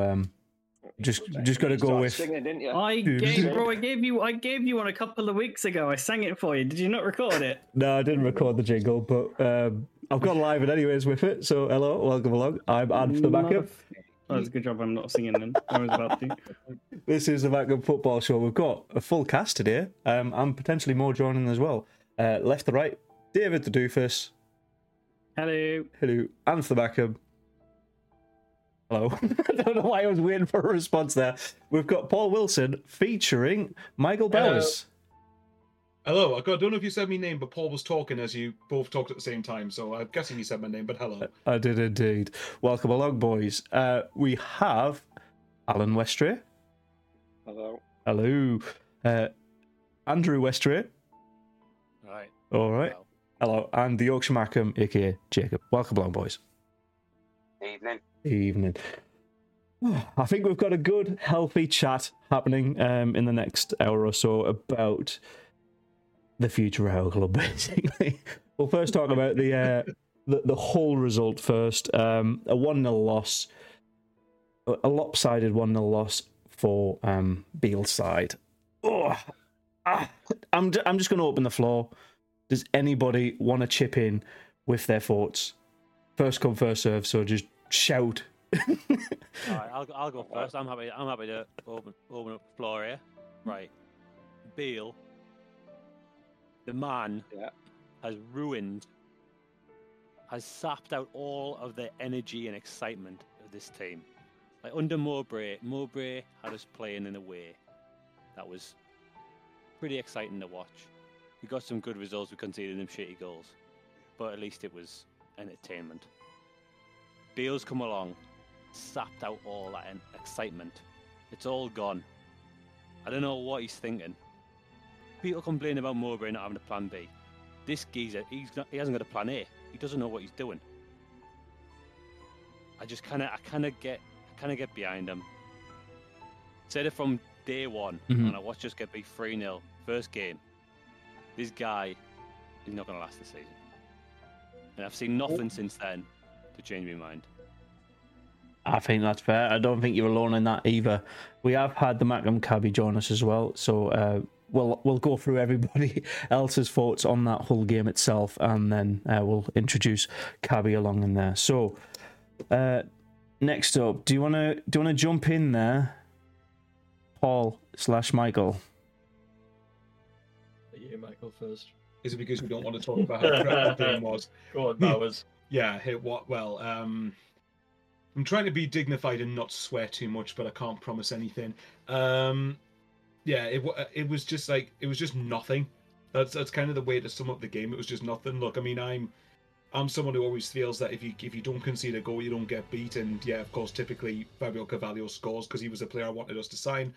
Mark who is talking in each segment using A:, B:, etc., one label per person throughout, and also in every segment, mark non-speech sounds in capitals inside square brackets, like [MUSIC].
A: So um, just just got to go
B: Started
A: with.
B: singing, didn't you?
C: I [LAUGHS] gave, bro, I gave you, I gave you one a couple of weeks ago. I sang it for you. Did you not record it? [LAUGHS]
A: No, I didn't record the jingle, but um, I've got live it anyways with it. So hello, welcome along. I'm Ad for the backup.
C: Oh, it's a good job I'm not singing then. I was about to. [LAUGHS]
A: This is the backup football show. We've got a full cast today, um, and potentially more joining as well. Uh, left to right, David the Doofus.
C: Hello.
A: Hello, and for the backup. Hello. [LAUGHS] I don't know why I was waiting for a response there. We've got Paul Wilson featuring Michael
D: Hello.
A: Bowers.
D: Hello, I don't know if you said my name, but Paul was talking as you both talked at the same time, so I'm guessing you said my name, but hello.
A: I did indeed. Welcome along, boys. Uh, we have Alan Westray.
B: Hello.
A: Hello. Uh, Andrew Westray.
E: Right.
A: All right.
E: Well,
A: Hello. And the Yorkshire Mackem, aka Jacob. Welcome along, boys.
F: Evening.
A: Evening. [SIGHS] I think we've got a good, healthy chat happening um, in the next hour or so about the future of our club, [LAUGHS] basically. we'll first talk about the uh, the, the whole result first. Um, a 1 0 loss, a lopsided 1 0 loss for um, side. Ah, I'm, ju- I'm just going to open the floor. Does anybody want to chip in with their thoughts? First come, first serve, so just shout.
E: all right, I'll, I'll go first. I'm happy. I'm happy to open open up the floor here. Right, Beale, the man,
B: Yeah.
E: has ruined, has sapped out all of the energy and excitement of this team. Like under Mowbray, Mowbray had us playing in a way that was pretty exciting to watch. We got some good results. We conceded them shitty goals, but at least it was entertainment. Beale's come along, sapped out all that excitement. It's all gone. I don't know what he's thinking. People complain about Mowbray not having a plan B. This geezer, he's not, he hasn't got a plan A. He doesn't know what he's doing. I just kind of, I kind of get, I kind of get behind him. Said it from day one,
A: Mhm.
E: and I watched us get beat 3 0 first game. This guy is not going to last the season. And I've seen nothing since then to change my mind.
A: I think that's fair. I don't think you're alone in that either. We have had the Mackem Cabby join us as well, so uh, we'll we'll go through everybody [LAUGHS] else's thoughts on that whole game itself, and then uh, we'll introduce Cabby along in there. So, uh, next up, do you want to do you want to jump in there, Paul slash Michael?
G: Yeah, Michael first.
D: Is it because we don't want to talk about how crap the [LAUGHS] game was?
G: Go on, Bowers.
D: Yeah, hit what? Well, um, I'm trying to be dignified and not swear too much, but I can't promise anything. Um, yeah, it it was just like it was just nothing. That's that's kind of the way to sum up the game. It was just nothing. Look, I mean, I'm I'm someone who always feels that if you if you don't concede a goal, you don't get beat. And yeah, of course, typically Fabio Carvalho scores because he was a player I wanted us to sign.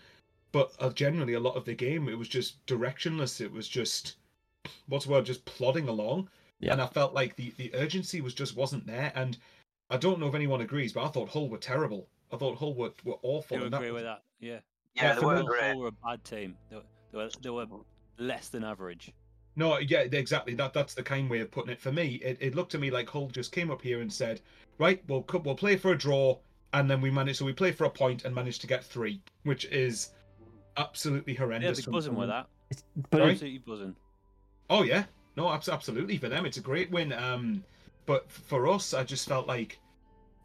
D: But uh, generally, a lot of the game, it was just directionless. It was just what's the word? Just plodding along.
A: Yeah.
D: And I felt like the the urgency was just wasn't there. And I don't know if anyone agrees, but I thought Hull were terrible. I thought Hull were, were awful.
E: Do you
D: and
E: agree
D: that,
E: with that? Yeah.
F: Yeah,
D: Yeah,
F: they were
E: Hull-
F: great.
E: Hull were a bad team. They were, they were, they were less than average.
D: No, yeah, exactly. That that's the kind way of putting it. For me, it, it looked to me like Hull just came up here and said, "Right, we'll we'll play for a draw," and then we managed. So we play for a point and managed to get three, which is absolutely
E: Yeah,
D: horrendous.
E: they're
D: from
E: buzzing with
D: someone-
E: that.
A: But
D: Sorry?
E: Absolutely buzzing.
D: Oh yeah, no, absolutely for them, it's a great win. Um, but for us, I just felt like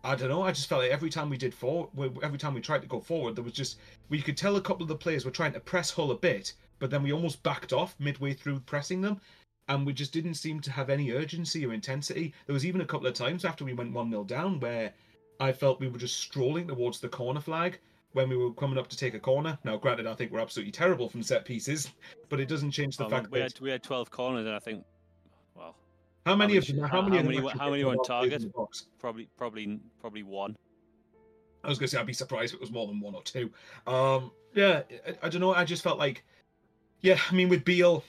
D: I don't know. I just felt like every time we did forward, every time we tried to go forward, there was just we could tell a couple of the players were trying to press Hull a bit, but then we almost backed off midway through pressing them, and we just didn't seem to have any urgency or intensity. There was even a couple of times after we went one 0 down where I felt we were just strolling towards the corner flag when we were coming up to take a corner. Now, granted, I think we're absolutely terrible from set pieces, but it doesn't change the
E: Um,
D: fact
E: we
D: that
E: had we had 12 corners, and I think, well,
D: how many
E: How
D: of them? How many?
E: how many- how many were on target? probably probably probably one.
D: I was gonna say I'd be surprised if it was more than one or two. Um, yeah, I, I don't know. I just felt like, yeah, I mean with Beale,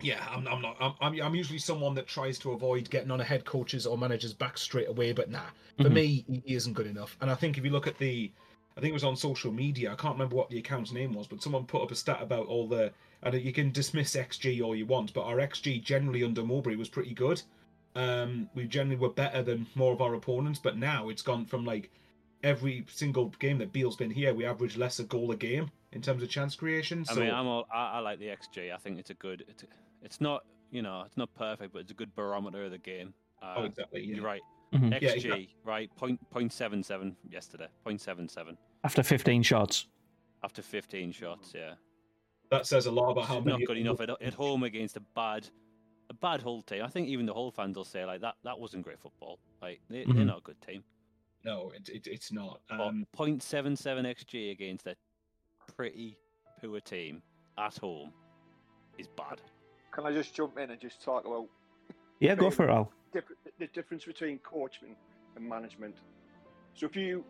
D: yeah, I'm, I'm not. I'm, I'm I'm usually someone that tries to avoid getting on a head coach's or manager's back straight away. But nah, for
A: Mhm.
D: me, he isn't good enough. And I think if you look at the, I think it was on social media. I can't remember what the account's name was, but someone put up a stat about all the. And you can dismiss XG all you want, but our XG generally under Mowbray was pretty good. Um, we generally were better than more of our opponents, but now it's gone from like every single game that Beale's been here, we average less a goal a game in terms of chance creation.
E: I
D: So
E: mean, I'm all, I, I like the XG. I think it's a good. It's, it's not you know it's not perfect, but it's a good barometer of the game. Uh,
D: oh, exactly. Yeah.
E: You're right.
A: Mhm.
E: XG,
D: Yeah, exactly.
E: right? Point point seven seven yesterday. Point seven seven
A: After 15 shots.
E: after 15 shots. Yeah,
D: That says a lot about how many.
E: not good enough at, at home against a bad a bad Hull team. I think even the Hull fans will say like that that wasn't great football. Like they, they're
A: Mhm.
E: not a good team.
D: No, it, it, it's not.
E: But
D: Um,
E: 0.77 XG against a pretty poor team at home is bad.
B: Can I just jump in and just talk about
A: Yeah, go for it, Al.
B: The difference between coaching and management? So if you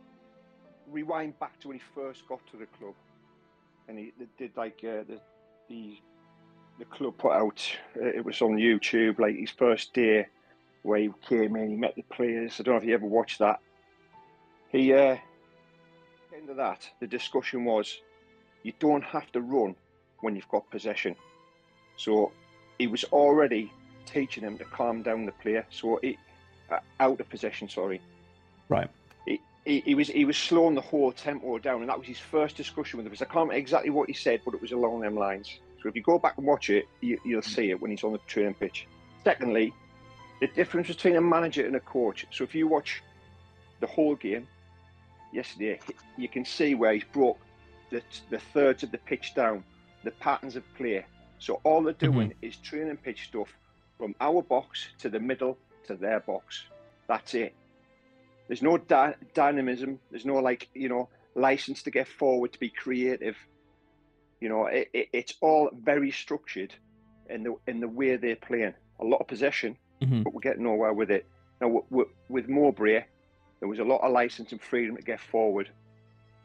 B: rewind back to when he first got to the club, and he did like uh, the the the club put out, uh, it was on YouTube, like his first day where he came in, he met the players. I don't know if you ever watched that. He uh, into that, the discussion was, you don't have to run when you've got possession. So he was already teaching him to calm down the player. So he, uh, out of possession, sorry.
A: Right.
B: He, he, he was he was slowing the whole tempo down, and that was his first discussion with us. I can't remember exactly what he said, but it was along them lines. So if you go back and watch it, you, you'll see it when he's on the training pitch. Secondly, the difference between a manager and a coach. So if you watch the whole game yesterday, you can see where he's brought the, the thirds of the pitch down, the patterns of play. So all they're doing is training pitch stuff from our box to the middle to their box. That's it. There's no dy- dynamism. There's no like you know license to get forward to be creative. You know, it, it, it's all very structured in the in the way they're playing. A lot of possession,
A: Mhm.
B: but we're getting nowhere with it. Now w- w- with Mowbray, there was a lot of license and freedom to get forward.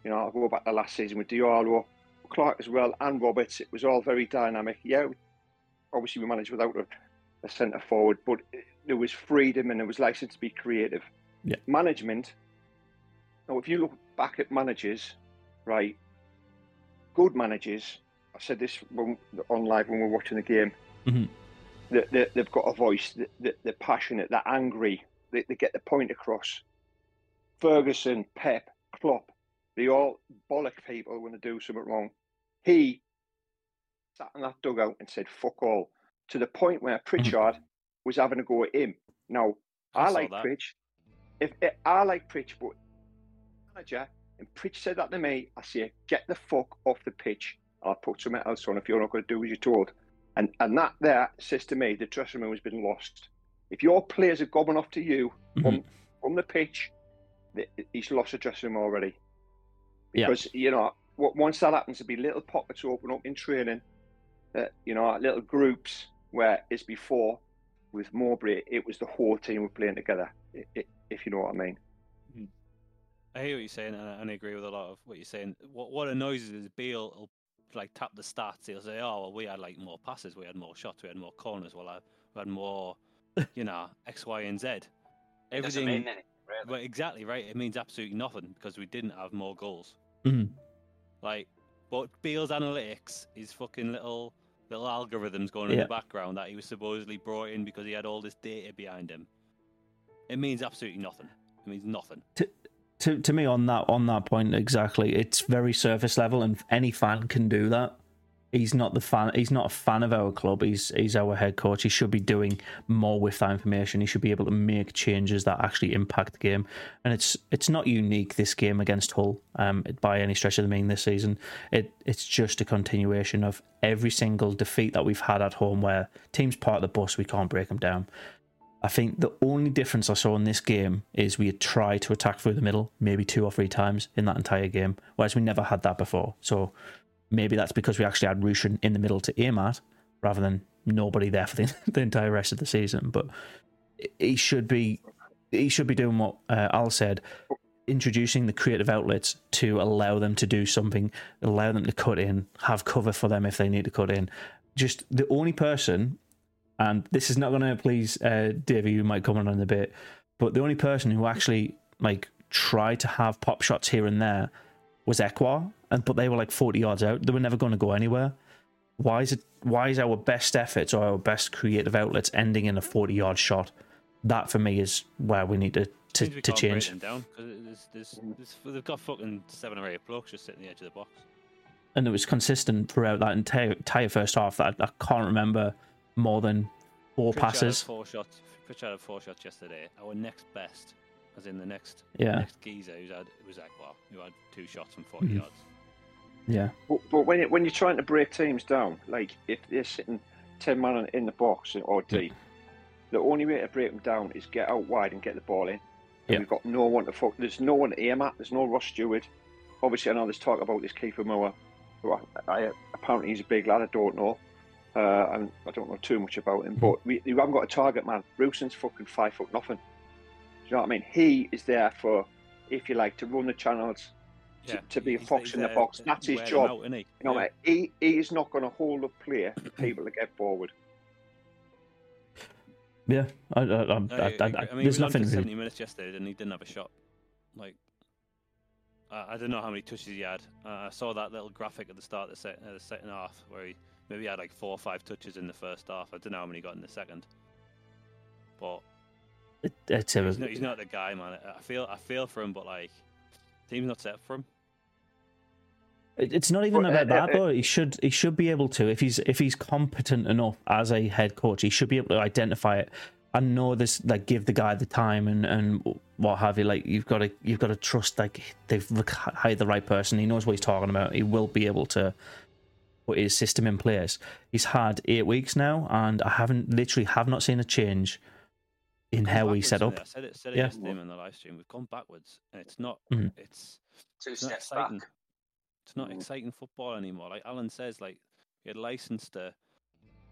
B: You know, I'll go back to last season with Diallo, Clarke as well, and Roberts. It was all very dynamic. Yeah, obviously we managed without a, a centre forward, but there was freedom and there was license to be creative.
A: Yeah.
B: Management. Now, if you look back at managers, right, good managers. I said this when, on live when we were watching the game.
A: Mhm.
B: They, they've got a voice. They, they're passionate. They're angry. They, they get the point across. Ferguson, Pep, Klopp, they all bollock people when they do something wrong. He sat in that dugout and said "fuck all" to the point where Pritchard mm-hmm. was having a go at him. Now,
E: I
B: I, like
E: that.
B: Pritch. If, if I like Pritch, but manager and Pritch said that to me, I say, "Get the fuck off the pitch." I'll put something else on if you're not going to do as you're told. And and that there says to me the dressing room has been lost. If your players are gobbing off to you mm-hmm. on from the pitch, he's lost the dressing room already.
A: Yeah.
B: Because you know, what once that happens, there'll be little pockets open up in training, that you know, little groups where as before with Mowbray, it was the whole team were playing together. i- i- If you know what I mean.
E: I hear what you're saying, and I, agree with a lot of what you're saying. What what annoys us is Beale will like tap the stats. He'll say, "Oh, well, we had like more passes, we had more shots, we had more corners, well, I, we had more, [LAUGHS] you know, X, Y, and Z."
F: It doesn't
E: Everything,
F: mean anything, really.
E: well, exactly right. It means absolutely nothing because we didn't have more goals.
A: Mhm.
E: Like, but Beale's analytics, his fucking little little algorithms going in
A: Yeah.
E: the background that he was supposedly brought in because he had all this data behind him. It means absolutely nothing. It means nothing.
A: to to me on that on that point exactly it's very surface level and any fan can do that he's not the fan he's not a fan of our club. He's he's our head coach. He should be doing more with that information. He should be able to make changes that actually impact the game. And it's it's not unique this game against Hull um by any stretch of the meaning this season. It it's just a continuation of every single defeat that we've had at home where teams part of the bus we can't break them down. I think the only difference I saw in this game is we had tried to attack through the middle maybe two or three times in that entire game, whereas we never had that before. So maybe that's because we actually had Rusyn in the middle to aim at rather than nobody there for the, [LAUGHS] the entire rest of the season. But he should be he should be doing what uh, Al said, introducing the creative outlets to allow them to do something, allow them to cut in, have cover for them if they need to cut in. Just the only person and this is not going to please uh, Davey, you might comment on in a bit, but the only person who actually like tried to have pop shots here and there was Ekwah, and but they were like forty yards out. They were never going to go anywhere. Why is it? Why is our best efforts or our best creative outlets ending in a forty-yard shot? That for me is where we need to to, to change.
E: them down because there's, there's, there's, they've got fucking seven or eight blocks just sitting at the edge of the box.
A: And it was consistent throughout that entire, entire first half. That I can't remember more than four
E: Pritchard had
A: passes.
E: Four shots. Pritchard had four shots yesterday. Our next best, as in the next
A: Yeah.
E: next geezer who's had was Ekwah, who had two shots from 40
A: Mhm.
E: yards.
A: Yeah.
B: But, but when it, when you're trying to break teams down, like if they're sitting ten man in the box or deep, the only way to break them down is get out wide and get the ball in. And
A: Yeah.
B: We've got no one to fuck. There's no one to aim at. There's no Ross Stewart. Obviously, I know there's talk about this Kiefer Moore. Who I, I, apparently he's a big lad. I don't know. Uh, and I don't know too much about him.
A: Mm-hmm.
B: But we, we haven't got a target man. Rusyn's fucking five foot nothing. Do you know what I mean? He is there for, if you like, to run the channels, to,
E: Yeah,
B: to be a fox
E: he's
B: in the box.
E: to
B: That's his job.
E: out, isn't he?
B: You know,
E: Yeah.
B: he, he is not going to hold up player for people to get forward.
A: Yeah. I, I, I,
E: No,
A: I,
E: I,
A: I. I,
E: I mean,
A: there's
E: was for
A: nothing really.
E: 70 minutes yesterday, and he didn't have a shot. Like, I, I don't know how many touches he had. Uh, I saw that little graphic at the start of the, sec- uh, the second half where he maybe had like four or five touches in the first half. I don't know how many he got in the second. But
A: It, it's a,
E: he's not, he's not the guy, man. I feel I feel for him, but like, team's not set up for him.
A: It- It's not even
B: But,
A: about
B: uh,
A: that,
B: uh,
A: though. He should he should be able to if he's if he's competent enough as a head coach, he should be able to identify it and know this. Like, give the guy the time and and what have you. Like, you've got to you've got to trust. Like, they've hired the right person. He knows what he's talking about. He will be able to put his system in place. He's had eight weeks now, and I haven't literally have not seen a change in how we set up.
E: I said it, said it
A: Yeah.
E: yesterday on the live stream. We've gone backwards, and it's not.
A: Mhm.
E: It's
F: Two
E: it's
F: steps
E: exciting.
F: back.
E: It's not
B: Mm.
E: exciting football anymore. Like Alan says, like you had license to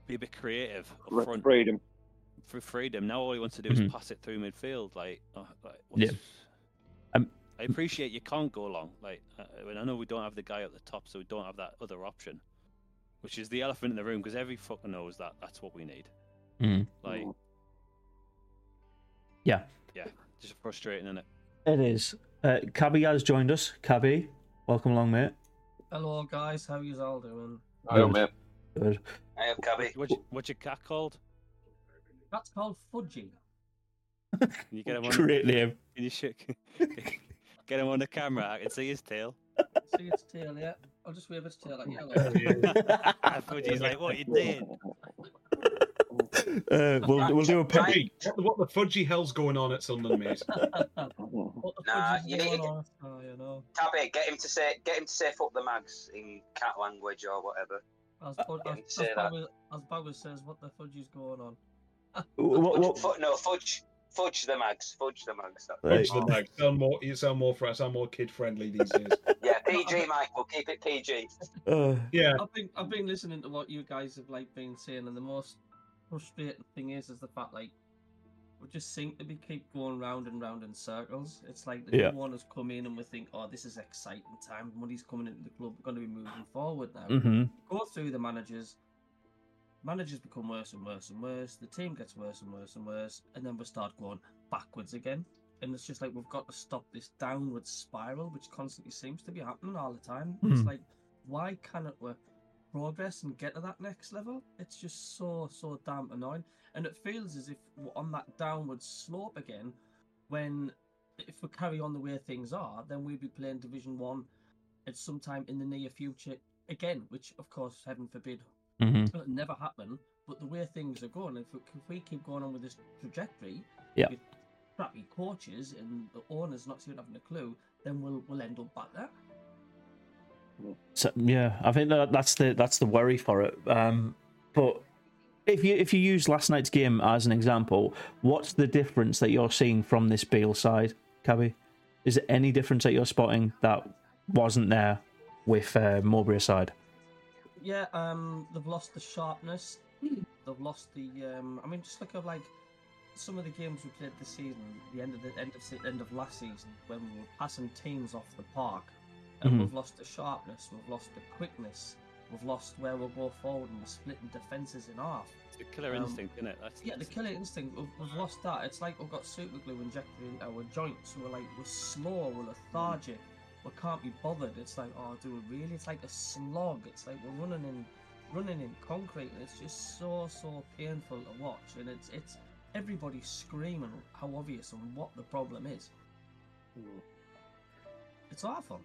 E: be a bit creative up front
B: Freedom.
E: for freedom. Now all he wants to do
A: Mhm.
E: is pass it through midfield. Like, oh, like what's...
A: Yeah. Um,
E: I appreciate you can't go long. Like, uh, and I know we don't have the guy at the top, so we don't have that other option, which is the elephant in the room because every fucker knows that that's what we need.
A: Mm.
E: Like,
B: Mm.
A: Yeah.
E: yeah, just frustrating, isn't it?
A: It is. Uh, Cabby has joined us. Cabby, welcome along, mate.
G: Hello guys, how you all doing?
B: I don't know.
A: Good.
F: I have Cabby.
E: What's your, what's your cat called?
G: That's called fudging.
E: Can you get him on?
A: Great name.
E: Can you sh- [LAUGHS] get him on the camera? I can see his tail.
G: See its tail, yeah. I'll just wave its tail at you. [LAUGHS]
E: Fudgy's like, what you doing?
A: Uh, we'll we'll do a pic.
D: Fudgy, what, what the fudgy hell's going on at Sunderland, mate? [LAUGHS]
G: What the
F: Nah, you need
G: going
F: to-
G: on? Oh, you know.
F: Cabby, get him to say get him to say fuck the mags in cat language or whatever.
G: As, Bud- as, as,
F: say
G: as Bagwell says, what the fudge is going on? [LAUGHS]
A: What, what,
F: Fu- no, fudge, fudge the mags, fudge the mags.
A: Right.
D: Fudge the mag. Sound more, you sound more, fr- sound more kid friendly these days. [LAUGHS]
F: Yeah, PG, Michael, keep it PG.
A: uh,
D: Yeah,
G: I've been I've been listening to what you guys have like been saying, and the most frustrating thing is is the fact like we just seem to be keep going round and round in circles. It's like the
A: Yeah.
G: new one has come in and we think, oh, this is exciting time. Money's coming into the club. We're going to be moving forward now.
A: hmm
G: Go through the managers. Managers become worse and worse and worse. The team gets worse and worse and worse, and then we start going backwards again. And it's just like we've got to stop this downward spiral, which constantly seems to be happening all the time. It's
A: Mhm.
G: like, why cannot we progress and get to that next level? It's just so so damn annoying, and it feels as if we're on that downward slope again. When if we carry on the way things are, then we'll be playing Division One at some time in the near future again, which of course, heaven forbid,
A: hmm
G: will never happen. But the way things are going, if we, if we keep going on with this trajectory,
A: Yeah.
G: with crappy coaches and the owners not even having a clue, then we'll we'll end up back there.
A: So yeah, I think that that's the that's the worry for it. Um, but if you if you use last night's game as an example, what's the difference that you're seeing from this Bale side, Cabby? Is there any difference that you're spotting that wasn't there with uh, Mowbray side?
G: Yeah, um, they've lost the sharpness. They've lost the. Um, I mean, just look at like some of the games we played this season. The end of the end of end of last season, when we were passing teams off the park, and
A: Mhm.
G: we've lost the sharpness. We've lost the quickness. We've lost where we'll go forward and we're splitting defenses in half.
E: It's the killer
G: Um,
E: instinct, isn't it? That's,
G: Yeah, the killer instinct. We've, we've lost that. It's like we've got super glue injected into our joints. We're like we're slow. We're lethargic. We can't be bothered. It's like oh, do we really? It's like a slog. It's like we're running in, running in concrete, and it's just so so painful to watch. And it's it's everybody screaming how obvious and what the problem is. It's awful.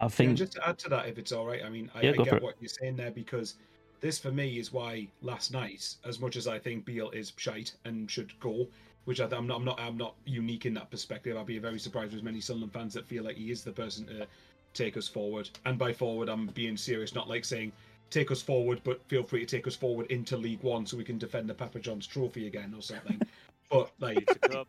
A: I think.
D: Yeah,
A: think
D: just to add to that, if it's all right. I mean, I,
A: Yeah,
D: I
A: go for
D: get
A: it.
D: what you're saying there because this, for me, is why last night, as much as I think Beale is shite and should go, which I, I'm not, I'm not, I'm not unique in that perspective. I'd be very surprised if there's many Sunderland fans that feel like he is the person to take us forward. And by forward, I'm being serious, not like saying take us forward, but feel free to take us forward into League One so we can defend the Papa John's Trophy again or something. [LAUGHS] but like,
E: Cup.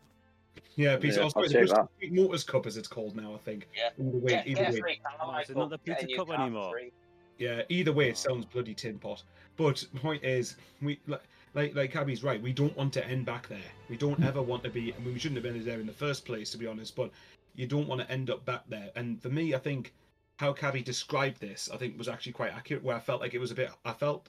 D: Yeah, piece.
B: Yeah,
D: oh,
B: I'll
D: sorry, the
B: take
D: Bristol
B: that.
D: Street Motors Cup, as it's called now, I think.
F: Yeah.
D: Either way,
F: Get,
D: either
F: get
D: way.
F: free Calamite
E: is it not
F: Cup,
E: the
F: get a
E: Pizza Cup anymore?
F: free.
D: Yeah, either way,
E: Oh.
D: it sounds bloody tin pot. But point is, we like like like Cabby's right. We don't want to end back there. We don't ever want to be. I mean, we shouldn't have been there in the first place, to be honest. But you don't want to end up back there. And for me, I think how Cabby described this, I think, was actually quite accurate. Where I felt like it was a bit. I felt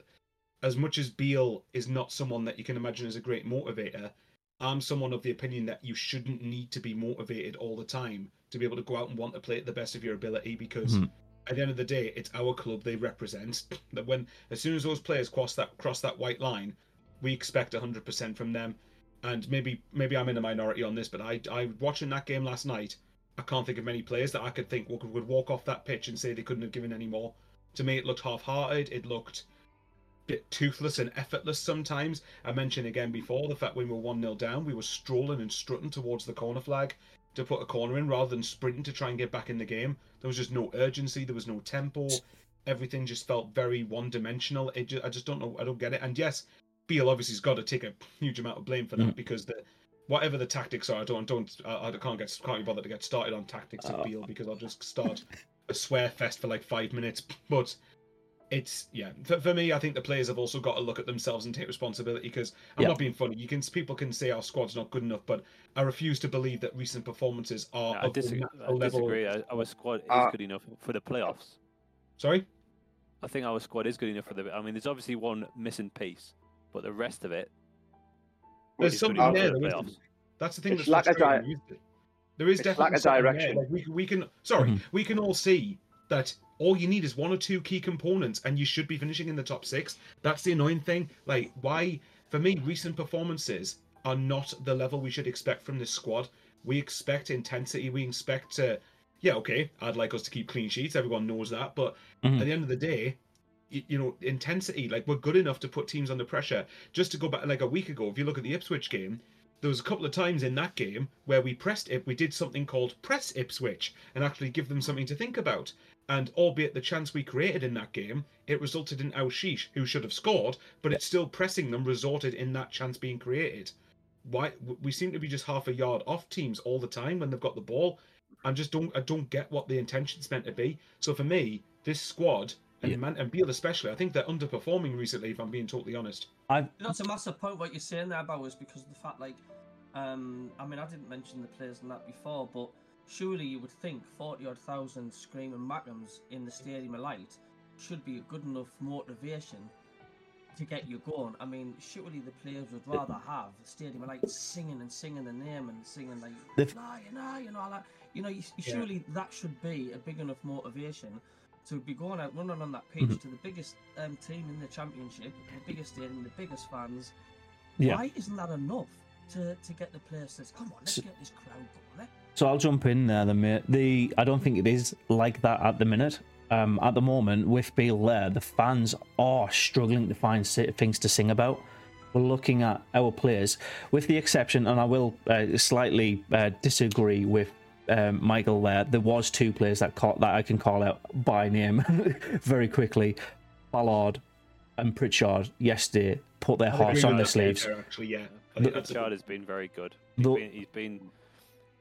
D: as much as Beale is not someone that you can imagine as a great motivator. I'm someone of the opinion that you shouldn't need to be motivated all the time to be able to go out and want to play at the best of your ability because
A: Mhm.
D: at the end of the day, it's our club they represent. [CLEARS THROAT] That when as soon as those players cross that cross that white line, we expect 100% from them. And maybe maybe I'm in a minority on this, but I I watching that game last night, I can't think of many players that I could think would, would walk off that pitch and say they couldn't have given any more. To me, it looked half-hearted. It looked bit toothless and effortless sometimes. I mentioned again before the fact when we were one 0 down, we were strolling and strutting towards the corner flag to put a corner in rather than sprinting to try and get back in the game. There was just no urgency. There was no tempo. Everything just felt very one-dimensional. Just, I just don't know. I don't get it. And yes, Beale obviously has got to take a huge amount of blame for that
A: Mm.
D: because the whatever the tactics are, I don't don't I, I can't get can't be bothered to get started on tactics at
A: Oh.
D: Beale because I'll just start a swear fest for like five minutes. But it's yeah for, for me, I think the players have also got to look at themselves and take responsibility because I'm
A: Yeah.
D: not being funny. You can people can say our squad's not good enough, but I refuse to believe that recent performances are
E: I,
D: of the
E: disagree. I disagree. I- Our squad is
B: Uh,
E: good enough for the playoffs.
D: Sorry.
E: I think our squad is good enough for the. I mean, there's obviously one missing piece, but the rest of it
D: There's something there.
E: the playoffs.
D: That's the thing
B: It's
D: that's
B: lack of
D: frustrating. You- There is
B: it's
D: definitely
B: lack of
D: something there.
B: direction.
D: Like we, we can sorry,
A: Mhm.
D: we can all see that all you need is one or two key components, and you should be finishing in the top six. That's the annoying thing. Like why, for me, recent performances are not the level we should expect from this squad. We expect intensity. We expect to, yeah, okay. I'd like us to keep clean sheets. Everyone knows that, but
A: Mhm.
D: at the end of the day, you, you know, intensity. Like we're good enough to put teams under pressure. Just to go back, like a week ago, if you look at the Ipswich game, there was a couple of times in that game where we pressed it. We did something called press Ipswich and actually give them something to think about. And albeit the chance we created in that game, it resulted in Aouchiche, who should have scored, but it's still pressing them resulted in that chance being created. Why we seem to be just half a yard off teams all the time when they've got the ball. I just don't I don't get what the intention's meant to be. So for me, this squad and
A: Yeah.
D: Man and Beale especially, I think they're underperforming recently. If I'm being totally honest.
A: I've
G: That's a massive point what you're saying there, Bowers, because of the fact, like, um, I mean, I didn't mention the players in that before, but surely you would think 40 odd thousand screaming Mackems in the Stadium of Light should be a good enough motivation to get you going. I mean, surely the players would rather have the Stadium of Light singing and singing the name and singing, like,
A: They've-
G: nah, you know, you know, like, you know, you,
D: Yeah.
G: surely that should be a big enough motivation to be going out running on that pitch
A: Mhm.
G: to the biggest um, team in the championship, the biggest stadium, the biggest fans.
A: Yeah.
G: Why isn't that enough to, to get the players to come on, let's
A: So-
G: get this crowd going? Eh?
A: So I'll jump in there, the. The I don't think it is like that at the minute. Um, at the moment, with Beale there, the fans are struggling to find things to sing about. We're looking at our players, with the exception, and I will uh, slightly uh, disagree with um, Michael there. There was two players that caught that I can call out by name [LAUGHS] very quickly. Ballard and Pritchard yesterday put their hearts on
D: with
A: their sleeves.
D: Actually, yeah. I
A: The-
D: think that's a
E: Pritchard has been very good. He's
A: The-
E: been, he's been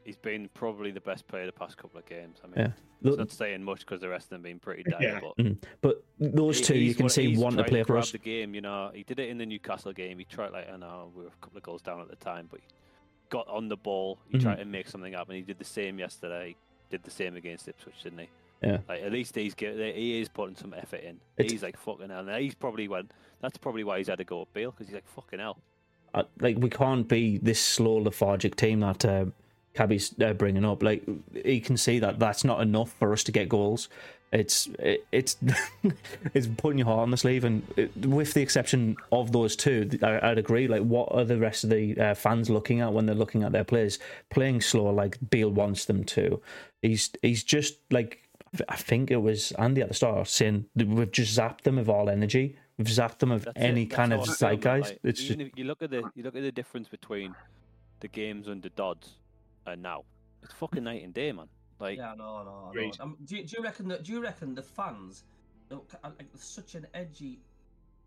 E: he's been probably the best player the past couple of games. I mean,
A: Yeah.
E: it's not saying much because the rest of them been pretty dire.
D: Yeah.
E: But
A: Mm. But those
E: he-
A: two, you can see
E: he's
A: want to play for
E: grab
A: us.
E: The game, you know, he did it in the Newcastle game. He tried like I know we were a couple of goals down at the time, but he got on the ball. He
A: Mhm.
E: tried to make something happen. He did the same yesterday. He did the same against Ipswich, didn't he?
A: Yeah.
E: Like at least he's get, he is putting some effort in.
A: It's-
E: he's like fucking hell. And he's probably went. That's probably why he's had to go at Bale because he's like fucking hell.
A: uh, like we can't be this slow lethargic team that uh, Cabby's uh, bringing up. Like he can see that that's not enough for us to get goals. It's it, it's [LAUGHS] it's putting your heart on the sleeve, and it, with the exception of those two, I, I'd agree. Like, what are the rest of the uh, fans looking at when they're looking at their players playing slower, like Beale wants them to? He's he's just like I think it was Andy at the start saying that we've just zapped them of all energy. We've zapped them of
E: That's
A: any
E: that's
A: kind of
E: I feel, man,
A: zeitgeist.
E: like,
A: it's just
E: you look at the you look at the difference between the games under Dodds and now. It's fucking night and day, man. Like
G: Yeah, no, no, no. Um, do, you- do you reckon that? Do you reckon the fans, look, uh, like such an edgy,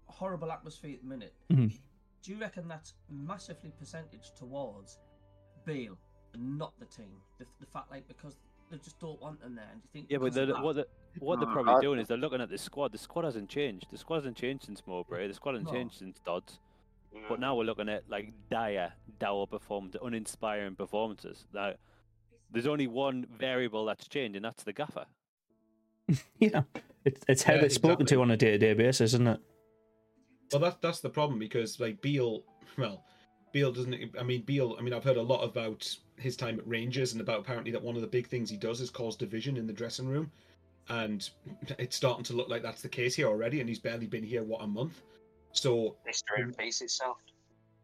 G: horrible atmosphere at the minute?
A: Mhm.
G: Do you reckon that's massively percentage towards Bale and not the team? The, the fact, like, because they just don't want them there. And do you think?
E: Yeah, but
G: because of
E: they're,
G: that-
E: what the, what they're probably doing is they're looking at the squad. The squad hasn't changed. The squad hasn't changed since Mowbray. The squad hasn't
G: No.
E: changed since Dodds. But now we're looking at like dire, dour performance, uninspiring performances. Now, there's only one variable that's changed, and that's the gaffer. [LAUGHS]
A: yeah, it's it's how
D: Yeah,
A: they're spoken to on a day to day basis, isn't it?
D: Well, that's that's the problem because like Beale, [LAUGHS] well, Beale doesn't. I mean, Beale. I mean, I've heard a lot about his time at Rangers and about apparently that one of the big things he does is cause division in the dressing room, and [LAUGHS] it's starting to look like that's the case here already. And he's barely been here what a month, so
F: History repeats itself.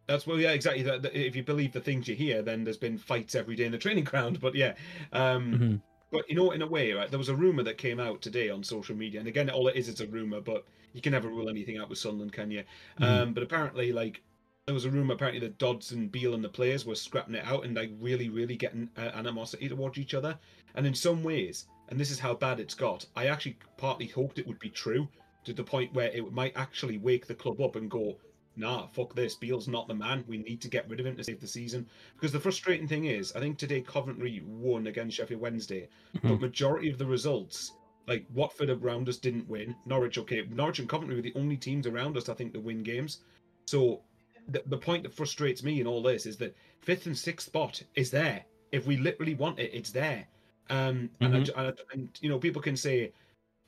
D: that's well, yeah, exactly. That, that- if you believe the things you hear, then there's been fights every day in the training [LAUGHS] ground. But yeah, um,
A: Mhm.
D: but you know, in a way, right? There was a rumor that came out today on social media, and again, all it is is a rumor, but you can never rule anything out with Sunderland, can you?
A: Mhm.
D: Um, but apparently, like there was a rumor apparently that Dodds and Beale and the players were scrapping it out and like really, really getting uh, animosity towards each other. And in some ways, and this is how bad it's got, I actually partly hoped it would be true to the point where it might actually wake the club up and go, nah, fuck this. Beale's not the man. We need to get rid of him to save the season. Because the frustrating thing is, I think today Coventry won against Sheffield Wednesday, but
A: Mhm.
D: majority of the results, like Watford around us didn't win. Norwich, okay, Norwich and Coventry were the only teams around us, I think, to win games. So the, the point that frustrates me in all this is that fifth and sixth spot is there. If we literally want it, it's there. Um,
A: Mhm.
D: and, I- and you know, people can say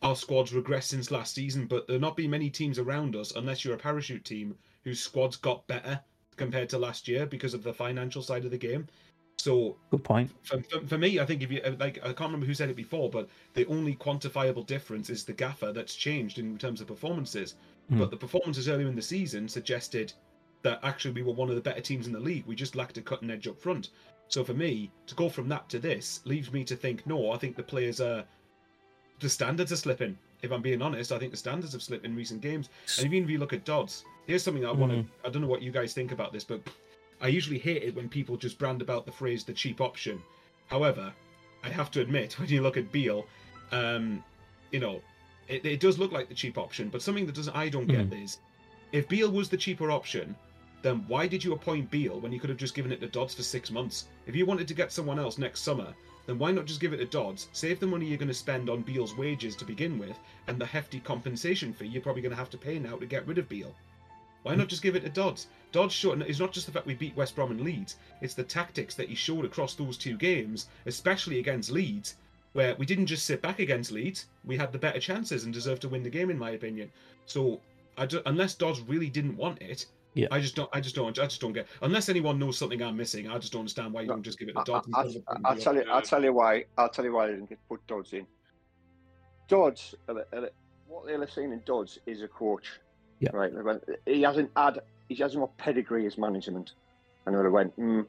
D: our squad's regressed since last season, but there not been many teams around us, unless you're a parachute team, whose squads got better compared to last year because of the financial side of the game. So
A: Good point.
D: for, for, for me, I think if you uh, like, I can't remember who said it before, but the only quantifiable difference is the gaffer that's changed in terms of performances.
A: Hmm.
D: But the performances earlier in the season suggested that actually we were one of the better teams in the league. We just lacked a cutting edge up front. So for me, to go from that to this leaves me to think, no, I think the players are the standards are slipping. If I'm being honest, I think the standards have slipped in recent games. And even if you look at Dodds, here's something I want to.
A: Mhm.
D: I don't know what you guys think about this, but I usually hate it when people just brand about the phrase "the cheap option." However, I have to admit, [LAUGHS] when you look at Beale, um, you know, it, it does look like the cheap option. But something that doesn't I don't get is, if Beale was the cheaper option, then why did you appoint Beale when you could have just given it to Dodds for six months? If you wanted to get someone else next summer, then why not just give it to Dodds, save the money you're going to spend on Beale's wages to begin with, and the hefty compensation fee you're probably going to have to pay now to get rid of Beale? Why not just give it to Dodds? Dodds showed it's not just the fact we beat West Brom and Leeds, it's the tactics that he showed across those two games, especially against Leeds, where we didn't just sit back against Leeds, we had the better chances and deserved to win the game, in my opinion. So, unless Dodds really didn't want it,
A: Yeah.
D: I just don't. I just don't. I just don't get. Unless anyone knows something I'm missing, I just don't understand why you
B: No,
D: don't just give it to
B: I,
D: Dodds.
B: I,
D: instead of putting
B: will
D: Beale.
B: tell you. I'll tell you why. I'll tell you why I didn't get put Dodds in. Dodds, uh, uh, what they're saying in Dodds is a coach.
A: Yeah.
B: Right. He hasn't had. He hasn't got pedigree as management. And they went. Mm,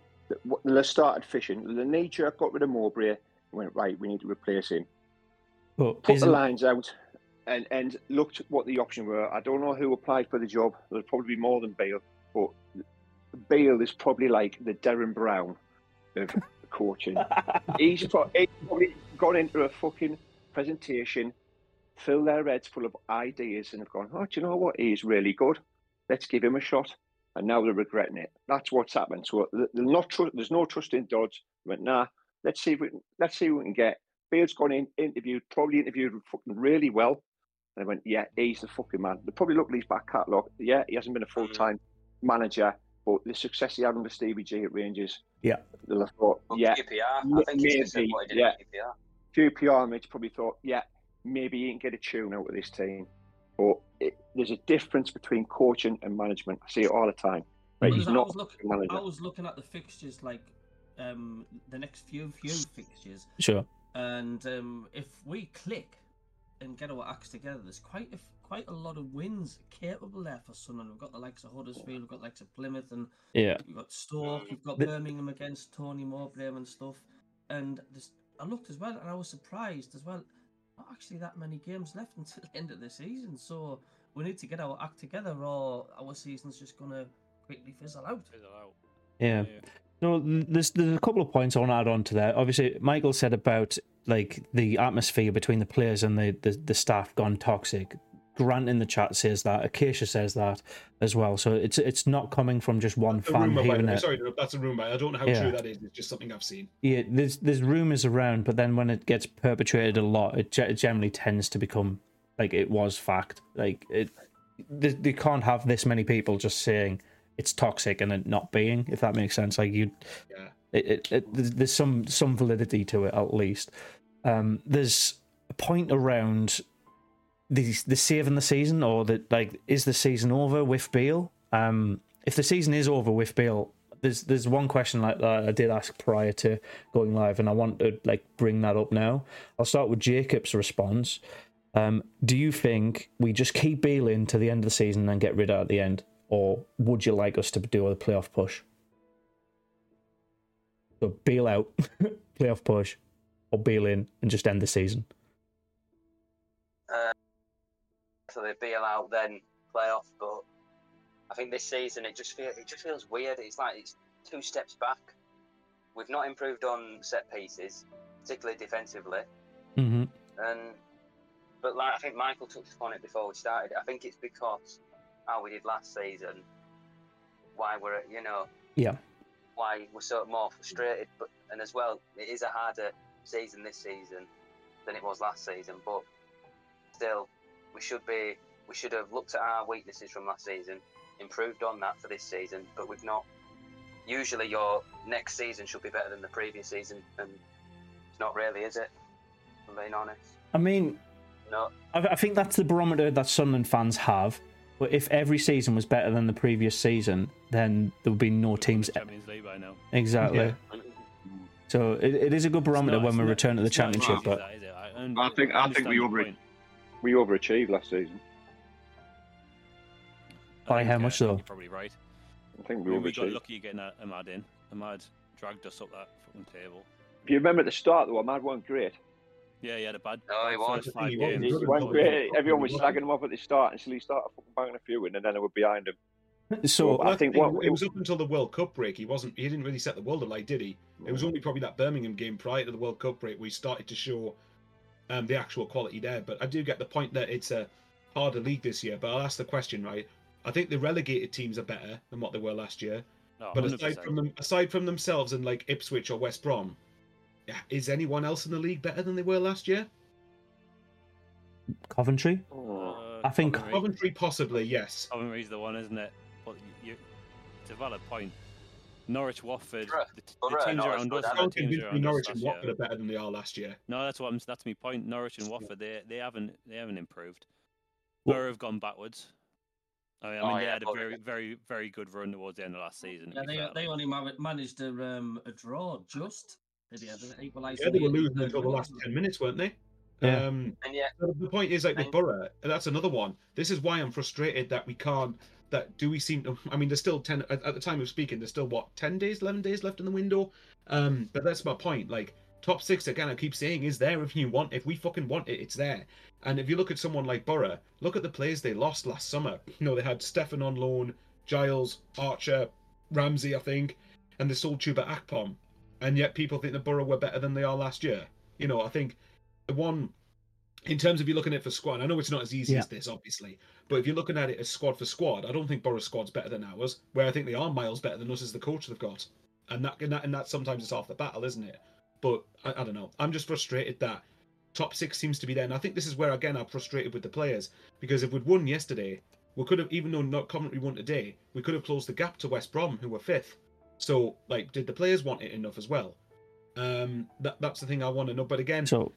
B: they started fishing. The nature got rid of Mowbray. Went right. We need to replace him.
A: But
B: Put the lines out. And, and looked what the options were. I don't know who applied for the job. There'll probably be more than Bale, but Bale is probably like the Derren Brown of [LAUGHS] coaching. [LAUGHS] he's, pro- he's probably gone into a fucking presentation, filled their heads full of ideas, and have gone, oh, do you know what? He's really good. Let's give him a shot. And now they're regretting it. That's what's happened. So not tru- there's no trust in Dodds. They went, nah, let's see if we can, let's see what we can get. Bale's gone in, interviewed, probably interviewed fucking really well. And they went, yeah, he's the fucking man. They probably looked at his back catalogue. Yeah, he hasn't been a full time manager, but the success he had under Stevie G at Rangers,
A: Yeah.
B: they'll have thought,
F: But
B: yeah,
F: QPR, I think he's just what he did
B: yeah.
F: at QPR.
B: few PR probably thought, yeah, maybe he can get a tune out of this team. But it, there's a difference between coaching and management. I see it all the time. Right,
G: Because
B: he's
G: I
B: not
G: was, look,
B: a manager.
G: I was looking at the fixtures, like um, the next few few fixtures,
A: sure.
G: and um, if we click and get our acts together, there's quite a f- quite a lot of wins capable there for Sunderland. We've got the likes of Huddersfield, we've got the likes of Plymouth, and
A: Yeah.
G: we've got Stoke, we've got
A: The-
G: Birmingham against Tony Mowbray and stuff. And there's, I looked as well, and I was surprised as well. Not actually that many games left until [LAUGHS] the end of the season, so we need to get our act together, or our season's just gonna quickly fizzle out.
E: Fizzle out.
A: Yeah. No, there's there's a couple of points I want to add on to that. Obviously, Michael said about like the atmosphere between the players and the, the, the staff gone toxic. Grant in the chat says that. Acacia says that as well. So it's it's not coming from just one
D: A
A: fan hearing it.
D: Sorry, that's a rumor. I don't know how
A: Yeah.
D: true that is. It's just something I've seen.
A: Yeah, there's there's rumors around, but then when it gets perpetrated a lot, it, it generally tends to become like it was fact. Like it, they, they can't have this many people just saying it's toxic and it not being. If that makes sense, like you,
D: Yeah.
A: It, it, there's some some validity to it at least. Um, there's a point around the the saving the season or the like is the season over with Beale? Um, if the season is over with Beale, there's there's one question like that I did ask prior to going live, and I want to like bring that up now. I'll start with Jacob's response. Um, do you think we just keep Beale in to the end of the season and get rid of at the end, or would you like us to do a playoff push? So bail out, [LAUGHS] playoff push, or bail in and just end the season.
F: Uh, so they bail out then playoff, but I think this season it just feel it just feels weird. It's like it's two steps back. We've not improved on set pieces, particularly defensively,
A: Mm-hmm.
F: and but like I think Michael touched upon it before we started. I think it's because how we did last season, why we're you know
A: Yeah.
F: Why we're sort of more frustrated. But and as well, it is a harder season this season than it was last season. But still, we should be we should have looked at our weaknesses from last season, improved on that for this season. But we've not. Usually, your next season should be better than the previous season, and it's not really, is it? If I'm being honest.
A: I mean,
F: No.
A: I, I think that's the barometer that Sunderland fans have. But if every season was better than the previous season, then there would be no teams.
E: Champions League by now.
A: Exactly.
D: Yeah.
A: So it, it is a good barometer
E: It's not-
A: when we
E: not-
A: return to the
E: it's not
A: championship.
E: easy as
A: But
E: that, is? I,
B: I think- I think we over-
E: point.
B: We overachieved last season.
E: I
A: By how much, though?
E: You're probably right.
B: I think
E: I
B: we
E: mean, we got lucky getting a- Amad in. Amad dragged us up that fucking table.
B: If you remember at the start, though, Amad wasn't great.
E: Yeah, he had a bad,
F: No, he wasn't.
D: He wasn't.
E: games.
B: He
D: Good
B: wasn't
D: goal.
B: great. Everyone was
D: He
B: slagging him off at the start until he started fucking banging a few in, and then they were behind him.
A: so
B: Well, I think
D: It-
B: what-
D: it was up until the World Cup break. He wasn't. He didn't really set the world alight, did he? It was only probably that Birmingham game prior to the World Cup break we started to show um, the actual quality there. But I do get the point that it's a harder league this year. But I'll ask the question, right? I think the relegated teams are better than what they were last year.
E: No,
D: But
E: 100%.
D: aside from them, aside from themselves and like Ipswich or West Brom, yeah, is anyone else in the league better than they were last year?
A: Coventry,
E: Uh,
A: I think-
E: Coventry-
D: Coventry, possibly, yes.
E: Coventry's the one, isn't it? But you, it's a valid point. Norwich, Watford,
F: Borough-
E: the, the
F: Borough,
E: teams
F: Norwich
E: around us.
F: have
E: the
D: Don't
E: teams
D: convince me
E: around us
D: Norwich
E: last
D: and
E: year.
D: Are better than they are last year.
E: No, that's what I'm. That's my point. Norwich and Watford, they they haven't they haven't improved.
A: Well-
E: Borough have gone backwards. I mean, I
F: Oh,
E: mean they
F: yeah,
E: had a
F: Borough.
E: very very very good run towards the end of last season.
G: Yeah, they, they only managed a, um, a draw just. Did they? They equalised
D: Yeah, they were losing
G: the-
D: until the last ten minutes, weren't they?
A: Yeah.
D: Um,
F: And yeah,
D: the point is like with Borough, that's another one. This is why I'm frustrated that we can't. That do we seem to? I mean, there's still ten at, at the time of speaking. There's still what ten days, eleven days left in the window. Um, but that's my point. Like top six again, I keep saying is there if you want. If we fucking want it, it's there. And if you look at someone like Borough, look at the players they lost last summer. You know, they had Stefan on loan, Giles, Archer, Ramsey, I think, and they sold Chuba Akpom, and yet people think the Borough were better than they are last year. You know, I think the one in terms of you looking at it for squad, I know it's not as easy
A: Yeah.
D: as this, obviously, but if you're looking at it as squad for squad, I don't think Borough's squad's better than ours. Where I think they are miles better than us as the coach they've got, and that and that, and that sometimes it's half the battle, isn't it? But I, I don't know. I'm just frustrated that top six seems to be there, and I think this is where again I'm frustrated with the players because if we'd won yesterday, we could have, even though not Coventry won today, we could have closed the gap to West Brom, who were fifth. So, like, did the players want it enough as well? Um, that that's the thing I want to know. But again,
A: so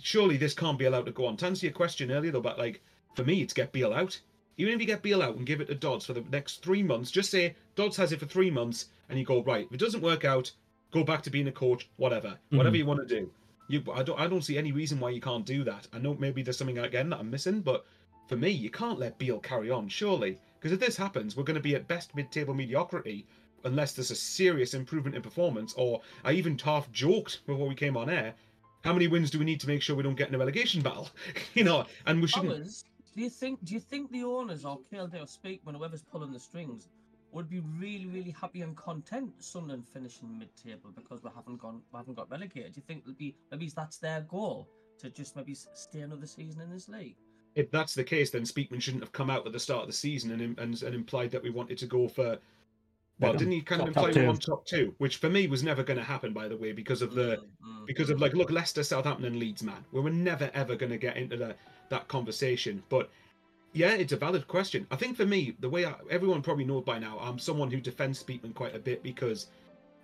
D: surely this can't be allowed to go on. To answer your question earlier, though, but like for me, it's get Beale out. Even if you get Beale out and give it to Dodds for the next three months, just say Dodds has it for three months, and you go right. If it doesn't work out, go back to being a coach, whatever, whatever you want to do. You, I don't, I don't see any reason why you can't do that. I know maybe there's something again that I'm missing, but for me, you can't let Beale carry on, surely, because if this happens, we're going to be at best mid-table mediocrity unless there's a serious improvement in performance. Or I even half joked before we came on air, how many wins do we need to make sure we don't get in a relegation battle? [LAUGHS] you know, and we shouldn't.
G: Others, do you think? Do you think the owners or KLD or Speakman, whoever's pulling the strings, would be really, really happy and content Sunderland finishing mid-table because we haven't gone, we haven't got relegated? Do you think it'll be maybe that's their goal to just maybe stay another season in this league?
D: if that's the case, then Speakman shouldn't have come out at the start of the season and and, and implied that we wanted to go for. Well, didn't he kind of
A: top
D: imply
A: two.
D: we want top two, which for me was never going to happen, by the way, because of the
G: Mm, mm.
D: because of like look Leicester, Southampton, and Leeds, man, we were never ever going to get into the, that conversation. But yeah, it's a valid question. I think for me, the way I, everyone probably knows by now, I'm someone who defends Speakman quite a bit because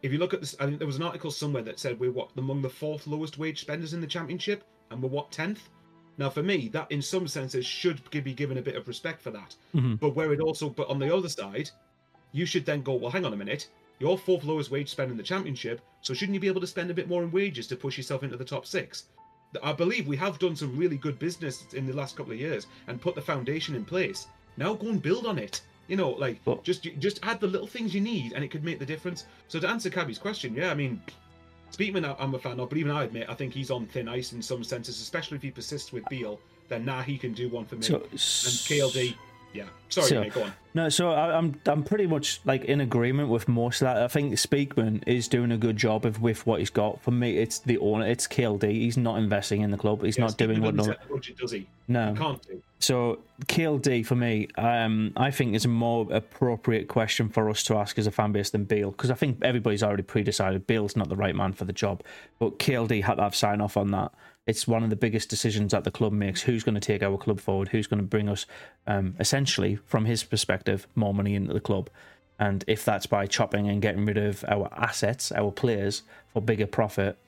D: if you look at this, I think there was an article somewhere that said we're what among the fourth lowest wage spenders in the championship, and we're what tenth. Now, for me, that in some senses should be given a bit of respect for that.
A: Mhm.
D: But where it also, but on the other side, you should then go, well, hang on a minute. You're fourth lowest wage spend in the championship, so shouldn't you be able to spend a bit more in wages to push yourself into the top six? I believe we have done some really good business in the last couple of years and put the foundation in place. Now go and build on it. You know, like
A: But-
D: just just add the little things you need, and it could make the difference. So to answer Cabby's question, yeah, I mean, Speakman, I'm a fan of, but even I admit I think he's on thin ice in some senses, especially if he persists with Beale. Then nah, he can do one for me.
A: So,
D: and KLD, yeah. Sorry,
A: So-
D: mate, go on.
A: No, so I, I'm I'm pretty much like in agreement with most of that. I think Speakman is doing a good job of with what he's got. For me, it's the owner, it's KLD. He's not investing in the club. He's
D: Yeah,
A: not doing what no,
D: budget, does he?
A: no.
D: Can't do.
A: So KLD for me, um, I think is a more appropriate question for us to ask as a fan base than Beale because I think everybody's already pre-decided Beale's not the right man for the job. But KLD had to have sign off on that. It's one of the biggest decisions that the club makes. Who's going to take our club forward? Who's going to bring us, um, essentially, from his perspective, more money into the club? And if that's by chopping and getting rid of our assets, our players for bigger profit,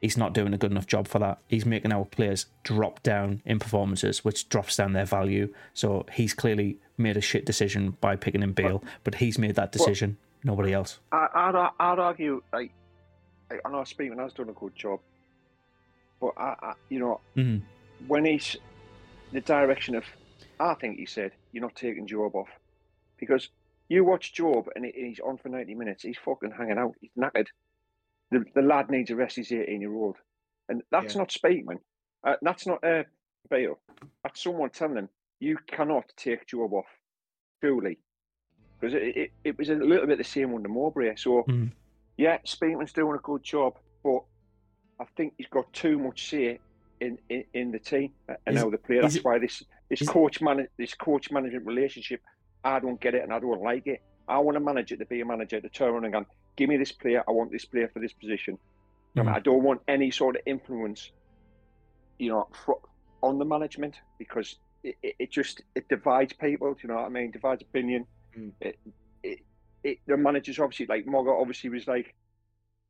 A: he's not doing a good enough job for that. He's making our players drop down in performances, which drops down their value. So he's clearly made a shit decision by picking in Beale, but he's made that decision. Nobody else.
B: I, I'd, ar- I'd argue, like, I I know Speakman has done a good job, but I, I you know,
A: Mhm.
B: when he's the direction of, I think he said, you're not taking Jobe off, because you watch Jobe and he's on for 90 minutes, he's fucking hanging out, he's knackered. The, the lad needs a rest, he's 18 year old, and that's
D: Yeah.
B: not Speakman, uh, that's not uh, Beale, that's someone telling him you cannot take Jobe off, truly, because it, it, it was a little bit the same under Mowbray. So
A: Mhm.
B: yeah, Speakman's doing a good job, I think he's got too much say in in, in the team and
A: Is-
B: how they play. That's
A: it-
B: why this this coach man this coach management relationship, I don't get it and I don't like it. I want a manager to be a manager to turn around and go, give me this player. I want this player for this position. I, mean,
A: Mhm.
B: I don't want any sort of influence, you know, on the management because it, it, it just it divides people. Do you know what I mean? Divides opinion.
D: Mm.
B: It, it, it, the managers obviously like Mogger obviously was like,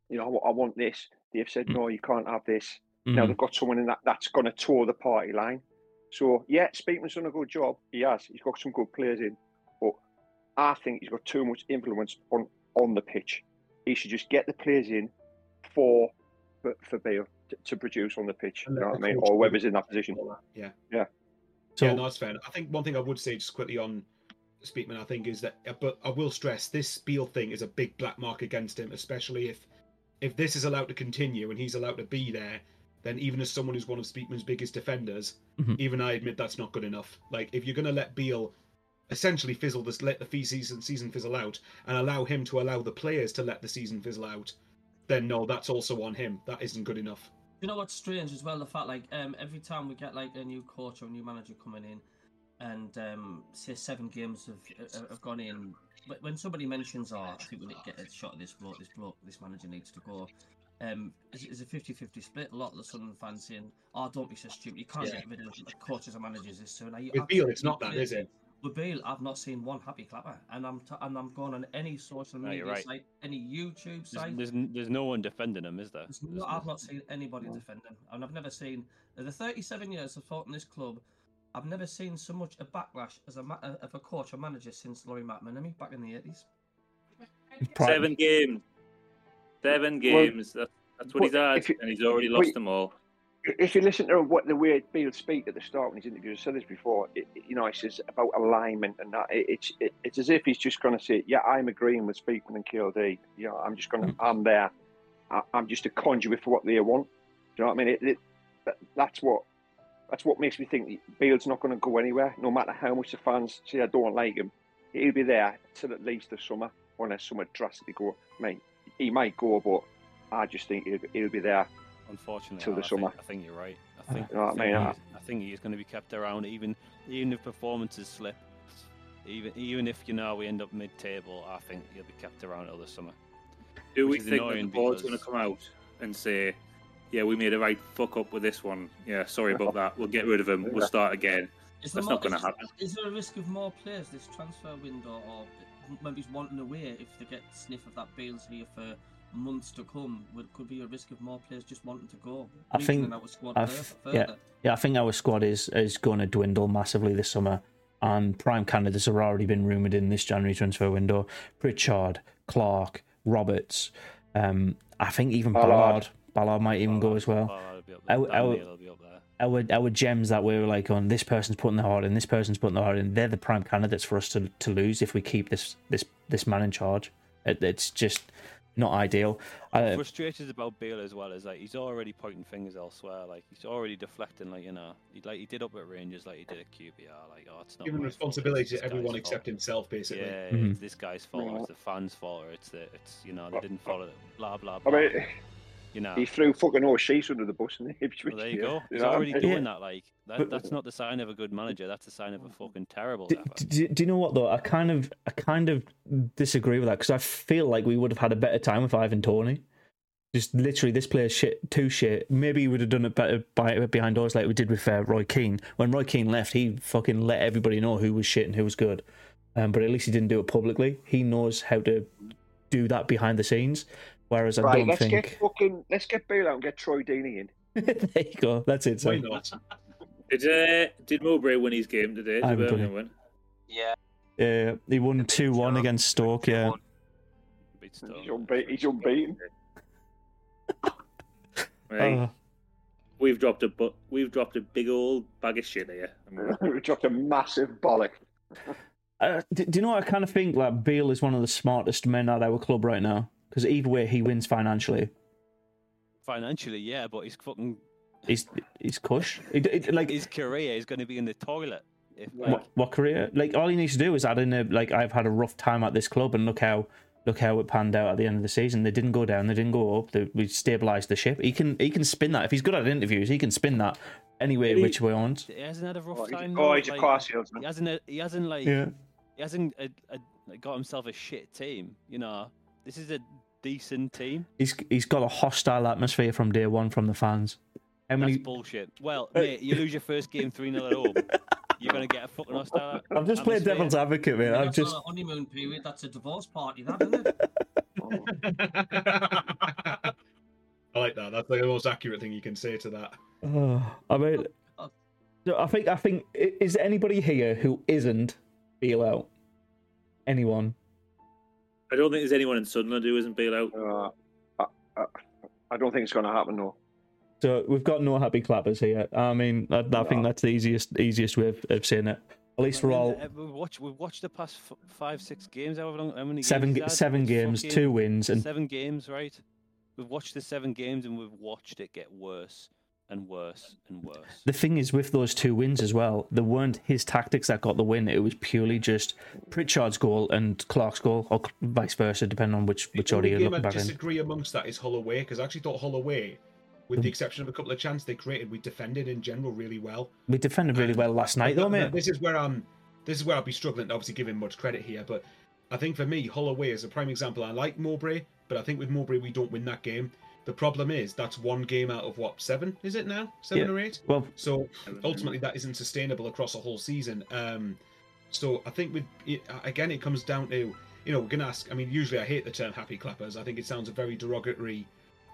B: you know, I want this. They've said
A: Mm.
B: no, you can't have this. Now
A: Mhm.
B: they've got someone in that that's going to tour the party line. So yeah, Speakman's done a good job. He has. He's got some good players in, but I think he's got too much influence on on the pitch. He should just get the players in for for, for Beale to, to produce on the pitch. You know what I mean? Or
D: do
B: whoever's in that position.
D: Yeah.
A: So
D: yeah, no, that's fair. I think one thing I would say just quickly on Speakman, I think, is that, uh, but I will stress this Beale thing is a big black mark against him, especially if if this is allowed to continue and he's allowed to be there. Then even as someone who's one of Speakman's biggest defenders,
A: Mhm.
D: even I admit that's not good enough. Like if you're going to let Beale essentially fizzle this, let the fee season season fizzle out, and allow him to allow the players to let the season fizzle out, then no, that's also on him. That isn't good enough.
G: You know what's strange as well? The fact like um, every time we get like a new coach or a new manager coming in, and um, say seven games have have- have gone in, but when somebody mentions, "Oh, I think we need to get a shot of this bloke, this bloke, this manager needs to go," um, it's, it's a 50-50 split. A lot of the Sunderland fans saying, "Oh, don't be so stupid. You can't
D: Yeah.
G: get rid of coaches and managers this soon." Are you
D: With Beale, it's not that, is it?
G: With Beale, I've not seen one happy clapper, and I'm t- and I'm going on any social media
E: you're right.
G: site, any YouTube
E: There's,
G: site.
E: there's, n- there's no one defending him, is there?
G: There's
E: There's
G: no-
E: no-
G: I've not seen anybody defend him, and I've never seen in the 37 years I've fought in this club. I've never seen so much a backlash as a ma- uh, of a coach or manager since Lawrie McMenemy back in the 80s.
H: Seven games. Seven games. That's That's what he's had,
B: you-
H: and he's already
B: but-
H: lost them all.
B: if you listen to what the way Beale speak at the start when he's interviewed, I said this before. It, it- you know, he says about alignment and that. It, it's it, it's as if he's just going to say, "Yeah, I'm agreeing with Speakman and KLD. You know, I'm just going to, hmm. I'm there. I, I'm just a conduit for what they want." Do you know what I mean? It, it, that, that's what that's what makes me think Beale's not going to go anywhere, no matter how much the fans say I don't like him. He'll be there till at least the summer, unless somewhere drastically go. I mean, he might go, but I just think he'll, he'll be there
E: Unfortunately,
B: Till the
E: I,
B: summer.
E: Think, I think you're right. I think,
B: You know I
E: I, think
B: mean?
E: he's- I think he's going to be kept around, even even if performances slip. Even even if you know we end up mid-table, I think he'll be kept around till the summer.
H: Do we
E: which is
H: think that the
E: annoying
H: board's going to come out and say, "Yeah, we made a right fuck up with this one. Yeah, sorry about that. We'll get rid of him. We'll start again."
G: Is
H: That's
G: more-
H: not gonna happen.
G: Is there a risk of more players this transfer window, or maybe he's wanting away if they get sniff of that Beale's here for months to come? Would could be a risk of more players just wanting to go.
A: I think-
G: our squad
A: I
G: fur-
A: yeah. Yeah, I think our squad is is going to dwindle massively this summer, and prime candidates have already been rumored in this January transfer window. Pritchard, Clarke, Roberts. Um, I think even
B: Ballard.
A: Ballard. Ballard might even go as well.
E: Ballard will be up.
A: Our- our-
E: Neil will be up there.
A: Our our gems that we were like on this person's putting their heart in, this person's putting their heart in. They're the prime candidates for us to to lose if we keep this this this man in charge. It, it's just not ideal. I,
E: Frustrated about Beale as well is like he's already pointing fingers elsewhere. Like he's already deflecting, like you know, he, like he did up at Rangers, like he did at QPR. Like oh, it's not
D: Giving responsibility to
E: this guy's
D: everyone
E: fault.
D: except himself, basically.
E: Yeah,
A: Mhm.
E: it's this guy's fault. It's the fans' fault, or it's the it's you know they didn't follow it. Blah blah
B: I
E: blah.
B: mean,
E: you know.
B: he threw fucking Aouchiche under the bus in the Ipswich. [LAUGHS]
E: Well, there you
B: yeah.
E: go. He's
B: know what I
E: already
B: mean?
E: doing that. Like that,
A: But-
E: that's not the sign of a good manager. That's a sign of a fucking terrible
A: Do, do, do you know what though? I kind of I kind of disagree with that because I feel like we would have had a better time with Ivan Tony. Just literally, this player's shit, too shit. Maybe he would have done it better by behind doors like we did with uh, Roy Keane. When Roy Keane left, he fucking let everybody know who was shit and who was good. Um, but at least he didn't do it publicly. He knows how to do that behind the scenes. Whereas I
B: Right,
A: don't
B: let's get fucking let's get Beale out and get Troy Deeney in. [LAUGHS]
A: there you go. That's it.
D: Why
A: So.
D: not?
H: Did uh, did Mowbray win his game today?
A: I
H: Did
A: haven't done
H: Birmingham win?
F: Yeah,
A: Uh, he won two one against Stoke. Yeah.
E: Beat Stoke.
B: He's, unbe- he's unbeaten. [LAUGHS]
H: Right.
A: Uh,
H: we've dropped a bu- we've dropped a big old bag of shit here. [LAUGHS]
B: we dropped a massive bollock.
A: Uh, do, do you know what I kind of think? Like Beale is one of the smartest men at our club right now because either way he wins financially.
E: Financially, yeah, but he's fucking
A: He's he's cush. It, it, like
E: his career is going to be in the toilet. If like,
A: what, what career? Like all he needs to do is add in a like I've had a rough time at this club and look how look how it panned out at the end of the season. They didn't go down. They didn't go up. They, we stabilised the ship. He can he can spin that if he's good at interviews. He can spin that
H: anyway, he-
A: which way he wants.
E: he hasn't had a rough
B: Oh, he's,
E: time.
B: oh,
E: though,
B: he's a
E: like,
B: car salesman.
E: He hasn't. He hasn't like.
A: Yeah.
E: He hasn't uh, uh, like, got himself a shit team. You know, this is a decent team.
A: He's he's got a hostile atmosphere from day one from the fans. How
E: That's
A: many?
E: bullshit. Well, uh, mate, you lose your first game three 0 at home. You're gonna get a fucking hostile. [LAUGHS]
A: I'm just played
E: atmosphere.
A: devil's advocate, man. I've
G: That's
A: just
G: not a honeymoon period. That's a divorce party, that isn't it? [LAUGHS]
D: I like that. That's like the most accurate thing you can say to that.
A: Oh, [SIGHS] I mean, so I think I think is there anybody here who isn't feel out? Anyone?
H: I don't think there's anyone in Sunderland who isn't bail out.
B: Uh, I, I, I don't think it's going to happen, though.
A: So we've got no happy clappers here. I mean, I, I think that's the easiest easiest way of, of saying it. At least
E: I
A: we're all
E: uh, We've watched. We've watched the past f- five, six games. However long, how many
A: seven
E: games? had?
A: seven games, two wins, and
E: seven games, right? We've watched the seven games and we've watched it get worse and worse and worse.
A: the thing is with those two wins as well, there weren't his tactics that got the win. It was purely just Pritchard's goal and Clarke's goal, or vice versa, depending on which which
D: the
A: order
D: only
A: you're
D: game I
A: looking back in.
D: disagree amongst that is Hull away because I actually thought Hull away, with the exception of a couple of chances they created, we defended in general really well.
A: We defended really
D: And-
A: well last night, though, mate.
D: This is where I'm. This is where I'll be struggling to obviously give him much credit here, but I think for me, Hull away is a prime example. I like Mowbray, but I think with Mowbray we don't win that game. The problem is that's one game out of what seven is it now? Seven
A: Yeah.
D: or eight?
A: Well,
D: So ultimately, that isn't sustainable across a whole season. Um, so I think with it- again, it comes down to you know we're gonna ask. I mean, usually I hate the term "happy clappers." I think it sounds a very derogatory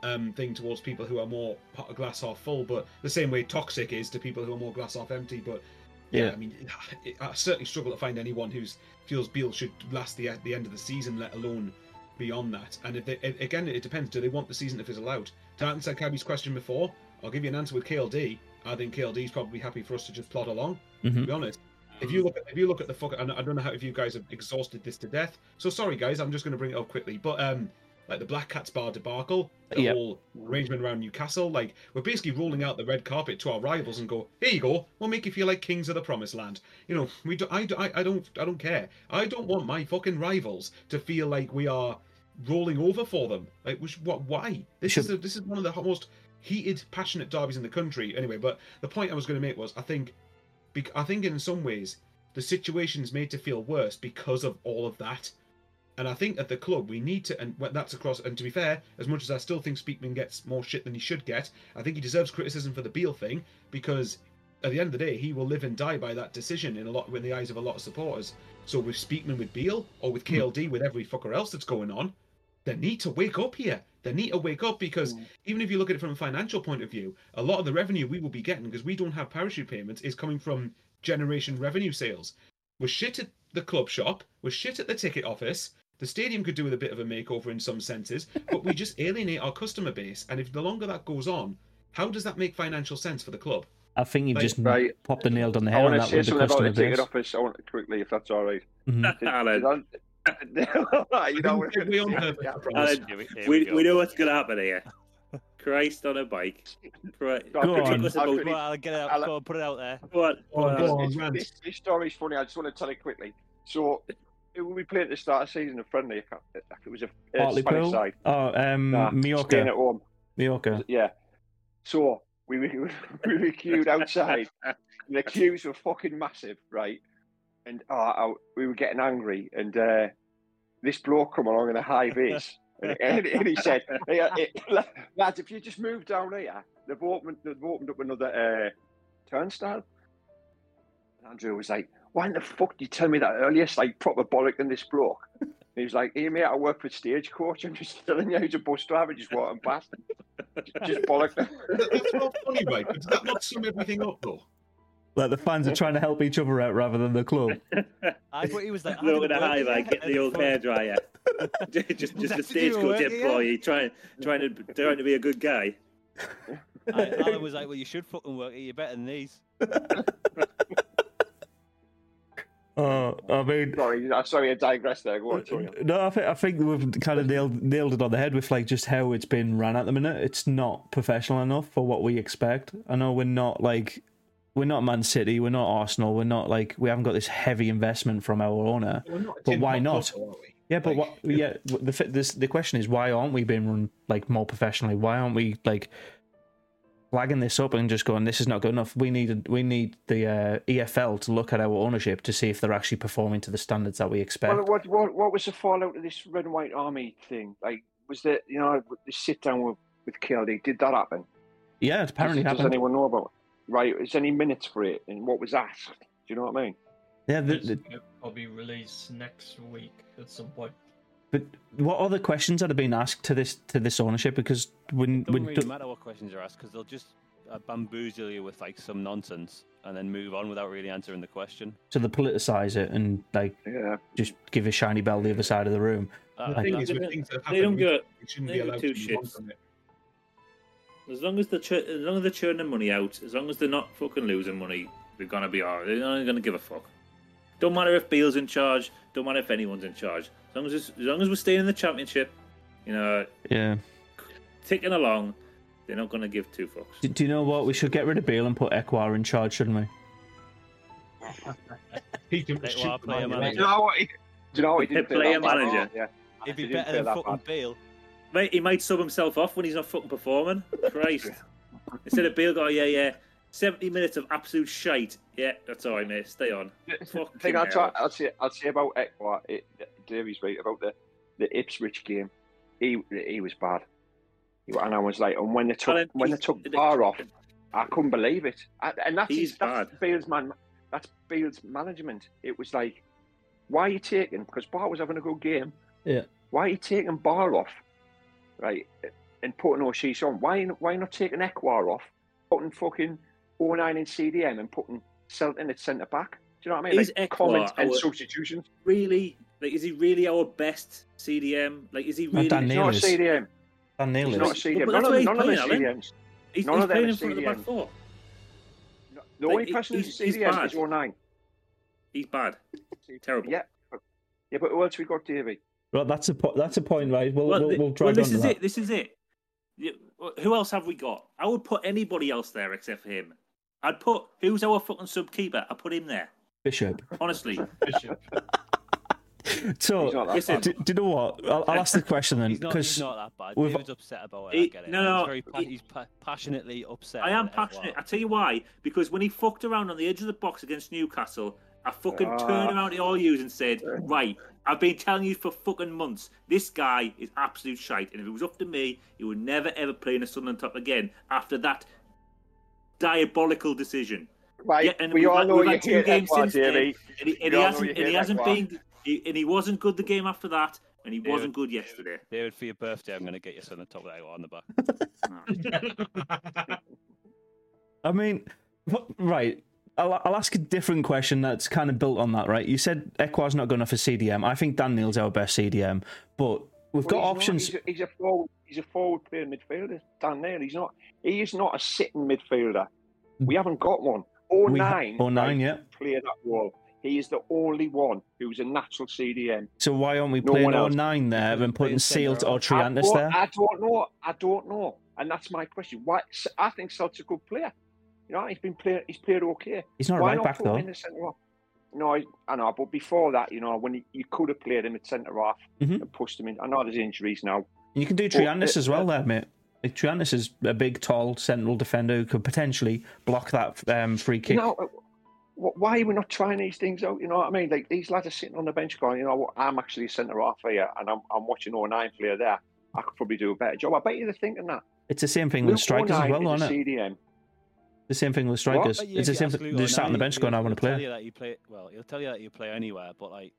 D: um, thing towards people who are more glass half full, but the same way toxic is to people who are more glass half empty. But yeah,
A: Yeah.
D: I mean, it, I certainly struggle to find anyone who's feels Beale should last the the end of the season, let alone beyond that. And if they, again, it depends. Do they want the season to fizzle allowed? to answer Cabby's question before, I'll give you an answer with KLD. I think KLD is probably happy for us to just plod along. To
A: Mhm.
D: be honest, if you look at if you look at the fuck, and I don't know how if you guys have exhausted this to death. So sorry, guys, I'm just going to bring it up quickly. But um, like the Black Cats bar debacle, the
A: Yep.
D: whole arrangement around Newcastle, like we're basically rolling out the red carpet to our rivals and go, here you go, we'll make you feel like kings of the promised land. You know, we do, I, do- I, I don't I don't care. I don't want my fucking rivals to feel like we are rolling over for them. Like, which, what? Why? This is
A: Should-
D: the, this is one of the most heated, passionate derbies in the country. Anyway, but the point I was going to make was, I think, bec- I think in some ways the situation's made to feel worse because of all of that. And I think at the club we need to, and that's across. And to be fair, as much as I still think Speakman gets more shit than he should get, I think he deserves criticism for the Beale thing because at the end of the day, he will live and die by that decision in a lot in the eyes of a lot of supporters. So with Speakman with Beale or with mm. KLD with every fucker else that's going on, they need to wake up here. They need to wake up because even if you look at it from a financial point of view, a lot of the revenue we will be getting because we don't have parachute payments is coming from generation revenue sales. We're shit at the club shop. We're shit at the ticket office. The stadium could do with a bit of a makeover in some senses, but we just alienate our customer base. And if the longer that goes on, how does that make financial sense for the club?
A: I think you've
D: Right,
A: just
B: right.
A: popped the nail on the
B: I
A: head on
B: want to
A: that
B: say
A: with the
B: something about the ticket office. I want to quickly, if that's all right.
A: Mhm.
B: Did- [LAUGHS]
H: Alan,
B: did I- [LAUGHS] you know,
D: Didn't we on purpose, I promise.
H: Alan,
E: Here we, here
H: we,
E: go.
H: we know what's going to happen here. Christ on a bike. Right.
B: Go
A: on.
B: I'll
E: Go on, get it out.
B: Alan-
E: Go on, put it out there.
H: Go on,
D: Go on,
H: go
D: go
H: on.
D: on.
B: this,
D: rant.
B: this, this story's funny. I just want to tell it quickly. So, it will be playing at the start of the season, a friendly. I can't- It was a uh, Spanish
A: Pool?
B: side.
A: Oh, um,
B: Nah, Spain at home.
A: Mallorca.
B: Yeah. So we were [LAUGHS] we were queued outside. [LAUGHS] and the queues were fucking massive, right? And uh, I, we were getting angry, and uh, this bloke come along in a high vis, and, and, and he said, [LAUGHS] hey, uh, eh, "Lads, if you just move down here, they've opened they've opened up another uh, turnstile." And Andrew was like, "Why in the fuck did you tell me that earlier?" It's like proper bollocking this bloke. He was like, "Hey mate, I work for Stagecoach. I'm just telling you, he's a bus driver, just walking past, just bollocked him."
D: That's not funny, right? Does that not sum everything up, though?
A: Like the fans are trying to help each other out rather than the club. [LAUGHS]
E: I thought he was like,
H: Look
E: "I
H: at the
E: didn't
H: high
E: work
H: like get the old hair dryer. [LAUGHS] just just, just a
E: That's
H: stagecoach
E: what you were, yeah.
H: employee trying trying to trying to be a good guy.
E: I, Alan was like, "Well, you should fucking work here. You're better than these." [LAUGHS]
A: Oh, I mean,
B: Sorry, uh, sorry, I digress there. Go on, Tony.
A: no, I think I think we've kind of nailed nailed it on the head with like just how it's been run at the minute. It's not professional enough for what we expect. I know we're not like we're not Man City, we're not Arsenal, we're not like we haven't got this heavy investment from our owner.
D: We're not
A: But why not?
D: club.
A: Yeah, but
D: Like-
A: what? Yeah, the this the question is why aren't we being run like more professionally? Why aren't we like flagging this up and just going, this is not good enough? We need we need the uh, EFL to look at our ownership to see if they're actually performing to the standards that we expect.
B: Well, what, what what was the fallout of this red and white army thing? Like, was there you know the sit down with with KLD? Did that happen?
A: yeah, it apparently
B: does, does
A: happened.
B: anyone know about? it? Right, is any minutes for it and what was asked? Do you know what I mean?
A: Yeah, the,
G: It's
A: the,
G: gonna probably release next week at some point.
A: but what other questions that have been asked to this to this ownership? Because when
E: It doesn't
A: when
E: really matter what questions are asked because they'll just uh, bamboozle you with like some nonsense and then move on without really answering the question.
A: so they politicize it and like
B: Yeah.
A: just give a shiny bell the other side of the room.
E: Uh,
D: The thing
E: that-
D: is, with things that have
H: They don't get
D: we shouldn't
H: they
D: be allowed
H: give
D: to
H: two
D: move on
H: shits.
D: From it.
H: as long as they're as long as they're churning money out, as long as they're not fucking losing money, they're gonna be alright. They're not gonna give a fuck. Don't matter if Beale's in charge. Don't matter if anyone's in charge. As long as as long as we're staying in the championship, you know,
A: Yeah.
H: ticking along, they're not gonna give two fucks.
A: Do, do you know what? We should get rid of Beale and put Ekwah in charge, shouldn't we?
D: He can
E: Like,
D: shoot
E: well, player manager.
B: Do you know what? He, do you know what? He didn't play a
H: manager.
B: Yeah.
E: He'd be better than
B: that
E: fucking
B: bad.
E: Beale.
H: Mate, he might sub himself off when he's not fucking performing. Christ. [LAUGHS] Instead of Beale going, yeah, yeah, 70 minutes of absolute shite. Yeah, that's all right, mate. Stay on. Fucking
B: thing I'll, try. I'll say, I'll say about Ekwah, it, Davies right about the the Ipswich game. He he was bad. And I was like, and when they took
H: Alan,
B: when they
H: he's-
B: took Ba off, I couldn't believe it. I, and that's
H: He's
B: that's
H: bad.
B: Beale's man. That's Beale's management. It was like, why are you taking? Because Ba was having a good game.
A: Yeah.
B: Why are you taking Ba off, right? And putting Aouchiche on. Why why not taking Ekwah off, putting fucking O'Nien in CDM and putting Selton at centre back? Do you know what I mean?
H: Is
B: like
H: Ekwah
B: comments and substitutions.
H: Really? Like, is he really our best CDM? Like, is he
A: Not
H: really?
A: Dan
B: He's not a CDM.
A: Dan Neil
B: He's
A: is.
B: not a CDM.
H: But
B: None of,
H: where he's
B: none of them are
H: playing, Alan.
B: CDMs.
H: He's,
B: None
H: he's
B: of them
H: playing
B: are
H: in front of the back
B: CDM.
H: four.
B: The
H: Like,
B: only
H: he-
B: person who's
H: he's-
B: a
H: he's
B: CDM
H: bad.
B: is O'Nien.
H: He's bad. Terrible.
B: Yeah. Yeah, but who else we got, Davey?
A: Right, that's a po- that's a point, right? We'll
H: Well,
A: we'll, we'll
H: well, this
A: on
H: is
A: that.
H: it. This is it. Who else have we got? I would put anybody else there except for him. I'd put who's our fucking sub keeper. I'd put him there.
A: Bishop.
H: Honestly,
D: Bishop. [LAUGHS]
A: So,
B: He's not that
H: listen,
A: do, do you know what? I'll, I'll ask the question then,
E: He's not, he's not that bad.
A: we've-
E: David's upset about it.
H: He-
E: I get it.
H: no, no,
E: he's, very pa-
H: he-
E: he's pa- passionately upset.
H: I am
E: with it,
H: passionate. I tell you why. Because when he fucked around on the edge of the box against Newcastle, I fucking
B: Ah.
H: turned around to all yous and said, "Right, I've been telling you for fucking months. This guy is absolute shite, and if it was up to me, he would never ever play in a Sunderland top again after that diabolical decision."
B: Right,
H: Yeah, and
B: we
H: we've
B: all
H: had-
B: know you
H: had two
B: hate
H: games
B: Ekwah,
H: since then, and he, and he hasn't, and he hasn't been, he, and he wasn't good the game after that, and he
E: David-
H: wasn't good yesterday.
E: David, for your birthday, I'm going to get you something top of that on the back. [LAUGHS]
A: I mean, right. I'll, I'll ask a different question that's kind of built on that, right? You said Ekwah's not good enough for CDM. I think Dan Neil's our best CDM, but we've got
B: Well, not-
A: options.
B: he's, a, he's a forward. He's a forward playing midfielder. Dan Neil. He's not. He is not a sitting midfielder. Hmm. We haven't got one. Oh
A: We ha-
B: nine.
A: yeah.
B: Clear that wall. He is the only one who's a natural CDM.
A: So why aren't we
B: No
A: playing
B: one else.
A: O'Nien there and putting Sealed or. Triantis there?
B: I don't know. I don't know. And that's my question. Why? I think Seelt's a good player. You know, he's been playing. He's played okay.
A: He's not
B: Why
A: right
B: not
A: back
B: put him
A: though.
B: in the centre? No, I, I know. But before that, you know, when he, you could have played him at centre half
A: Mhm.
B: and pushed him in. I know there's injuries now.
A: You can do
B: Well, uh,
A: as well, there, mate. Like, Triantis is a big, tall central defender who could potentially block that um, free kick.
B: You know, uh, why are we not trying these things out? You know what I mean? Like these lads are sitting on the bench going, you know what? I'm actually a centre half here, and I'm, I'm watching all O'Nien player there. I could probably do a better job. I bet you they're thinking that.
A: It's the same thing
B: Luke
A: with strikers as well,
B: is
A: isn't it?
B: CDM.
A: The same thing with strikers.
E: But yeah,
A: It's the same thing. They just sat on the
E: O'Nien,
A: bench going, I
E: he'll-
A: want to
E: he'll Tell
A: play.
E: you that he play well. He'll tell you that you play anywhere, but like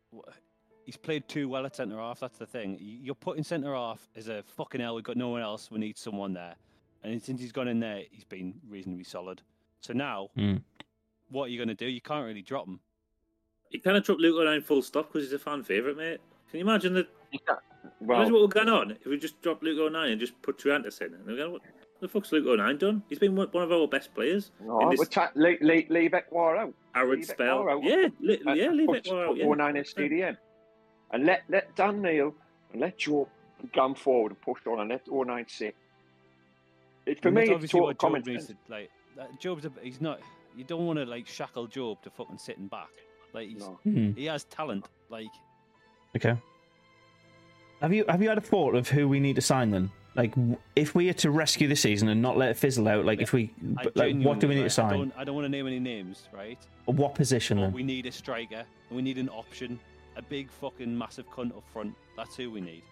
E: he's played too well at centre half. That's the thing. You- You're putting centre half as a fucking hell. We've got no one else. We need someone there. And since he's gone in there, he's been reasonably solid. So now,
A: Hmm.
E: what are you going to do? You can't really drop him.
H: You kind of dropped Luke O'Nien full stop because he's a fan favourite, mate. Can you imagine that?
B: You can't-
H: imagine what would going on if we just dropped Luke O'Nien and just put Triantis in? And they're going, what the fuck's Luke O'Nien done? He's been one one of our best players in this
B: we're ta- leave, leave, leave Ekwah out.
H: arid
B: leave
H: spell.
B: out.
H: Yeah, li-
B: Uh,
H: yeah, leave
B: put,
H: it all out.
B: put
H: Yeah.
B: O'Nien as CDM. And let, let Dan Neil and let Joe come forward and push on and let O'Nien sit. It, for
E: And
B: me, it's
E: obviously
B: total
E: what
B: common sense.
E: like. that- Jobe's a, he's not. You don't want to like shackle Jobe to fucking sitting back. Like he's,
B: No.
A: Hmm.
E: he has talent. Like
A: Okay. Have you have you had a thought of who we need to sign then? Like, if we are to rescue the season and not let it fizzle out, like if we,
E: I
A: like, what do we need to
E: right, I
A: sign?
E: don't, I don't want to name any names, right?
A: What position
E: But
A: then?
E: we need a striker. and We need an option. A big fucking massive cunt up front. That's who we need.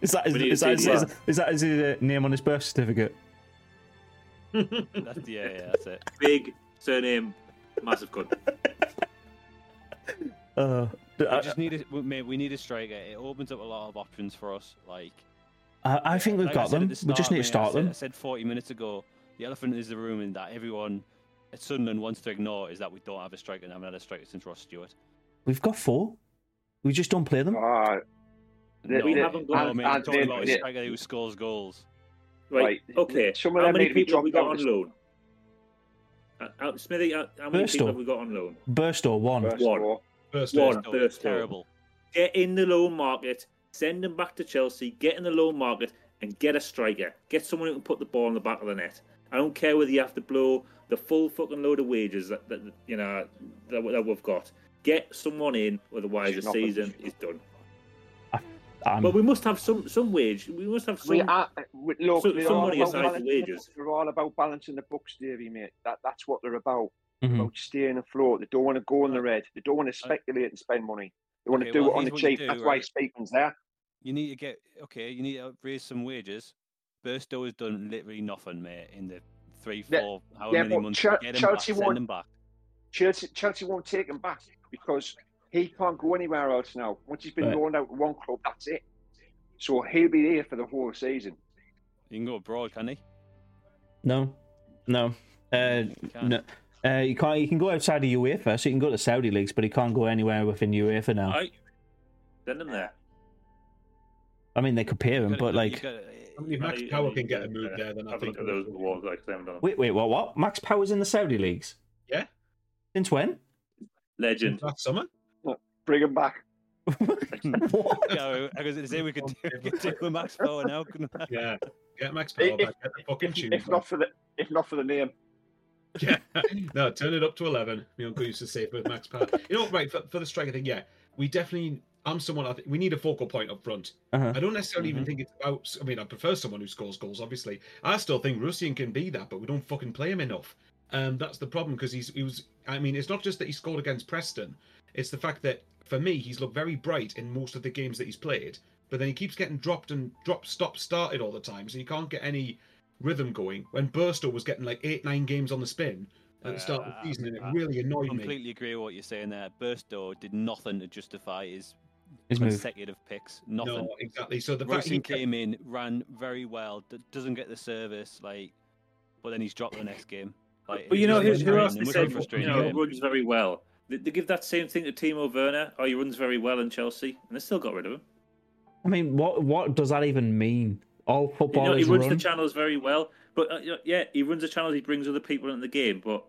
A: Is that is,
H: We need
A: is,
H: to
A: that,
H: see
A: is,
H: that.
A: is, is that his uh, name on his birth certificate?
E: That's, yeah, yeah, that's it. [LAUGHS]
H: Big surname, massive cunt. [LAUGHS]
A: Uh,
E: We
A: I,
E: just need a, mate, we need a striker. It opens up a lot of options for us. Like
A: I, I think we've
E: like
A: got them.
E: at the
A: We just
E: start,
A: need to
E: mate, I
A: start
E: said-
A: them.
E: I said 40 minutes ago. The elephant is the room in that everyone at Sunderland wants to ignore is that we don't have a striker and haven't had a striker since Ross Stewart.
A: We've got four. We just don't play them.
B: Ah, the-
E: no,
H: we
B: the-
H: haven't got-
B: and-
E: mate, I'm
B: and
E: talking
B: the-
E: about a
B: the-
E: striker who scores goals.
H: Right.
B: Right.
H: Okay.
B: Some of
H: how
B: them
H: many
B: need to be
H: people have we got
B: dropped
H: on
B: out.
H: loan? Uh, uh, Smithy, uh, how many people
A: Burstow.
H: have we got on loan?
A: Burstow one.
B: First
H: One.
B: of all.
D: First
H: One.
D: one.
E: No,
H: Burstow.
E: terrible.
H: Get in the loan market, send him back to Chelsea, get in the loan market, and get a striker. Get someone who can put the ball in the back of the net. I don't care whether you have to blow the full fucking load of wages that, that you know that, that we've got. Get someone in, otherwise the
B: She's not
H: season is done.
A: Um,
H: But we must have some some wage. We must have some.
B: We are, we, look,
H: so-
B: they're
H: some money aside for wages.
B: They're all about balancing the books, Davey, mate. That, that's what they're about.
A: mhm.
B: About staying afloat. They don't want to go in the red. They don't want to speculate and spend money. They want
E: Okay,
B: to do
E: well,
B: it on the
E: here's what you
B: cheap.
E: do,
B: That's why
E: right?
B: Speakman's there.
E: You need to get okay. You need to raise some wages. Burstow has done literally nothing, mate, in the three,
B: Yeah,
E: four, however
B: yeah,
E: many months.
B: Chel-
E: get him
B: Chelsea
E: back, send
B: won't-
E: him back.
B: Chelsea, Chelsea won't take him back because he can't go anywhere else now. Once he's been
A: Right.
B: loaned out to one club, that's it. So he'll be there for the whole season.
E: He can go abroad, can he?
A: no, no, uh,
E: Can't.
A: no. Uh, you can't. You can go outside of UEFA, so you can go to Saudi leagues, but he can't go anywhere within UEFA now.
H: Right. Send him there.
A: I mean, they could pay him, but like,
D: I mean, if Max
H: Any-
D: Power
H: any-
D: can get a move there, then I
H: have a
D: think
H: look at those awards like them done.
A: Wait, wait, what? What? Max Powers in the Saudi leagues?
D: Yeah.
A: Since when?
H: Legend.
D: last summer.
B: Bring him back. [LAUGHS]
A: What? [LAUGHS]
E: Yeah, I was going to say we could do, we could do with Max Power now, couldn't we?
D: Yeah, get Max Power
B: If-
D: back. Get the fucking
B: If, if not for the if not for the name.
D: Yeah, [LAUGHS] no, turn it up to eleven. My uncle used to say with Max Power. You know, what, right for, for the striker thing. Yeah, we definitely. I'm someone. I think we need a focal point up front.
A: Uh-huh.
D: I don't necessarily even think it's about. I mean, I prefer someone who scores goals. Obviously, I still think Rusyn can be that, but we don't fucking play him enough. Um, that's the problem because he's he was. I mean, it's not just that he scored against Preston. It's the fact that for me, he's looked very bright in most of the games that he's played, but then he keeps getting dropped and drop, stop, started all the time, so you can't get any rhythm going. When Burstow was getting like eight, nine games on the spin at the start of the season, and it
E: I
D: really annoyed me.
E: I completely agree with what you're saying there. Burstow did nothing to justify his
A: His move.
E: consecutive picks. Nothing.
D: No, exactly. So the fact he
E: came in, ran very well, d- doesn't get the service, like, but then he's dropped the next game. Like,
H: But you know, who, who
E: frustrating,
H: else they
E: was
H: said you know,
E: game.
H: runs very well? They, they give that same thing to Timo Werner. Oh, he runs very well in Chelsea, and they still got rid of him.
A: I mean, what what does that even mean? All
H: You know,
A: footballers
H: he runs
A: run.
H: the channels very well, but uh, you know, yeah, he runs the channels. He brings other people into the game, but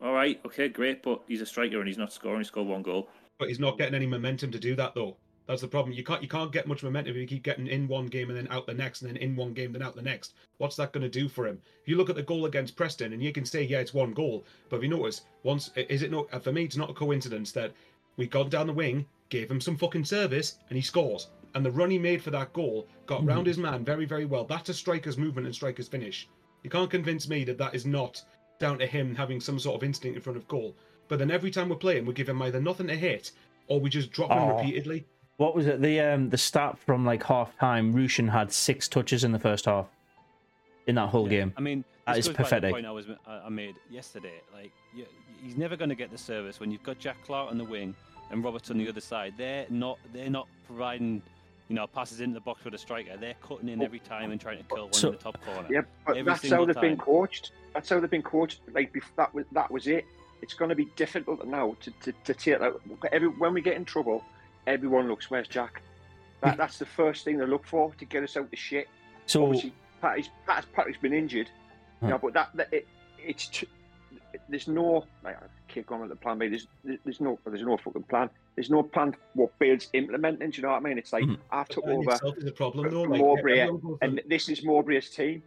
H: all right, okay, great. But he's a striker and he's not scoring. He scored one goal.
D: But he's not getting any momentum to do that though. That's the problem. You can't you can't get much momentum if you keep getting in one game and then out the next, and then in one game then out the next. What's that going to do for him? If you look at the goal against Preston, and you can say yeah, it's one goal, but if you notice, once is it not uh, for me? It's not a coincidence that we got down the wing, gave him some fucking service, and he scores. And the run he made for that goal got hmm. round his man very very well. That's a striker's movement and striker's finish. You can't convince me that that is not down to him having some sort of instinct in front of goal. But then every time we're playing, we give him either nothing to hit or we just drop him
A: Oh.
D: repeatedly.
A: What was it? The um the stat from like half time. Rusyn had six touches in the first half. In that whole game.
E: I mean,
A: that is
E: this
A: is
E: goes back to the
A: pathetic.
E: point I was I I made yesterday. Like, you, he's never going to get the service when you've got Jack Clarke on the wing and Roberts on the other side. They're not they're not providing, you know, passes into the box for the striker. They're cutting in every time and trying to kill one
A: So-
E: in the top corner.
B: Yeah, but
E: Every
B: that's how they've been coached. That's how they've been coached. Like that was that was it. It's going to be difficult now to, to, to take that. Every, when we get in trouble, everyone looks, "Where's Jack?" That, that's the first thing they look for to get us out the shit.
A: So
B: Obviously, Patty's, Patty's, Patty's been injured.
A: Huh.
B: Yeah, but that, that it, it's t- there's no like I keep going with the plan B. There's there's no there's no fucking plan. There's no plan what Beale's implementing. Do you know what I mean? It's like
A: Mhm.
B: I took over,
D: itself is a problem though. Like,
B: Mowbray, and this is Mowbray's team.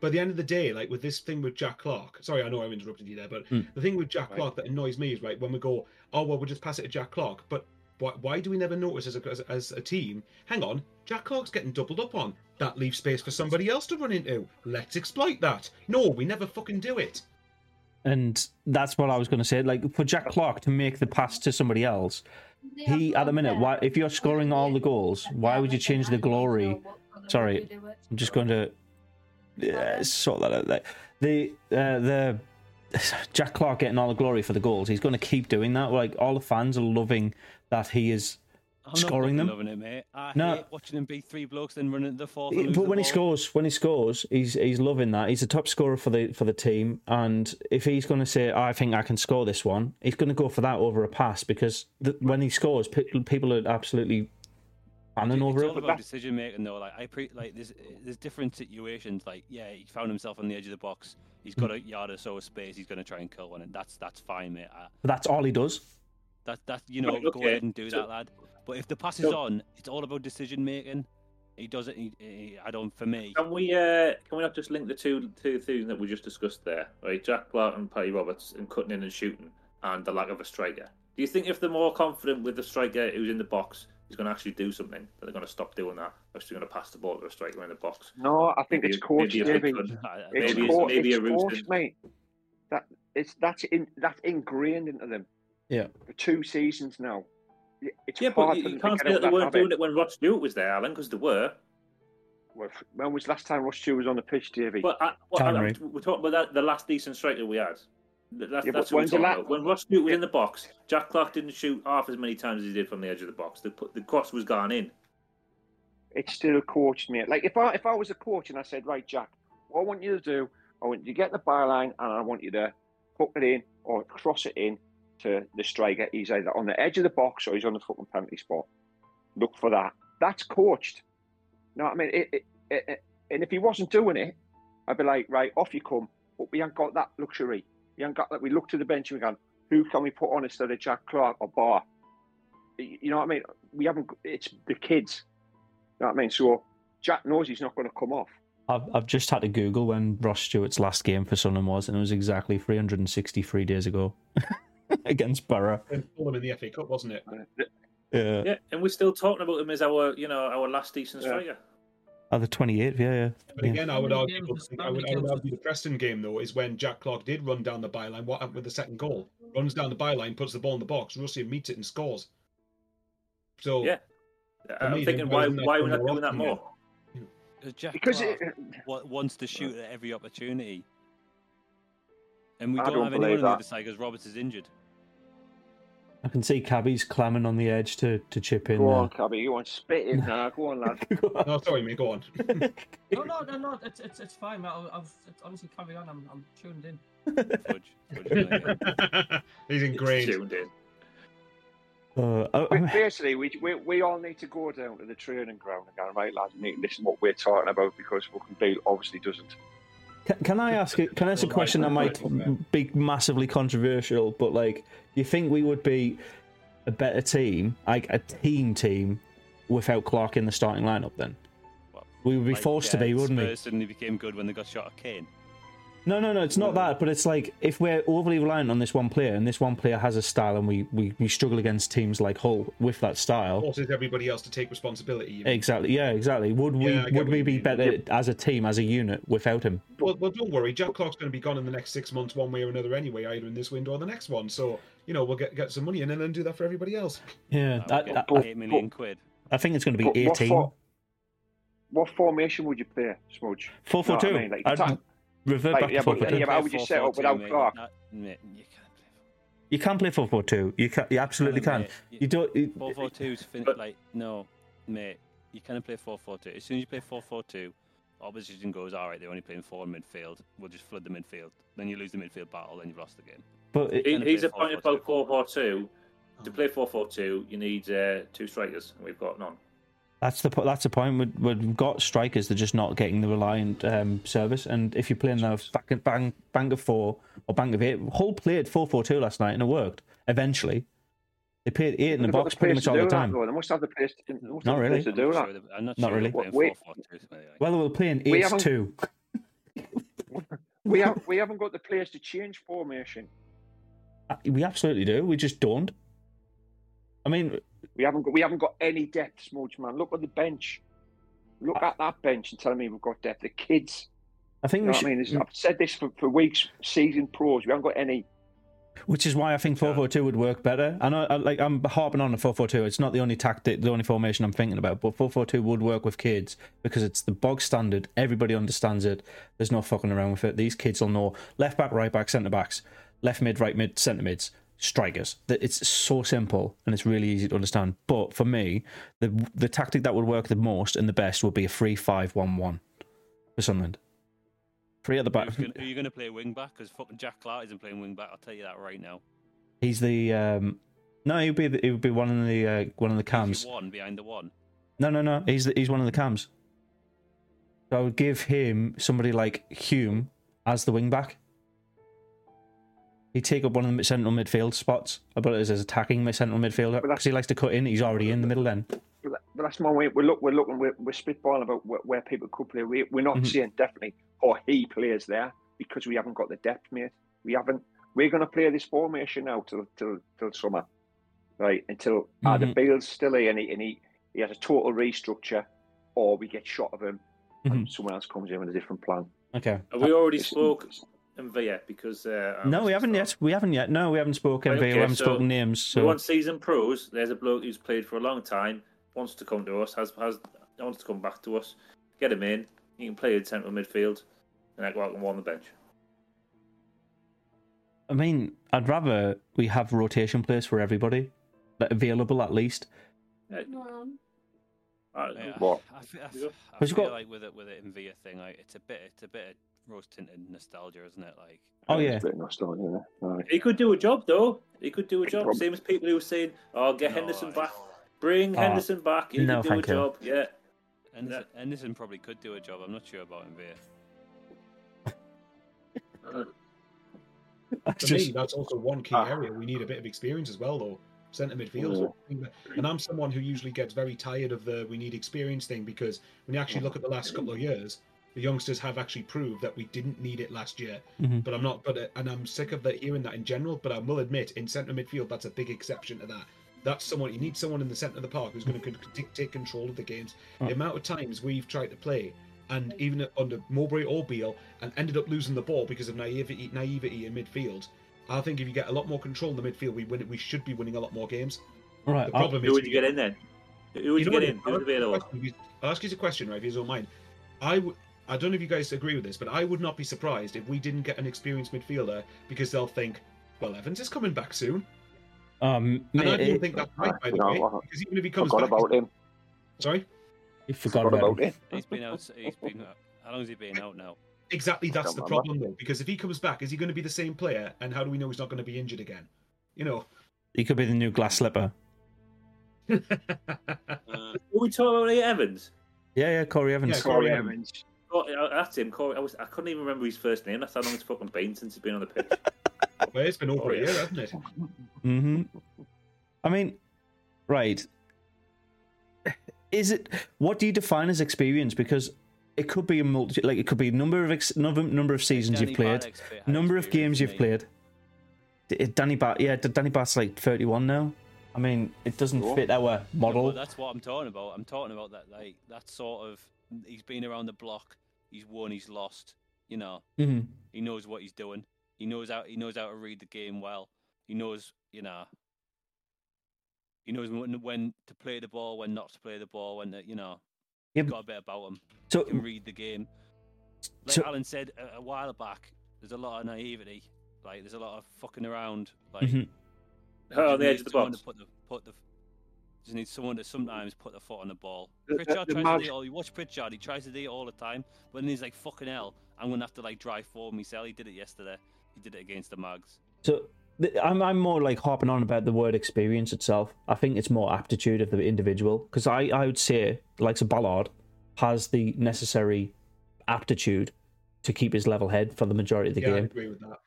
D: But at the end of the day, like with this thing with Jack Clarke, sorry, I know I interrupted you there, but
A: Hmm.
D: the thing with Jack
B: Right.
D: Clarke that annoys me is right when we go, oh well, we'll just pass it to Jack Clarke. But why, why do we never notice as a, as, as a team? Hang on, Jack Clarke's getting doubled up on. That leaves space for somebody else to run into. Let's exploit that. No, we never fucking do it.
A: and that's what I was going to say. Like for Jack Clarke to make the pass to somebody else, he at the minute. Why if you're scoring all the goals, why would you change the glory? Sorry, I'm just going to yeah, sort that out. There. The uh, the [SIGHS] Jack Clarke getting all the glory for the goals. He's going to keep doing that. Like all the fans are loving that he is
E: I'm
A: scoring them.
E: Loving it, mate. I
A: No.
E: hate watching him beat three blokes, then running the fourth.
A: But
E: the
A: when he
E: ball.
A: scores, when he scores, he's he's loving that. He's a top scorer for the for the team, and if he's going to say, "I think I can score this one," he's going to go for that over a pass because the, when he scores, pe- people are absolutely fanning
E: It's
A: over
E: all
A: it.
E: about decision making, though. Like I pre, like there's there's different situations. Like yeah, he found himself on the edge of the box. He's got a yard or so of space. He's going to try and kill one, and that's that's fine, mate. I,
A: But that's all he does.
E: that that you know,
H: Right,
E: go ahead and do
H: So-
E: that, lad. But if the pass is
H: So-
E: on, it's all about decision making. He does it. He, he, I don't. For me,
H: Can we uh, can we not just link the two two things that we just discussed there, right? Jack Clarke and Paddy Roberts and cutting in and shooting, and the lack of a striker. Do you think if they're more confident with the striker who's in the box, he's going to actually do something, that they're going to stop doing that? They're actually going to pass the ball to a striker in the box.
B: No, I think
H: Maybe
B: it's
H: a-
B: coached,
H: maybe a
B: Davey.
H: Pickford.
E: I- I
B: It's,
H: Maybe
E: don't
H: it's-
E: know.
B: co-
H: maybe
B: it's
H: a Rooston.
B: coached, mate. That it's that's in that's ingrained into them.
A: Yeah.
B: For two seasons now. Y- It's
H: Yeah,
B: hard
H: but you, you can't
B: get
H: say that they weren't
B: habit.
H: doing it when Rod Stewart was there, Alan, because they were.
B: Well, When was the last time Ross Stewart was on the pitch, Davey?
H: But I, well, I, we're talking about that, the last decent striker we had. Th- That's,
B: Yeah,
H: that's what we're
B: when's the
H: talking about. When Ross Stewart was in the box, Jack Clarke didn't shoot half as many times as he did from the edge of the box. The, the cross was gone in.
B: It still coached, me. Like if I if I was a coach and I said, right, Jack, what I want you to do, I want you to get the byline and I want you to hook it in or cross it in to the striker. He's either on the edge of the box or he's on the fucking penalty spot. Look for that. That's coached. You know what I mean? It, it, eh, and if he wasn't doing it, I'd be like, right, off you come. But we ain't got that luxury. We ain't got that. We look to the bench and we go, who can we put on instead of Jack Clarke or Ba? You know what I mean? We haven't. It's the kids. You know what I mean? So Jack knows he's not going to come off.
A: I've, I've just had to Google when Ross Stewart's last game for Sunderland was, and it was exactly 363 days ago [LAUGHS] against Borough.
D: And Fulham in the FA Cup, wasn't it?
A: Yeah.
H: Yeah, and we're still talking about him as our, you know, our last decent
B: Yeah.
H: striker.
A: Oh, the 28th, yeah, yeah.
D: But
A: yeah.
D: again, I would argue, I would, I would argue the Preston game though is when Jack Clarke did run down the byline. What happened with the second goal? Runs down the byline, puts the ball in the box. Rusyn meets it and scores. So
H: Yeah. I'm
D: me,
H: thinking, why,
D: why isn't that
H: why are not doing that more?
E: Because Jack
B: Because
E: Clarke
B: it,
E: wa- wants to shoot at every opportunity. And we don't,
B: don't
E: have anyone
B: believe
E: on the other side because Roberts is injured.
A: I can see Cabby's clamming on the edge to, to chip in.
B: go
A: there.
B: on, Cabby. You want to spit in now? Go on, lad. [LAUGHS]
D: no, sorry, mate. Go on. [LAUGHS]
G: No, no, no, no. It's it's, it's fine. I, I've it's, honestly carry on. I'm I'm tuned in.
E: Fudge. Fudge really.
D: He's ingrained.
H: Tuned in.
A: Uh, I-
B: But
A: I-
B: basically, we, we we all need to go down to the training ground again, right, lads? We need to listen to what we're talking about because fucking Beale obviously doesn't.
A: Can, can I ask? a- Can I ask a question that might be massively controversial? But like, do you think we would be a better team, like a team team, without Clarke in the starting lineup? Then we would be
E: like,
A: forced to
E: uh,
A: be, wouldn't we?
E: Spurs suddenly became good when they got shot at Kane.
A: No, no, no. It's not that. But it's like if we're overly reliant on this one player, and this one player has a style, and we we, we struggle against teams like Hull with that style.
D: Forces everybody else to take responsibility. you mean?
A: Exactly. Yeah. Exactly. Would we
D: Yeah, I get
A: would
D: what
A: we
D: you
A: be
D: mean.
A: better as a team, as a unit, without him?
D: Well, well, don't worry. Jack Clarke's going to be gone in the next six months, one way or another, anyway, either in this window or the next one. So you know, we'll get get some money in and then do that for everybody else.
A: Yeah.
E: That
A: I,
E: would get
A: I,
E: eight million quid.
A: I think it's going to be
B: But what,
A: eighteen.
B: for, what formation would you play, Smudge?
A: Four four
B: know what I mean? Like, attack-
A: revert
B: Like,
A: back
B: yeah,
A: to four
B: but-
A: four two.
B: yeah, but how would you set up without
E: mate.
B: Clarke?
E: That- you can't play
A: You can play four four two. You can. You absolutely
E: No,
A: can.
E: mate, you-
A: You don't. You,
E: Four four two is fin-
H: But- [LAUGHS]
E: like no, mate. You can't play 4 4 2. As soon as you play 4 4 2, opposition goes all right. They're only playing four in midfield. We'll just flood the midfield. Then you lose the midfield battle. Then you've lost the game.
A: but it,
H: He, he's a point
E: 4-4-2.
H: about 4 4 2. To play 4 4 2, you need uh, two strikers, and we've got none.
A: That's the po- that's the point. We- We've got strikers. They're just not getting the reliant um, service. And if you're playing the back, bang, bang of four or bang of eight, Hull played four four two last night and it worked. Eventually, they played eight in the
B: They've got
A: box
B: the
A: pretty much all the
B: do that,
A: time.
B: though. They must have the place. To,
A: Not
B: the
A: really.
B: place to
E: I'm
B: do
E: not
B: that.
E: sure I'm not,
A: Not
E: sure
A: really.
E: They're playing
B: Wait.
E: four four two. anyway.
A: Well, they were playing
B: We
A: eight
B: haven't-
A: two. [LAUGHS]
B: We have we haven't got the players to change formation.
A: We absolutely do. We just don't. I mean,
B: We haven't got we haven't got any depth, Smudge man. Look at the bench. Look at that bench and tell me we've got depth. The kids.
A: I think
B: You know
A: should.
B: I mean? It's- I've said this for, for weeks. Season pros. We haven't got any.
A: Which is why I think 442 would work better. I know, I, like, I'm harping on the 442. It's not the only tactic, the only formation I'm thinking about, but 442 would work with kids because it's the bog standard. Everybody understands it. There's no fucking around with it. These kids will know left back, right back, centre backs, left mid, right mid, centre mids, strikers. That It's so simple and it's really easy to understand. But for me, the the tactic that would work the most and the best would be a 3 5 1 1 for Sunderland. Three at the back.
E: Who are you going to play wing back? Because fucking Jack Clarke isn't playing wing back. I'll tell you that right now.
A: He's the. Um, no, he would be he would be one of the uh, one of the cams.
E: one behind the one.
A: No, no, no. He's the, he's one of the cams. So I would give him somebody like Hume as the wing back. He'd take up one of the central midfield spots. I put it as his attacking mid- central midfielder because he likes to cut in. He's already in the middle then.
B: But that's my way. We're look. We're looking. We're, we're spitballing about where, where people could play. We, we're not
A: Mhm.
B: saying definitely, or he plays there because we haven't got the depth, mate. We haven't. We're going to play this formation now till till till summer, right? Until either
A: Mhm.
B: Beale's still here and he, and he he has a total restructure, or we get shot of him
A: Mm-hmm.
B: and someone else comes in with a different plan.
A: Okay.
H: Have we already spoke in Via? Because. Uh,
A: No, we haven't yet. We haven't yet. No, we haven't spoken.
H: Right,
A: we
H: okay,
A: haven't
H: so
A: spoken names.
H: We
A: So
H: want season pros. There's a bloke who's played for a long time, wants to come to us, has has wants to come back to us. Get him in. He can play in central midfield, and I go out and warm the bench.
A: I mean, I'd rather we have rotation players for everybody, like, available at least.
H: Uh,
E: Yeah,
B: What?
E: I, feel, I,
H: You go.
E: f- I
A: But you've
E: feel
A: got-
E: like with it with it in Via thing, like it's a bit it's a bit of rose tinted nostalgia, isn't it? Like
A: Oh yeah,
B: a bit nostalgic, isn't.
H: He could do a job though. He could do a job.
B: Prob-
H: Same as people who were saying, "Oh, get
E: No,
H: Henderson
E: I-
H: back. Bring
A: Ah,
H: Henderson back. He
A: no,
H: could do a
A: thank you.
H: job." Yeah.
E: Henderson Anderson probably could do a job. I'm not sure about Invia. [LAUGHS]
A: That's
D: For me, that's also one key
B: Ah.
D: area. We need a bit of experience as well, though. Centre midfield. And I'm someone who usually gets very tired of the we need experience thing because when you actually look at the last couple of years, the youngsters have actually proved that we didn't need it last year.
A: Mhm.
D: But I'm not, but uh, and I'm sick of that hearing that in general. But I will admit, in centre midfield, that's a big exception to that. That's someone you need someone in the centre of the park who's going to take, take control of the games.
A: Oh.
D: The amount of times we've tried to play and even under Mowbray or Beale and ended up losing the ball because of naivety, naivety in midfield. I think if you get a lot more control in the midfield, we win. We should be winning a lot more games.
A: right.
D: The
A: I'll-
D: problem
H: Who
D: is
H: would you get in then? Who would you,
D: know
H: get in?
D: what?
H: Who's available?
D: I'll ask you- I'll ask you a question, right? If you don't mind, I would. I don't know if you guys agree with this, but I would not be surprised if we didn't get an experienced midfielder because they'll think, "Well, Evans is coming back soon,"
A: Um,
D: and I
A: mate,
D: don't
A: it-
D: think that's right. By the
B: No,
D: way,
B: I-
D: because even if he comes
B: Forgot
D: back,
B: about him.
D: sorry,
A: you forgot
B: Forgot
A: about
B: about
A: it.
B: it.
E: He's been out. He's been. out- How long has he been out now?
D: exactly that's the
B: remember.
D: problem, though. Because if he comes back, is he going to be the same player? And how do we know he's not going to be injured again? You know.
A: He could be the new glass slipper.
F: Mm.
H: Who we talking about here, Evans?
A: Yeah, yeah, Corey Evans.
D: Yeah,
B: Corey
D: Corey
B: Evans.
H: Uh, that's him. Corey. I, was, I couldn't even remember his first name. That's how long it's fucking been since he's been on the pitch. [LAUGHS]
D: well, it's been over
H: Oh,
D: a
H: yeah.
D: year, hasn't it?
A: hmm I mean, right. Is it what do you define as experience? Because it could be a multi, like it could be number of ex, number number of seasons
E: Danny
A: you've played,
E: Bartek's bit- had
A: number of games you've played. Danny Batth, yeah, Danny Batth's like thirty-one now. I mean, it doesn't
B: Sure.
A: fit our model.
E: but that's what I'm talking about. I'm talking about that, like that sort of. He's been around the block. He's won. He's lost. You know,
A: hmm
E: he knows what he's doing. He knows how. He knows how to read the game well. He knows, you know. He knows when, when to play the ball, when not to play the ball, when to, you know.
A: Yeah,
E: He's got a bit about him.
A: So,
E: He can read the game. Like
A: so
E: Alan said a, a while back, there's a lot of naivety. Like there's a lot of fucking around. Like
A: mhm.
H: Oh, on the edge of the
E: someone
H: box.
E: To put the, put the, just need someone to sometimes put the foot on the ball.
B: The- the-
E: Pritchard
B: the
E: tries
B: mad-
E: to do it all. You watch Pritchard, he tries to do it all the time, but then he's like, fucking hell, I'm going to have to like drive for myself. He did it yesterday. He did it against the Mags.
A: So I'm I'm more like harping on about the word experience itself. I think it's more aptitude of the individual because I I would say like a Ballard has the necessary aptitude to keep his level head for the majority of the
D: yeah, I
A: game.
D: agree with that.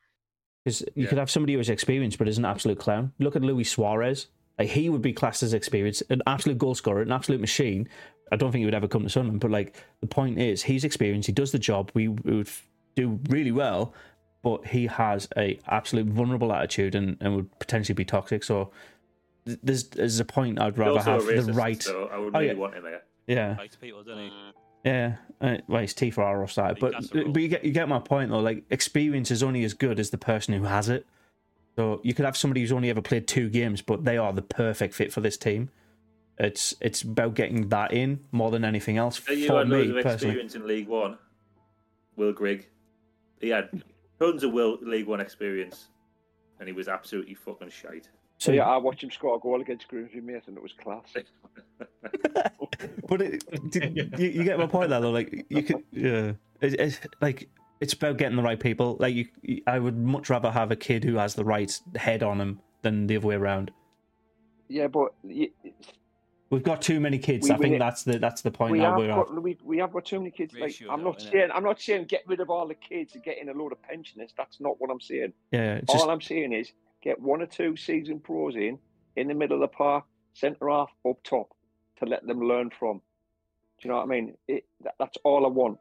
A: Because you
D: Yeah.
A: could have somebody who is experienced but is an absolute clown. Look at Luis Suarez. Like he would be classed as experienced, an absolute goal scorer, an absolute machine. I don't think he would ever come to Sunderland, but like the point is, he's experienced. He does the job. We would do really well, but he has a absolute vulnerable attitude and, and would potentially be toxic. So th- there's there's a point I'd rather
H: also a
A: have the right.
H: So I wouldn't
A: Oh, yeah.
H: want him there.
A: Yeah,
E: Likes people, doesn't he?
A: Yeah. Uh, well, his teeth are offside,
E: Big
A: but but you get you get my point though. Like experience is only as good as the person who has it. So you could have somebody who's only ever played two games, but they are the perfect fit for this team. It's it's about getting that in more than anything else
H: Tell you
A: for
H: had
A: me
H: loads of
A: personally.
H: experience in League One. Will Grigg. He had tons of Will League One experience, and he was absolutely fucking shite.
A: So
B: So yeah, I watched him score a goal against Grimsby, mate, and it was class. [LAUGHS]
A: but it, did, you, you get my point there though. Like you could, yeah, it, it's like it's about getting the right people. Like you, you- I would much rather have a kid who has the right head on him than the other way around.
B: Yeah, but y-
A: We've got too many kids.
B: We-
A: I think
B: we-
A: that's the that's the point
B: we
A: now.
B: have
A: We're
B: got we, we have got too many kids. Like
E: Ratio
B: I'm not
E: innit?
B: saying I'm not saying get rid of all the kids and get in a load of pensioners. That's not what I'm saying.
A: Yeah, just
B: All I'm saying is get one or two seasoned pros in in the middle of the park, centre half, up top, to let them learn from. Do you know what I mean? It, that, that's all I want.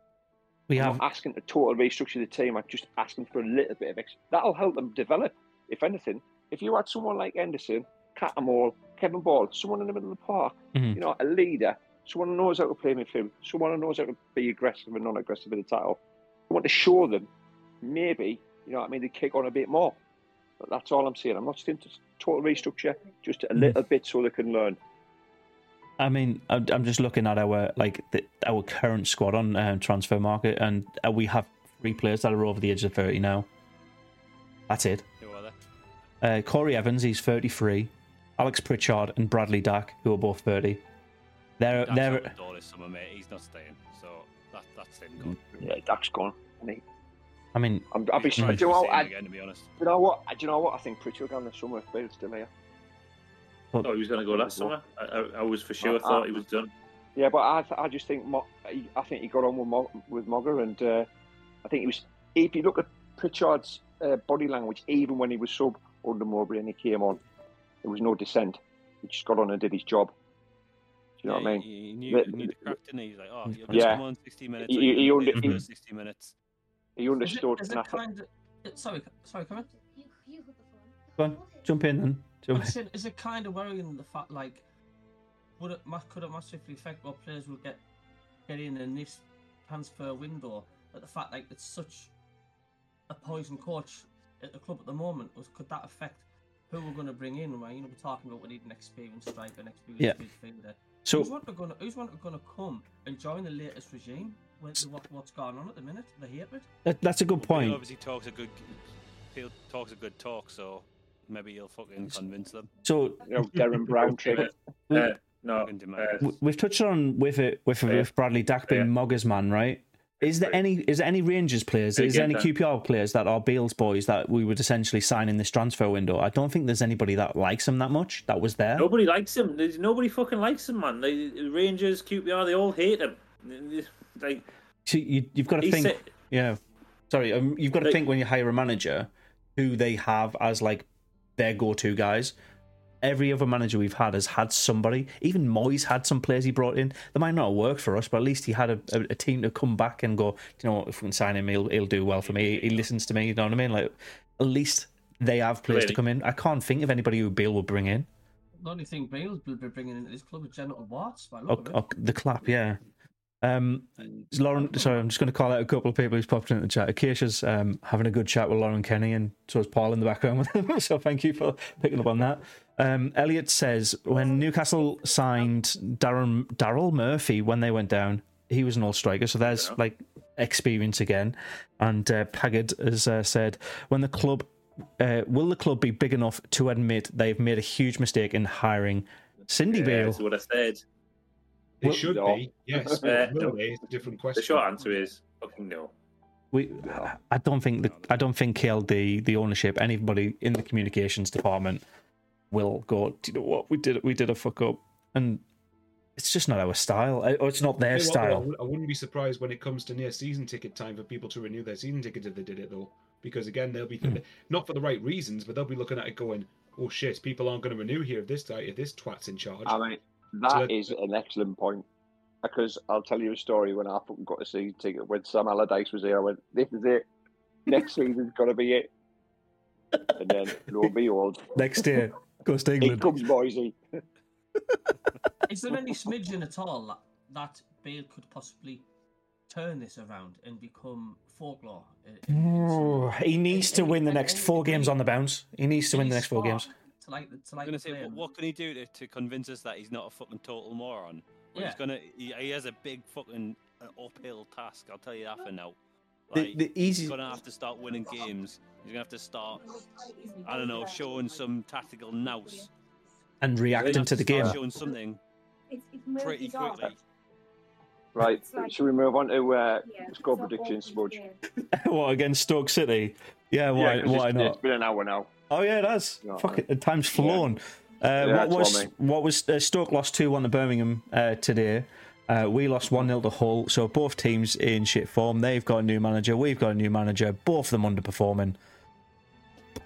A: We
B: I'm
A: have
B: not asking to totally restructure the team. I'm just asking for a little bit of extra. That'll help them develop. If anything, if you had someone like Henderson, Cattermole, Kevin Ball, someone in the middle of the park,
A: Mhm.
B: you know, a leader, someone who knows how to play midfield, someone who knows how to be aggressive and non-aggressive in the title. I want to show them, maybe, you know what I mean, they kick on a bit more. But that's all I'm saying. I'm not saying to total restructure, just a
A: Mhm.
B: little bit so they can learn.
A: I mean, I'm I'm just looking at our like the, our current squad on um, transfer market, and uh, we have three players that are over the age of thirty now. That's it.
E: Who are they?
A: Uh, Corey Evans, he's thirty-three. Alex Pritchard and Bradley Dack, who are both thirty. They're
E: That's
A: they're
E: out the door this summer, mate. He's not staying. So that, that's him gone.
B: Yeah, Dack's gone. isn't he?
A: I mean,
B: I'm, I'll be
E: He's
B: sure. Do you
E: to
B: know,
E: see
B: what, I,
E: him
B: do
E: again, to be honest.
B: you know what? Do you know what? I think Pritchard gone this summer if Beale's still here.
H: Oh, he was going to go last summer. I, I, I was for sure
B: Uh,
H: thought he was done.
B: Yeah, but I, I just think Mo- I think he got on with Mo- with Mogger, and uh, I think he was. If you look at Pritchard's uh, body language, even when he was sub under Mowbray and he came on, there was no dissent. He just got on and did his job. Do you know
E: Yeah,
B: what I mean?
E: He, he knew,
B: The-
E: he knew the crack, didn't he? He's like, oh, you'll just
B: Yeah.
E: come on 60 minutes.
B: He- he-
E: you
B: he under- he-
E: 60 minutes.
B: He understood.
G: is
B: and I
G: it kind of? Sorry, sorry, come on.
A: Go on, jump in then. Jump
G: I'm saying, is it kind of worrying the fact like would it could it massively affect what players will get get in in this transfer window? That the fact like it's such a poison coach at the club at the moment, was, could that affect who we're going to bring in? Right, you know, we're talking about we need an experienced striker, an experienced
A: Yeah.
G: midfielder.
A: So
G: who's one going to who's one going to come and join the latest regime? With what, what's going on at the minute, the hatred.
A: that, that's a good
E: Beale
A: point.
E: obviously talks a good, Beale talks a good talk, so maybe you'll fucking convince them.
A: So
B: you know, Derren Brown [LAUGHS] trick.
H: Uh, no, uh,
A: we've touched on with it with
H: Yeah.
A: with Bradley Dack being
H: Yeah.
A: Mogger's man, right? Is there any is there any Rangers players? Is there any. QPR players that are Beale's boys that we would essentially sign in this transfer window? I don't think there's anybody that likes him that much. That was there.
H: nobody likes him. There's nobody fucking likes him, man. They, Rangers, QPR, they all hate him. Like
A: So you, you've got to think.
H: said,
A: Yeah. Sorry, um, you've got to
H: Like-
A: think when you hire a manager who they have as like their go-to guys. Every other manager we've had has had somebody. Even Moyes had some players he brought in. They might not have worked for us, but at least he had a, a, a team to come back and go. You know, what, if we can sign him, he'll he'll do well for me. He listens to me. You know what I mean? Like at least they have players to come in. I can't think of anybody who Beale would bring in.
G: The only thing Beale will be bringing into this club is genital Watts. By the
A: Oh,
G: look of it.
A: oh, the clap, yeah. Um, Lauren, sorry, I'm just going to call out a couple of people who's popped into the chat. Acacia's um, having a good chat with Lauren Kenny, and so is Paul in the background with him. [LAUGHS] so thank you for picking up on that. Um, Elliot says when Newcastle signed Darren Daryl Murphy when they went down, he was an all striker. So there's
H: Yeah.
A: like experience again. And uh, Paggard has uh, said when the club uh, will the club be big enough to admit they've made a huge mistake in hiring Cindy
H: yeah,
A: Beale?
H: that's what I said.
D: It
A: Well-
D: should
B: No.
D: be, yes. [LAUGHS]
H: Uh,
D: but will? It's a different question.
H: The short answer is fucking no.
A: We, I don't think the, I don't think KLD, the ownership, anybody in the communications department will go. Do you know what we did? We did a fuck up, and it's just not our style, or it's not their
D: Hey, well, I
A: style.
D: wou- I wouldn't be surprised when it comes to near season ticket time for people to renew their season tickets if they did it though, because again they'll be
A: Hmm.
D: not for the right reasons, but they'll be looking at it going, "Oh shit, people aren't going to renew here if this guy, if this twat's in charge."
B: I mean,
D: So
B: that
D: that-
B: is an excellent point. Because I'll tell you a story when I got a season ticket when Sam Allardyce was here. I went, "This is it. Next season's gonna be it." And then lo and behold,
A: Next year, goes to
B: it
A: England.
B: comes Moyes. [LAUGHS]
G: Is there any smidgen at all that, that Beale could possibly turn this around and become folklore?
A: Oh,
G: way?
A: he needs to win the next four games on the bounce. He needs to win the next four games.
G: To like, the- to
E: I
G: like
E: was
G: the
E: gonna say, what, what can he do to, to convince us that he's not a fucking total moron? Well,
G: Yeah.
E: He's gonna. He, he has a big fucking uh, uphill task. I'll tell you that for now.
A: The,
E: Like,
A: the
E: he's
A: easy,
E: gonna have to start winning games. He's gonna have to start. I don't know, showing some tactical nous.
A: and reacting
E: gonna
A: to the
E: start
A: game.
E: Showing something pretty quickly.
B: Right?
I: It's like-
B: Should we move on to uh,
I: Yeah,
B: score
I: so
B: predictions,
I: awful
B: Smudge? [LAUGHS]
A: what against Stoke City? Yeah, why?
B: Yeah, 'cause
A: why
B: it's,
A: not?
B: It's been an hour now.
A: Oh yeah, it has.
B: Yeah.
A: Fuck it, the time's flown. Uh,
B: Yeah,
A: what
B: that's what
A: was
B: I mean.
A: what was uh, Stoke lost two one to Birmingham uh, today. Uh, we lost one 0 to Hull. So both teams in shit form. They've got a new manager. We've got a new manager. Both of them underperforming.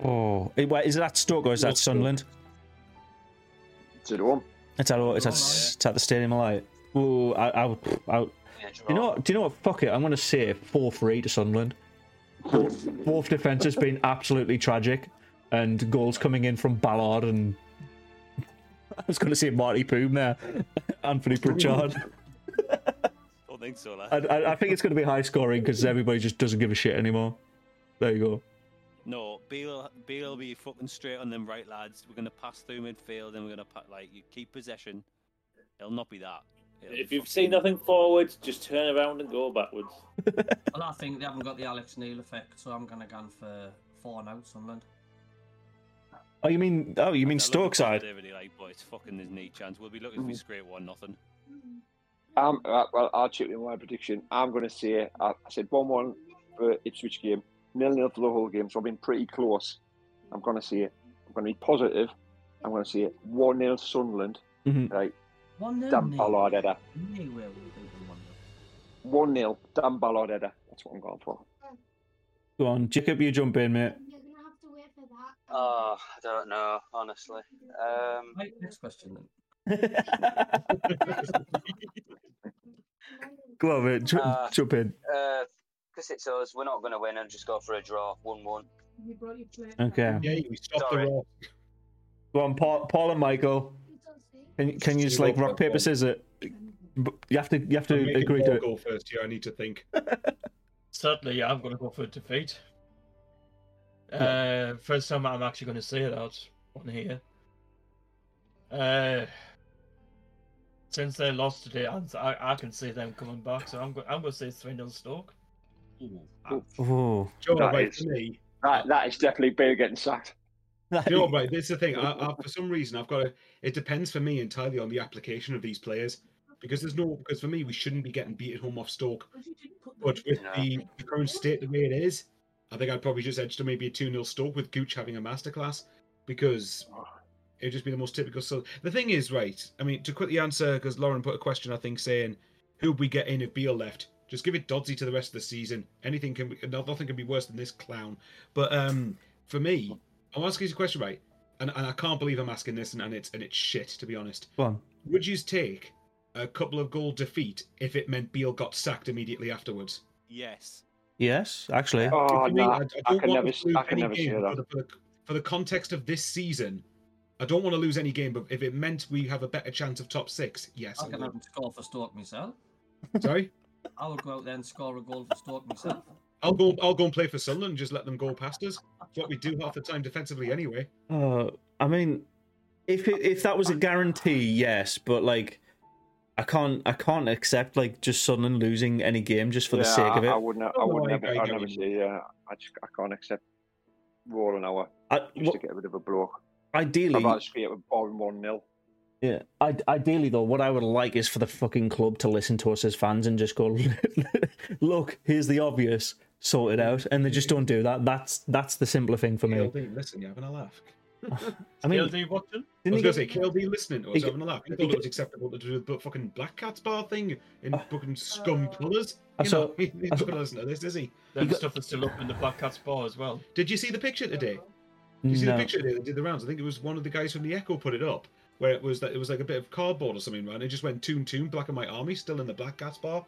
A: Oh, it- wait, is that Stoke or is that
D: Well,
A: Sunderland?
B: It's at home.
A: It's at it's at, it's at the Stadium of Light. Oh, I, I, would- I,
F: Yeah,
A: do you know what? Do you know what? Fuck it. I'm going to say four three to Sunderland. [LAUGHS] Both, both defense has been absolutely tragic, and goals coming in from Ballard and I was going to say Marty Poom there, Anthony Pritchard. [LAUGHS]
E: Don't think so, lad.
A: I, I, I think it's going to be high scoring because everybody just doesn't give a shit anymore. There you go.
E: No, Beale, Beale will be fucking straight on them right lads. We're gonna pass through midfield and we're gonna pa- like you keep possession. It'll not be that. It'll
H: If
E: be
H: you've seen nothing forward, just turn around and go backwards. [LAUGHS]
G: Well, I think they haven't got the Alex Neil effect, so I'm gonna go for four now, Sunderland.
A: Oh, you mean? Oh, you mean
E: I
A: Stoke side?
E: Like, boy, it's fucking his knee chance. We'll be looking
A: Mm.
E: for scrape one nothing.
B: Um, uh, well, I'll chip in my prediction. I'm going to say I, I said one-one for Ipswich game, nil-nil for the whole game. So I've been pretty close. I'm going to say it. I'm going to be positive. I'm going to say it one-nil Sunderland.
A: Mhm.
B: Right,
G: One nil.
B: Dan Ballard header.
G: Anywhere we'll beat them one nil.
B: One 0 Dan Ballard header. That's what I'm going for.
A: Go on, Jacob, you jump in, mate.
I: You're gonna have to wait for that.
F: Oh, I don't know, honestly. Um,
G: Right, next question then. [LAUGHS]
A: Go on, mate. Jump,
F: Uh,
A: jump in.
F: because it's us, we're not going to win and just go for a draw, one-one.
I: You brought your plate.
A: Okay.
D: Yeah, we stopped
F: Sorry.
D: the rock.
A: Go on, Paul, Paul and Michael. Can you, can you just like rock paper scissors? But You have to you have to agree to it.
D: go first here. I need to think. [LAUGHS]
J: Certainly, yeah, I'm going to go for defeat. Uh, first time I'm actually going to say it out on here. Uh, since they lost today, I, I, I can see them coming back, so I'm, go, I'm going to say 3 0 Stoke.
A: Oh,
D: Joe,
B: That
D: right,
B: is-
D: me,
B: That that is definitely Beale getting sacked.
D: Do you know what, right? This is the thing. I, I, for some reason, I've got to. It depends for me entirely on the application of these players, because there's no. Because for me, we shouldn't be getting beat at home off Stoke. But with
F: No.
D: the, the current state the way it is, I think I'd probably just edge to maybe a two 0 Stoke with Gooch having a masterclass, because it'd just be the most typical. So the thing is, right? I mean, to quickly answer, because Lauren put a question, I think, saying, "Who'd we get in if Beale left?" Just give it Dodsey to the rest of the season. Anything can be, nothing can be worse than this clown. But um, for me, I'm asking you a question, right? And, and I can't believe I'm asking this, and, and it's and it's shit to be honest.
A: Go.
D: Would you take a couple of goal defeat if it meant Beale got sacked immediately afterwards?
E: Yes.
A: Yes, actually.
B: Oh
D: For me,
B: no,
D: I, I
B: I
D: don't
B: can
D: want
B: never,
D: to lose
B: I can
D: any
B: never see
D: game
B: that.
D: for the, for, the, for the context of this season. I don't want to lose any game, but if it meant we have a better chance of top six, yes,
G: I
D: I
G: can
D: would.
G: have them score for Stoke myself.
D: Sorry,
G: I would go out there and score a goal for Stoke myself.
D: I'll go. I'll go and play for Sunderland. and Just let them go past us. It's what we do half the time defensively, anyway.
A: Uh, I mean, if it, if that was a guarantee, yes, but like, I can't I can't accept like just Sunderland losing any game just for the
B: Yeah,
A: sake of
B: I,
A: it.
B: I wouldn't. Oh, I
D: Oh,
B: would
D: I-
B: never.
D: I
B: I would never
D: what you.
B: Yeah, I just I can't accept rolling hour
A: I,
B: just
A: what,
B: to get rid of a bloke.
A: ideally,
B: I'd rather just get a boring one 0
A: yeah. I, ideally, though, what I would like is for the fucking club to listen to us as fans and just go, [LAUGHS] "Look, here's the obvious, sort it out," and they just don't do that. That's that's the simpler thing for me.
D: KLD, listen, you're having a laugh.
A: I mean,
J: LD watching?
D: I
A: didn't
D: was
A: he
D: gonna say KLD listening to us
A: he-
D: having a laugh. He
A: he
D: thought it was acceptable to do the fucking Black Cats bar thing in oh. fucking scum uh, colours.
A: I
D: You
A: saw-
D: know, he's not gonna listen to this, is he?
J: Them
A: got-
J: stuff is still up in the Black Cat's bar as well.
D: Did you see the picture today? Did you see
A: no.
D: the picture today that did the rounds? I think it was one of the guys from the Echo put it up, where it was that it was like a bit of cardboard or something, right? And it just went toon toon, black and white army, still in the Black Cats bar.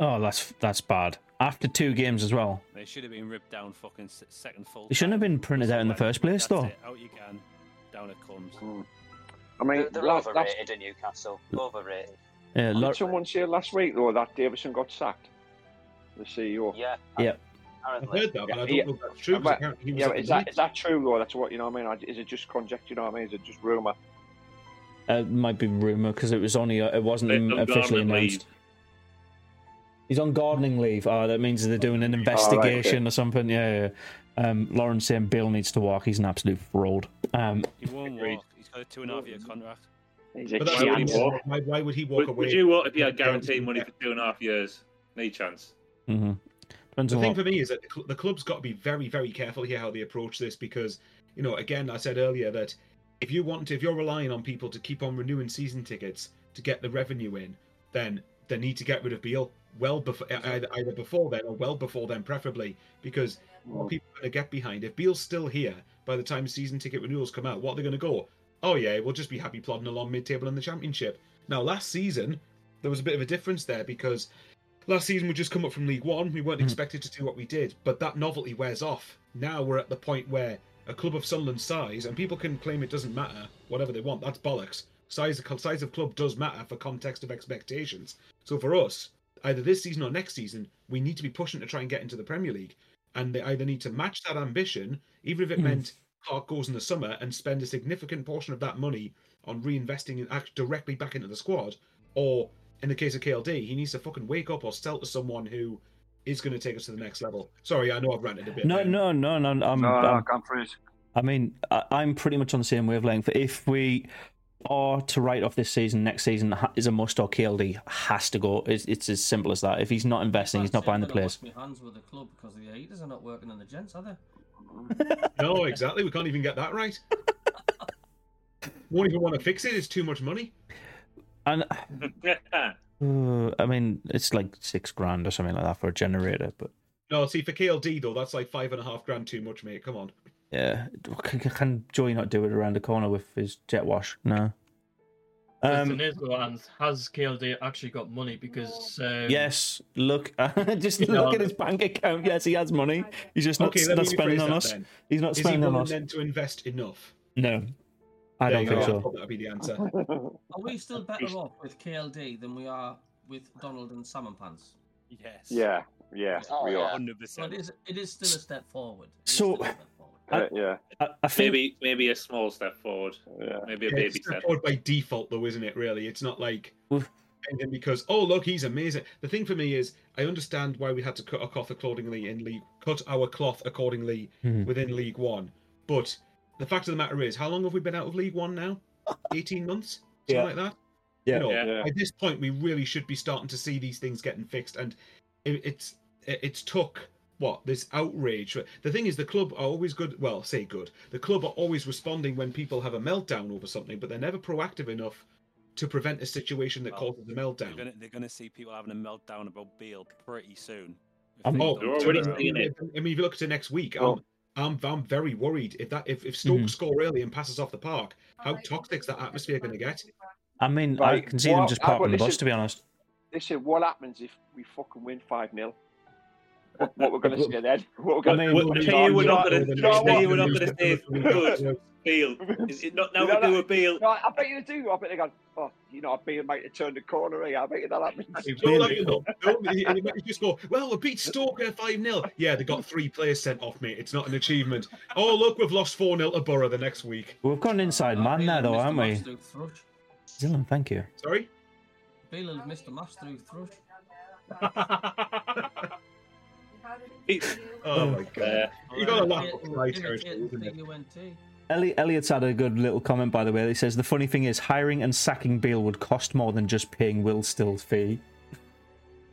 A: Oh, that's that's bad. After two games as well.
E: They should have been ripped down fucking s- second full.
A: They shouldn't have been printed out in the first place,
E: That's
A: though.
E: it. Out you can. Down it comes.
B: I mean,
F: They're, they're
B: last, last,
F: overrated in Newcastle. Overrated.
A: Yeah,
B: did
A: Lau-
B: someone say last week though that Davison got sacked? The CEO.
F: Yeah.
A: Yeah.
D: I've
F: Apparently.
D: heard that, but I don't
B: Yeah,
D: know if that's true. 'cause
B: But-
D: apparently he was
B: Yeah,
D: at the
B: is that
D: meeting.
B: that true though? That's what you know. what I mean, Is it just conjecture? You know what I mean? Is it just rumor?
A: uh, it might be rumor because it was only uh, it wasn't
H: They're
A: officially
H: gardening
A: announced.
H: Leave.
A: He's on gardening leave. Oh, that means they're doing an investigation or something. Yeah, yeah. Um, Lauren saying Beale needs to walk. He's an absolute fraud. Um,
E: he won't walk. He's got a two and a half year contract.
B: He's a
D: But that's
H: Why would he
D: I'm
B: chance.
D: saying.
H: walk?
D: Why, why would he walk
H: Would,
D: away?
H: would you what if you had guaranteed money for two and a half years? No chance?
A: hmm Depends
D: The thing
A: what.
D: for me is that the, the club's got to be very, very careful here how they approach this because, you know, again, I said earlier that if you want to, if you're relying on people to keep on renewing season tickets to get the revenue in, then they need to get rid of Beale well before either, either before then or well before then, preferably, because what people are going to get behind if Beale's still here by the time season ticket renewals come out, what are they going to go? Oh yeah, we'll just be happy plodding along mid-table in the championship. Now, last season there was a bit of a difference there because last season we just come up from League One. We weren't
A: Mhm.
D: expected to do what we did, but that novelty wears off. Now we're at the point where a club of Sunderland's size, and people can claim it doesn't matter, whatever they want. That's bollocks. Size size of club does matter for context of expectations. So for us, either this season or next season, we need to be pushing to try and get into the Premier League, and they either need to match that ambition, even if it
A: Hmm.
D: meant Clarke goes in the summer and spend a significant portion of that money on reinvesting it act- directly back into the squad, or in the case of KLD, he needs to fucking wake up or sell to someone who is going to take us to the next level. Sorry, I know I've ranted a bit.
A: No,
D: there.
A: no, no, no. I'm,
B: No, no,
A: I'm,
B: come through it.
A: I mean, I, I'm pretty much on the same wavelength. If we are to write off this season, next season is a must or KLD has to go. It's, it's as simple as that. If he's not investing, he's not buying the players.
G: My hands with the club because the heaters are not working on the gents, are they? [LAUGHS]
D: No, exactly. We can't even get that right. [LAUGHS] Won't even want to fix it. It's too much money.
A: And [LAUGHS] uh, I mean, it's like six grand or something like that for a generator, but
D: No, see for KLD though, that's like five and a half grand too much, mate. Come on.
A: Yeah, can, can Joey not do it around the corner with his jet wash? No.
J: Um, is though, and has KLD actually got money? Because um,
A: yes, look, [LAUGHS] just
J: You know,
A: look at his bank account. Yes, he has money. He's just not,
D: okay,
A: not spending on us.
D: then.
A: He's not
D: Is he
A: spending on us.
D: then to invest enough?
A: No, I
D: There
A: don't think
D: go.
A: So.
D: that'd be the answer. [LAUGHS]
G: Are we still better off with KLD than we are with Donald and Salmon Pants?
E: Yes.
B: Yeah, yeah,
F: Oh,
B: we
F: yeah.
B: are.
E: Hundred
G: So it
E: percent.
G: is. It is still a step forward. It is
A: So-
G: still a step forward.
B: Uh, yeah,
A: I, I think
H: maybe maybe a small step forward,
B: yeah.
H: maybe a
D: Yeah,
H: baby step.
D: forward by default though, isn't it? Really, it's not like
A: Oof.
D: because oh look, he's amazing. The thing for me is, I understand why we had to cut our cloth accordingly in league, cut our cloth accordingly
A: Mhm.
D: within League One. But the fact of the matter is, how long have we been out of League One now? [LAUGHS] Eighteen months, something
A: Yeah.
D: like that.
A: Yeah.
D: You know,
H: Yeah.
B: Yeah.
D: At this point, we really should be starting to see these things getting fixed, and it, it's it, it's took what this outrage. The thing is, the club are always good. Well, say good. The club are always responding when people have a meltdown over something, but they're never proactive enough to prevent a situation that
E: Well,
D: causes a
E: They're
D: meltdown.
E: gonna, they're gonna see people having a meltdown about Beale pretty soon.
A: I'm-
E: they
D: Oh,
E: don't
H: They're
E: turn
H: already seeing it.
D: I mean, if you look to next week,
B: Oh.
D: I'm, I'm I'm very worried if that if, if Stoke
A: Mhm.
D: score early and passes off the park, how toxic's that atmosphere going to get?
A: I mean, I can see them just
B: I've
A: parking the bus.
B: this-
A: To be honest,
B: Listen, what happens if we fucking win five 0 what, what we're going to say then? [LAUGHS] What we're going
A: mean,
H: Well,
A: Well, you
H: tell you, we're not going to
B: know
H: you,
B: what?
H: we're not going to say good. Beale. [LAUGHS] Is it not now
B: You
H: we
B: know
H: do
B: that-
H: a Beale?
B: No, I bet you do. I bet they go, oh, you know, I bet you might have turned the corner. Eh? I bet you that happens.
D: No, like, no, no, you- you just go, well, we beat Stoke 5 0. Yeah, they got three players sent off, mate. It's not an achievement. Oh, look, we've lost 4 0 to Borough the next week.
A: we've got an inside man
G: Beale
A: there,
G: have
A: though,
G: missed a
A: aren't we?
G: match through Thrush.
A: Dylan, thank you.
D: Sorry?
G: Beale has missed a match through Thrush. [LAUGHS]
D: Oh, my God.
H: Uh,
D: You got to laugh
G: Imitate-
D: at right
G: imitate
D: territory, isn't it?
A: Elliot, Elliot's had a good little comment, by the way. He says the funny thing is hiring and sacking Beale would cost more than just paying Will Still's fee.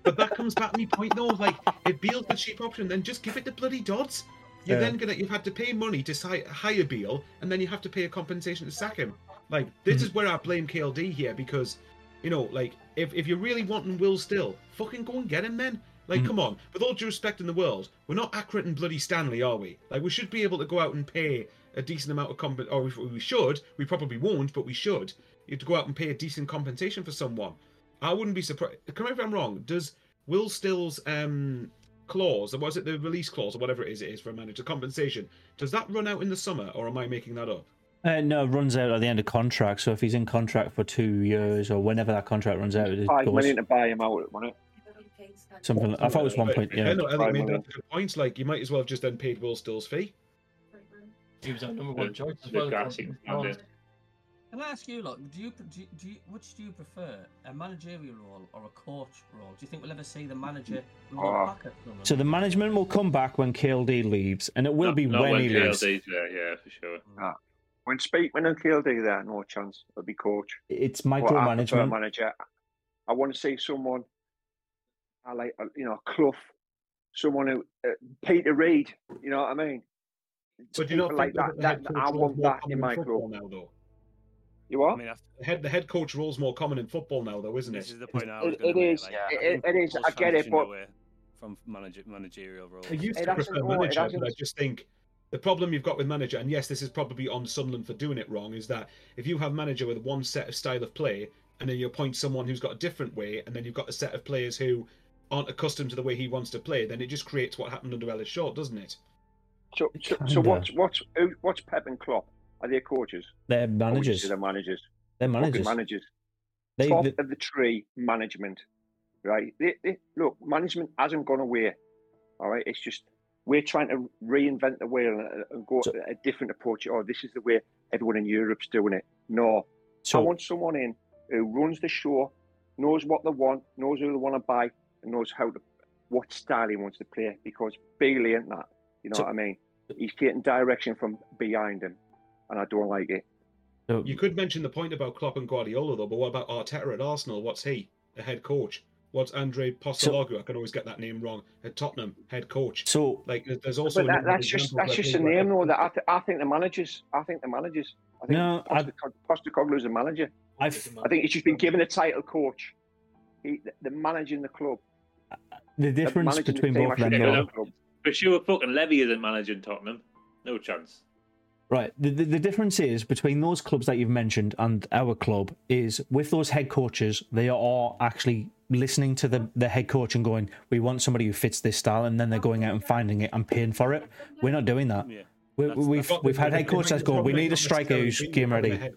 D: But that comes back to my point, though. Like, if Beale's the cheap option, then just give it to bloody Dodds. You're
A: Yeah.
D: then gonna you've had to pay money to hire Beale, and then you have to pay a compensation to sack him. Like this is where I blame KLD here because, you know, like if if you're really wanting Will Still, fucking go and get him, then. Like,
A: Mhm.
D: come on. With all due respect in the world, we're not Accrington bloody Stanley, are we? Like, we should be able to go out and pay a decent amount of comp. Or if we should. We probably won't, but we should. You have to go out and pay a decent compensation for someone. I wouldn't be surprised. Correct me if I'm wrong. Does Will Still's um clause, or was it the release clause, or whatever it is, it is for a manager compensation? Does that run out in the summer, or am I making that up?
A: Uh, no, it runs out at the end of contract. So if he's in contract for two years or whenever that contract runs out, it
B: Five
A: goes
B: million to buy him out, wasn't it?
A: Something. I thought it was one point.
D: Yeah,
A: Yeah,
D: no, Elliot
B: Five
D: made
B: million.
D: that good point. Like, you might as well have just then paid Will Still's fee.
J: He was our number one choice as
H: the
J: well.
H: grassy ground.
G: Can I ask you, look, do you, do you, do you which do you prefer, a managerial role or a coach role? Do you think we'll ever see the manager look
B: Oh.
G: back at?
A: So the management will come back when KLD leaves, and it will
H: Not-
A: be
H: not
A: when he leaves.
H: KLD's there, yeah, for sure. Hmm. Ah.
B: When Speakman and KLD there, no chance. It'll be coach.
A: It's
B: Or I
A: micromanagement.
B: manager. I want to see someone. I like, uh, you know, Clough, someone who uh, Peter Reid. You know what I mean? It's
D: But do you not
B: people like
D: that,
B: that. that I want that in my
D: football
B: club.
D: now, though?
B: You are.
E: I mean, I-
D: The head, the head coach role's more common in football now, though, isn't it?
E: this
D: it?
E: is the point I was
B: It-
E: going
B: it
E: to make.
B: is.
E: Like,
F: Yeah.
E: I
B: It-
E: think
B: it is. I get it, but-
E: from manager, managerial roles.
D: I used to
B: hasn't-
D: prefer manager, but I just think the problem you've got with manager, and yes, this is probably on Sunderland for doing it wrong, is that if you have manager with one set of style of play, and then you appoint someone who's got a different way, and then you've got a set of players who aren't accustomed to the way he wants to play, then it just creates what happened under Ellis Short, doesn't it?
B: So, so, so what's what's what's Pep and Klopp? Are they coaches?
A: They're
B: Or would you
A: managers.
B: They're managers.
A: They're
B: Fucking
A: managers.
B: managers.
A: They,
B: Top
A: they-
B: of the tree management, right? They, they, look, management hasn't gone away. All right, it's just we're trying to reinvent the wheel and, and go
A: So-
B: a different approach. Oh, this is the way everyone in Europe's doing it. No, I want someone in who runs the show, knows what they want, knows who they want to buy, and knows how to what style he wants to play. Because Bailey ain't that. You know
A: So-
B: what I mean? He's getting direction from behind him, and I don't like it.
D: You could mention the point about Klopp and Guardiola, though, but what about Arteta at Arsenal? What's he? The head coach. What's Andre Postologu? I can always get that name wrong. At Tottenham, head coach.
A: so
D: Like, there's- there's also.
B: But that, that's just that's just a name,
D: like-
B: though. That I, th- I think the managers. I think the managers. I think
A: No, I-
B: Postecoglou- Postecoglou's a manager.
A: I've
B: I think he's just been given a title coach. He, the managing the club.
A: The difference
B: managing the
A: between
B: team
A: both of them.
B: actually
A: though-
B: running the club.
H: For sure, fucking Levy isn't managing Tottenham. No chance.
A: Right. The, the, the difference is between those clubs that you've mentioned and our club is with those head coaches, they are actually listening to the, the head coach and going, we want somebody who fits this style, and then they're going out and finding it and paying for it. We're not doing that.
E: Yeah.
A: We,
E: That's-
A: we've we've had head coaches
D: the
A: that go, we need a striker who's
D: be
A: game
D: with the
A: ready.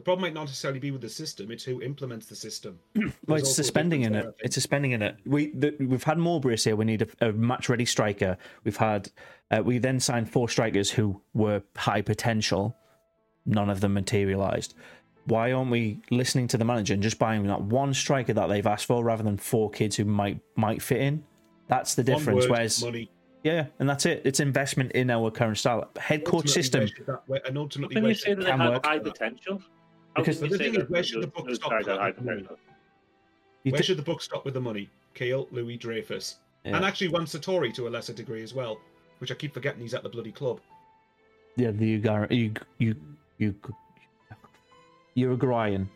D: Head coach. The problem might not necessarily be with the system; it's who implements the system. [CLEARS THROAT]
A: Well, it's
D: a
A: suspending in
D: difference
A: it.
D: there, I
A: It's suspending in it. We the, we've had Mowbray here. We need a, a match ready striker. We've had uh, we then signed four strikers who were high potential. None of them materialised. Why aren't we listening to the manager and just buying that one striker that they've asked for rather than four kids who might might fit in? That's the
D: One
A: difference.
D: word,
A: Whereas
D: money.
A: yeah, and that's it. It's investment in our current style. Head coach
D: Ultimately,
A: system.
D: that- where- and ultimately,
H: Can
D: where
H: you say that they have high potential? How
A: Because-
D: But the thing is, where should the
H: those-
D: buck stop
H: guys have high
D: at the moment?
H: potential?
A: You
D: Where
A: d-
D: should the book stop with the money? Kale, Louis Dreyfus,
A: Yeah.
D: and actually Juan Sartori to a lesser degree as well, which I keep forgetting he's at the bloody club.
A: Yeah, the Ugar, you, you, you, Uruguayan,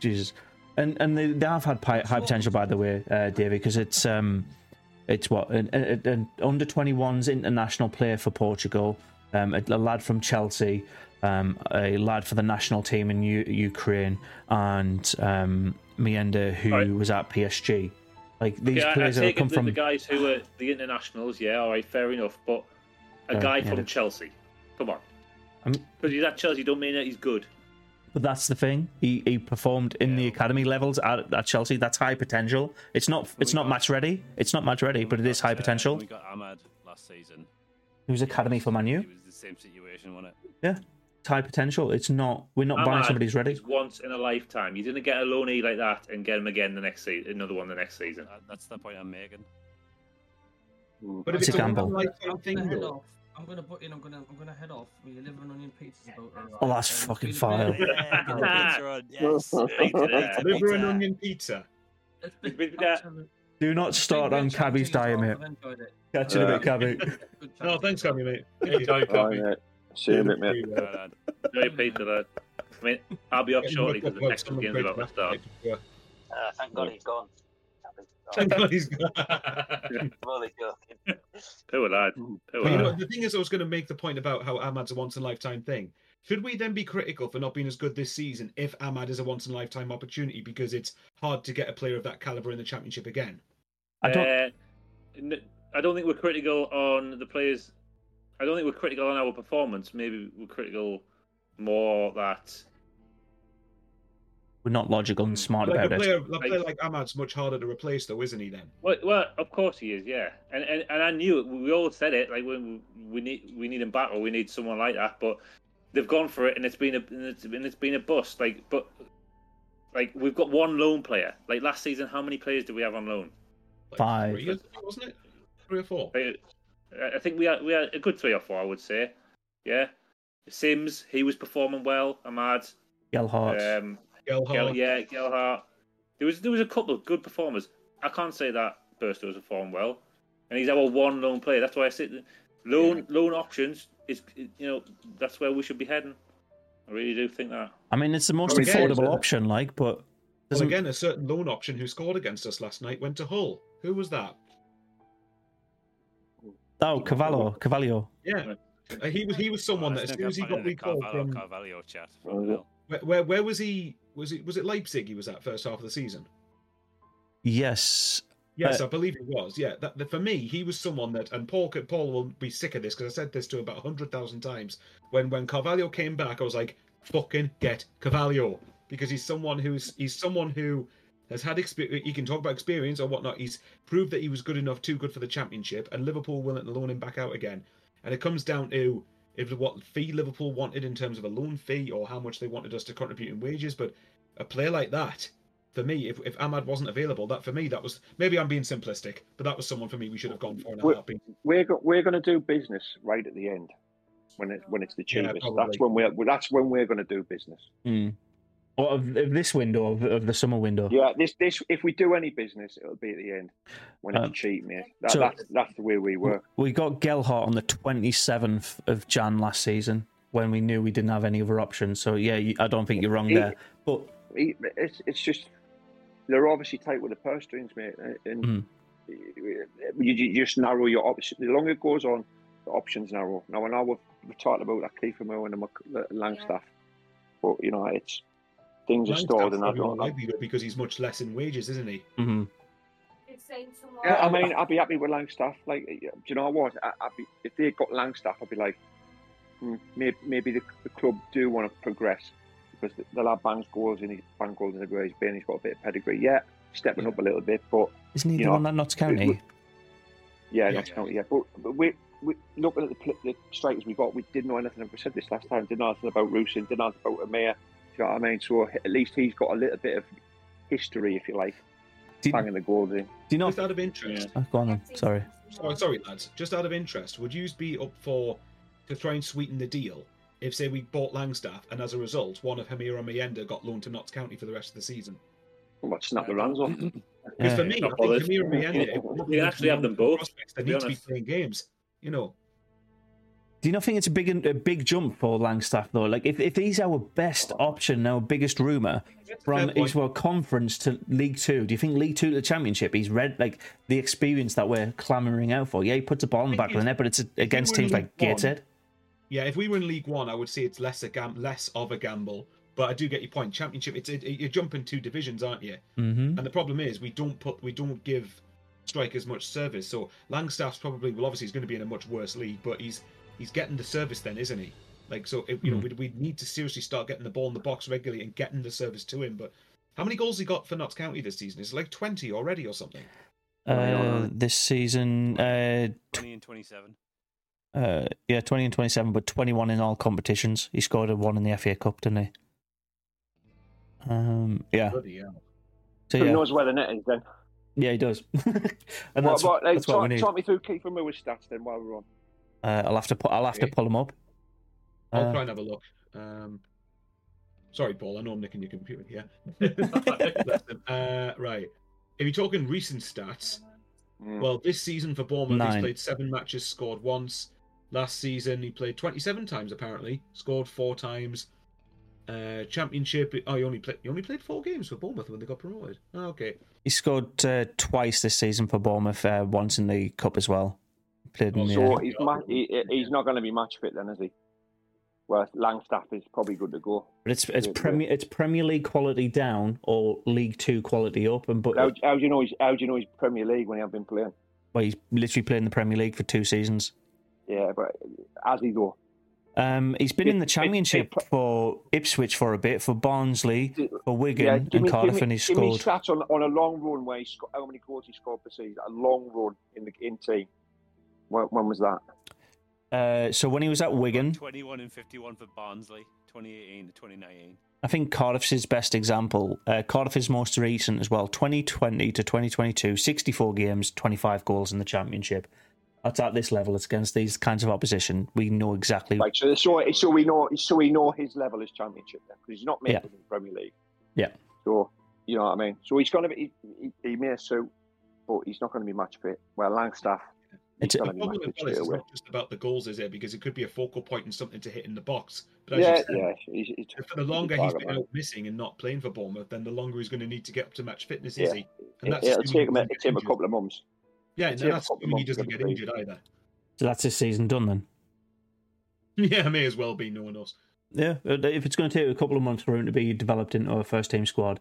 A: Jesus, and and they, they have had pi- high potential, by the way, uh, Davey, because it's um, it's what an, an, an under twenty ones international player for Portugal, um, a, a lad from Chelsea, um, a lad for the national team in U- Ukraine, and um, Mayenda, who
H: Right.
A: was at PSG. Like these
H: Yeah, I- I
A: players that
H: take
A: come from
H: the guys who are the internationals. Yeah, all right, fair enough. But a
A: Uh,
H: guy
A: yeah,
H: from
A: the-
H: Chelsea, come on,
A: I'm-
H: because he's at Chelsea, don't mean that he's good.
A: But that's the thing. He he performed in the academy levels at, at Chelsea. That's high potential. It's not it's
E: we
A: not
E: got-
A: match ready. It's not match ready, but it is
E: We
A: is
E: got,
A: high
E: uh,
A: potential.
E: We got Amad last season.
A: He was academy for
E: He
A: Manu.
E: Was the same situation, wasn't it?
A: Yeah, it's high potential. It's not. We're not buying
H: Amad
A: somebody's ready.
H: is once in a lifetime. You didn't get a loanee like that and get him again the next season, another one the next season.
E: That's the point I'm making.
D: But if
A: It's
D: it's,
A: a
D: a
A: gamble.
D: one-lifetime
G: I'm gonna head off. I'm gonna put in. I'm gonna. I'm gonna head off. We live on onion pizzas about.
A: Oh, that's
G: and
A: fucking
G: feel a
A: vile.
G: bit-
E: Yeah, get pizza on. Yes. [LAUGHS]
H: Pizza,
E: Pizza,
D: liver and
E: pizza.
D: onion pizza.
G: It's been
H: We've got-
G: absolute-
A: Do not start on
G: great
A: Cabby's
G: to
A: diet, mate.
G: I've enjoyed it.
A: Catch you in a bit, Cabby. [LAUGHS]
G: Good
D: Oh,
G: chatting
D: thanks,
G: to you.
D: Cammy, mate.
J: Enjoy,
B: All
J: Copy.
B: right, mate. See you in a bit, mate.
E: Well done.
H: Enjoy pizza, lad. I mean, I'll be off
D: Getting
H: shortly because the
D: like
H: next
D: someone
H: game's
D: great
H: about to start.
D: Yeah.
F: Uh, thank God he's gone.
D: Thank God he's gone. [LAUGHS] [LAUGHS]
F: I'm.
H: Poor lad. Poor
D: you know,
H: lad.
D: the thing is, I was going to make the point about how Amad's a once in a lifetime thing. Should we then be critical for not being as good this season if Amad is a once in a lifetime opportunity because it's hard to get a player of that caliber in the championship again?
A: I don't.
H: Uh, n- I don't think we're critical on the players. I don't think we're critical on our performance. Maybe we're critical more that
A: We're not logical and smart
D: Like a
A: about it.
D: player, a player like Amad's much harder to replace, though, isn't he? Then
H: Well, well, of course he is, yeah, and and, and I knew it. We all said it. Like when we need we need him back, or we need someone like that. But they've gone for it, and it's been a and it's, and it's been a bust. Like, but like we've got one loan player. Like last season, how many players do we have on loan?
D: like
A: Five.
D: three, wasn't it? Three or four.
H: Like, I think we had we had a good three or four, I would say. Yeah, Sims, he was performing well. Amad,
A: Gelhardt.
H: um,
D: Gelhardt.
H: Gel, yeah, Gelhardt. There was there was a couple of good performers. I can't say that Burstow has performed well, and he's our one lone player. That's why I say that loan loan options is you know that's where we should be heading. I really do think that.
A: I mean, it's the most
D: Well,
A: affordable
D: uh,
A: option, like, but
D: Well, again, a certain loan option who scored against us last night went to Hull. Who was that?
A: oh, Carvalho, Carvalho.
D: Yeah, Uh, he was. He was someone
E: Oh,
D: that as soon as he got
E: back into
D: recalled
E: Carvalho,
D: from
E: Carvalho chat from
D: where, where, where was he? Was it was it Leipzig? He was at first half of the season.
A: Yes.
D: Yes,
A: Uh,
D: I believe it was. Yeah, that, that- for me, he was someone that, and Paul Paul will be sick of this because I said this to him about hundred thousand times. When when Carvalho came back, I was like, "Fucking get Carvalho," because he's someone who's he's someone who has had experience. He can talk about experience or whatnot. He's proved that he was good enough, too good for the championship, and Liverpool willing to loan him back out again. And it comes down to if what fee Liverpool wanted in terms of a loan fee or how much they wanted us to contribute in wages. But a player like that, for me, if, if Amad wasn't available, that for me that was maybe I'm being simplistic, but that was someone for me we should have gone for in a
B: Well,
D: heartbeat.
B: We're go- we're going to do business right at the end when it when it's the cheapest.
D: probably.
B: that's when we're that's when we're going to do business.
A: Mm. Or of, of this window, of, of the summer window.
B: Yeah, this this if we do any business, it'll be at the end when it's
A: Um,
B: cheap, mate. That,
A: so-
B: that's that's the way we work.
A: We got Gelhardt on the 27th of Jan last season when we knew we didn't have any other options. So, yeah, I don't think you're wrong
B: He-
A: there. But
B: he, it's it's just they're obviously tight with the purse strings, mate, and
A: Mhm.
B: you, you just narrow your options. The longer it goes on, the options narrow. Now I know we've, we've talked about that Kiefer Moore and the Mc- the Langstaff, but you know it's things are
D: Langstaff's
B: stored, and I
D: probably
B: don't. know.
D: because he's much less in wages, isn't he?
A: hmm
I: It's saying someone.
B: Yeah, I mean, I'd be happy with Langstaff. Like, do you know what? I, I'd be, if they got Langstaff, I'd be like, hmm, maybe, maybe the, the club do want to progress because they'll have Banks goals and he's Bank goals in the way he's been. He's got a bit of pedigree. Yeah, stepping up a little bit, but
A: Isn't he
B: you
A: the
B: know,
A: one that Notts County?
B: we- yeah,
D: Yeah.
B: that's county. Yeah, but, but we, we looking at the, the strikers we got, we didn't know anything. We said this last time. Didn't know anything about Rusyn. Didn't know anything about Amir. Do you know what I mean? So at least he's got a little bit of history, if you like,
A: Do you,
B: banging the goals in.
A: you know?
D: Just out of interest,
A: Oh, go on then. Sorry.
D: sorry, sorry, lads. Just out of interest, would you be up for to try and sweeten the deal if, say, we bought Langstaff and as a result, one of Hamir and Mayenda got loaned to Notts County for the rest of the season?
B: What snap the runs off?
D: Because [LAUGHS] for me,
H: Not
D: I think. Hamir and Mayenda, if we're
H: We
D: looking at
H: actually have them both,
D: prospects, they
H: to be
D: need to be playing games. You know,
A: Do you not think it's a big a big jump for Langstaff though? Like if, if he's our best option, our biggest rumour from
D: Fair point.
A: well conference to League Two, do you think League Two to the Championship? He's read like the experience that we're clamouring out for. Yeah, he puts a ball in the back of the net, but it's against teams like
D: League One,
A: Gateshead.
D: Yeah, if we were in League One, I would say it's less a gam- less of a gamble. But I do get your point. Championship, it's it, you're jumping two divisions, aren't you?
A: Mm-hmm.
D: And the problem is we don't put we don't give strikers much service. So Langstaff's probably well, obviously he's going to be in a much worse league, but he's he's getting the service then, isn't he? Like so, if, you know,
A: Hmm.
D: we we need to seriously start getting the ball in the box regularly and getting the service to him. But how many goals he got for Notts County this season? It's like twenty already or something.
A: Uh, this season, uh,
E: 20 and 27.
A: Uh, yeah, twenty and twenty-seven, but twenty-one in all competitions. He scored a one in the FA Cup, didn't he? Um, yeah.
D: Bloody hell.
A: So
B: Who
A: yeah,
B: knows where the net is then?
A: yeah, he does. [LAUGHS] and
B: What,
A: that's,
B: what, like,
A: that's what we
B: talk,
A: need.
B: talk me through Kiefer Moore's stats then while we're on.
A: Uh, I'll have to pu- I'll have to pull him up.
D: I'll
A: Uh,
D: try and have a look. Um, sorry, Paul. I know I'm nicking your computer here. [LAUGHS] Uh, right. If you're talking recent stats,
B: Mm.
D: well, this season for Bournemouth,
A: Nine.
D: he's played seven matches, scored once. Last season, he played 27 times apparently, scored four times. Uh, championship. Oh, he only played. He only played four games for Bournemouth when they got promoted. Oh, okay.
A: He scored uh, twice this season for Bournemouth, uh, once in the cup as well. Played in the,
B: So
A: uh,
B: he's, ma- he, he's not going to be match fit then, is he? Well, Langstaff is probably good to go.
A: but it's it's
B: yeah,
A: Premier it's Premier League quality down or League Two quality up, and but
B: How, how do you know he's how do you know he's Premier League when he hasn't been playing?
A: well, he's literally played in the Premier League for two seasons.
B: Yeah, but as he though?
A: Um, he's been
B: It-
A: in the Championship
B: it-
A: for Ipswich for a bit, for Barnsley, for Wigan,
B: Yeah, give
A: and
B: me,
A: Cardiff,
B: give
A: and
B: me,
A: he
B: give
A: scored.
B: stats on, on a long run where he sco- how many goals he scored per season. A long run in the in team. When, when was that?
A: Uh, so when he was at Wigan,
E: 21 and 51 for Barnsley, 2018 to 2019.
A: I think Cardiff's his best example. Uh, Cardiff is most recent as well. 2020 to 2022, 64 games, 25 goals in the Championship. That's at this level. It's against these kinds of opposition. We know exactly.
B: Like so, so, so we know, so we know his level is Championship then, because he's not making
A: Yeah.
B: it in the Premier League.
A: Yeah.
B: So you know what I mean. So he's going to be, he, he, he may suit, but he's not going to be match fit. Well, Langstaff, he's
A: It's-
B: going
D: The
B: to be match
D: problem
B: fit
D: as is it's not just about the goals, is it? Because it could be a focal point and something to hit in the box. But as
B: Yeah,
D: you said,
B: yeah. He's, he's,
D: for the longer he's
B: target
D: been out missing and not playing for Bournemouth, then the longer he's going to need to get up to match fitness, is
B: Yeah.
D: he? And that's
B: it'll take him,
D: he
B: a,
D: doesn't
B: it'll take him a couple of months.
D: Yeah,
B: it'll
D: and that's
B: couple of
D: assuming he
B: to
D: doesn't
B: get
D: get injured either.
A: So that's his season done then. [LAUGHS]
D: Yeah, may as well be. No one else.
A: Yeah, uh, if it's going to take a couple of months for him to be developed into a first team squad,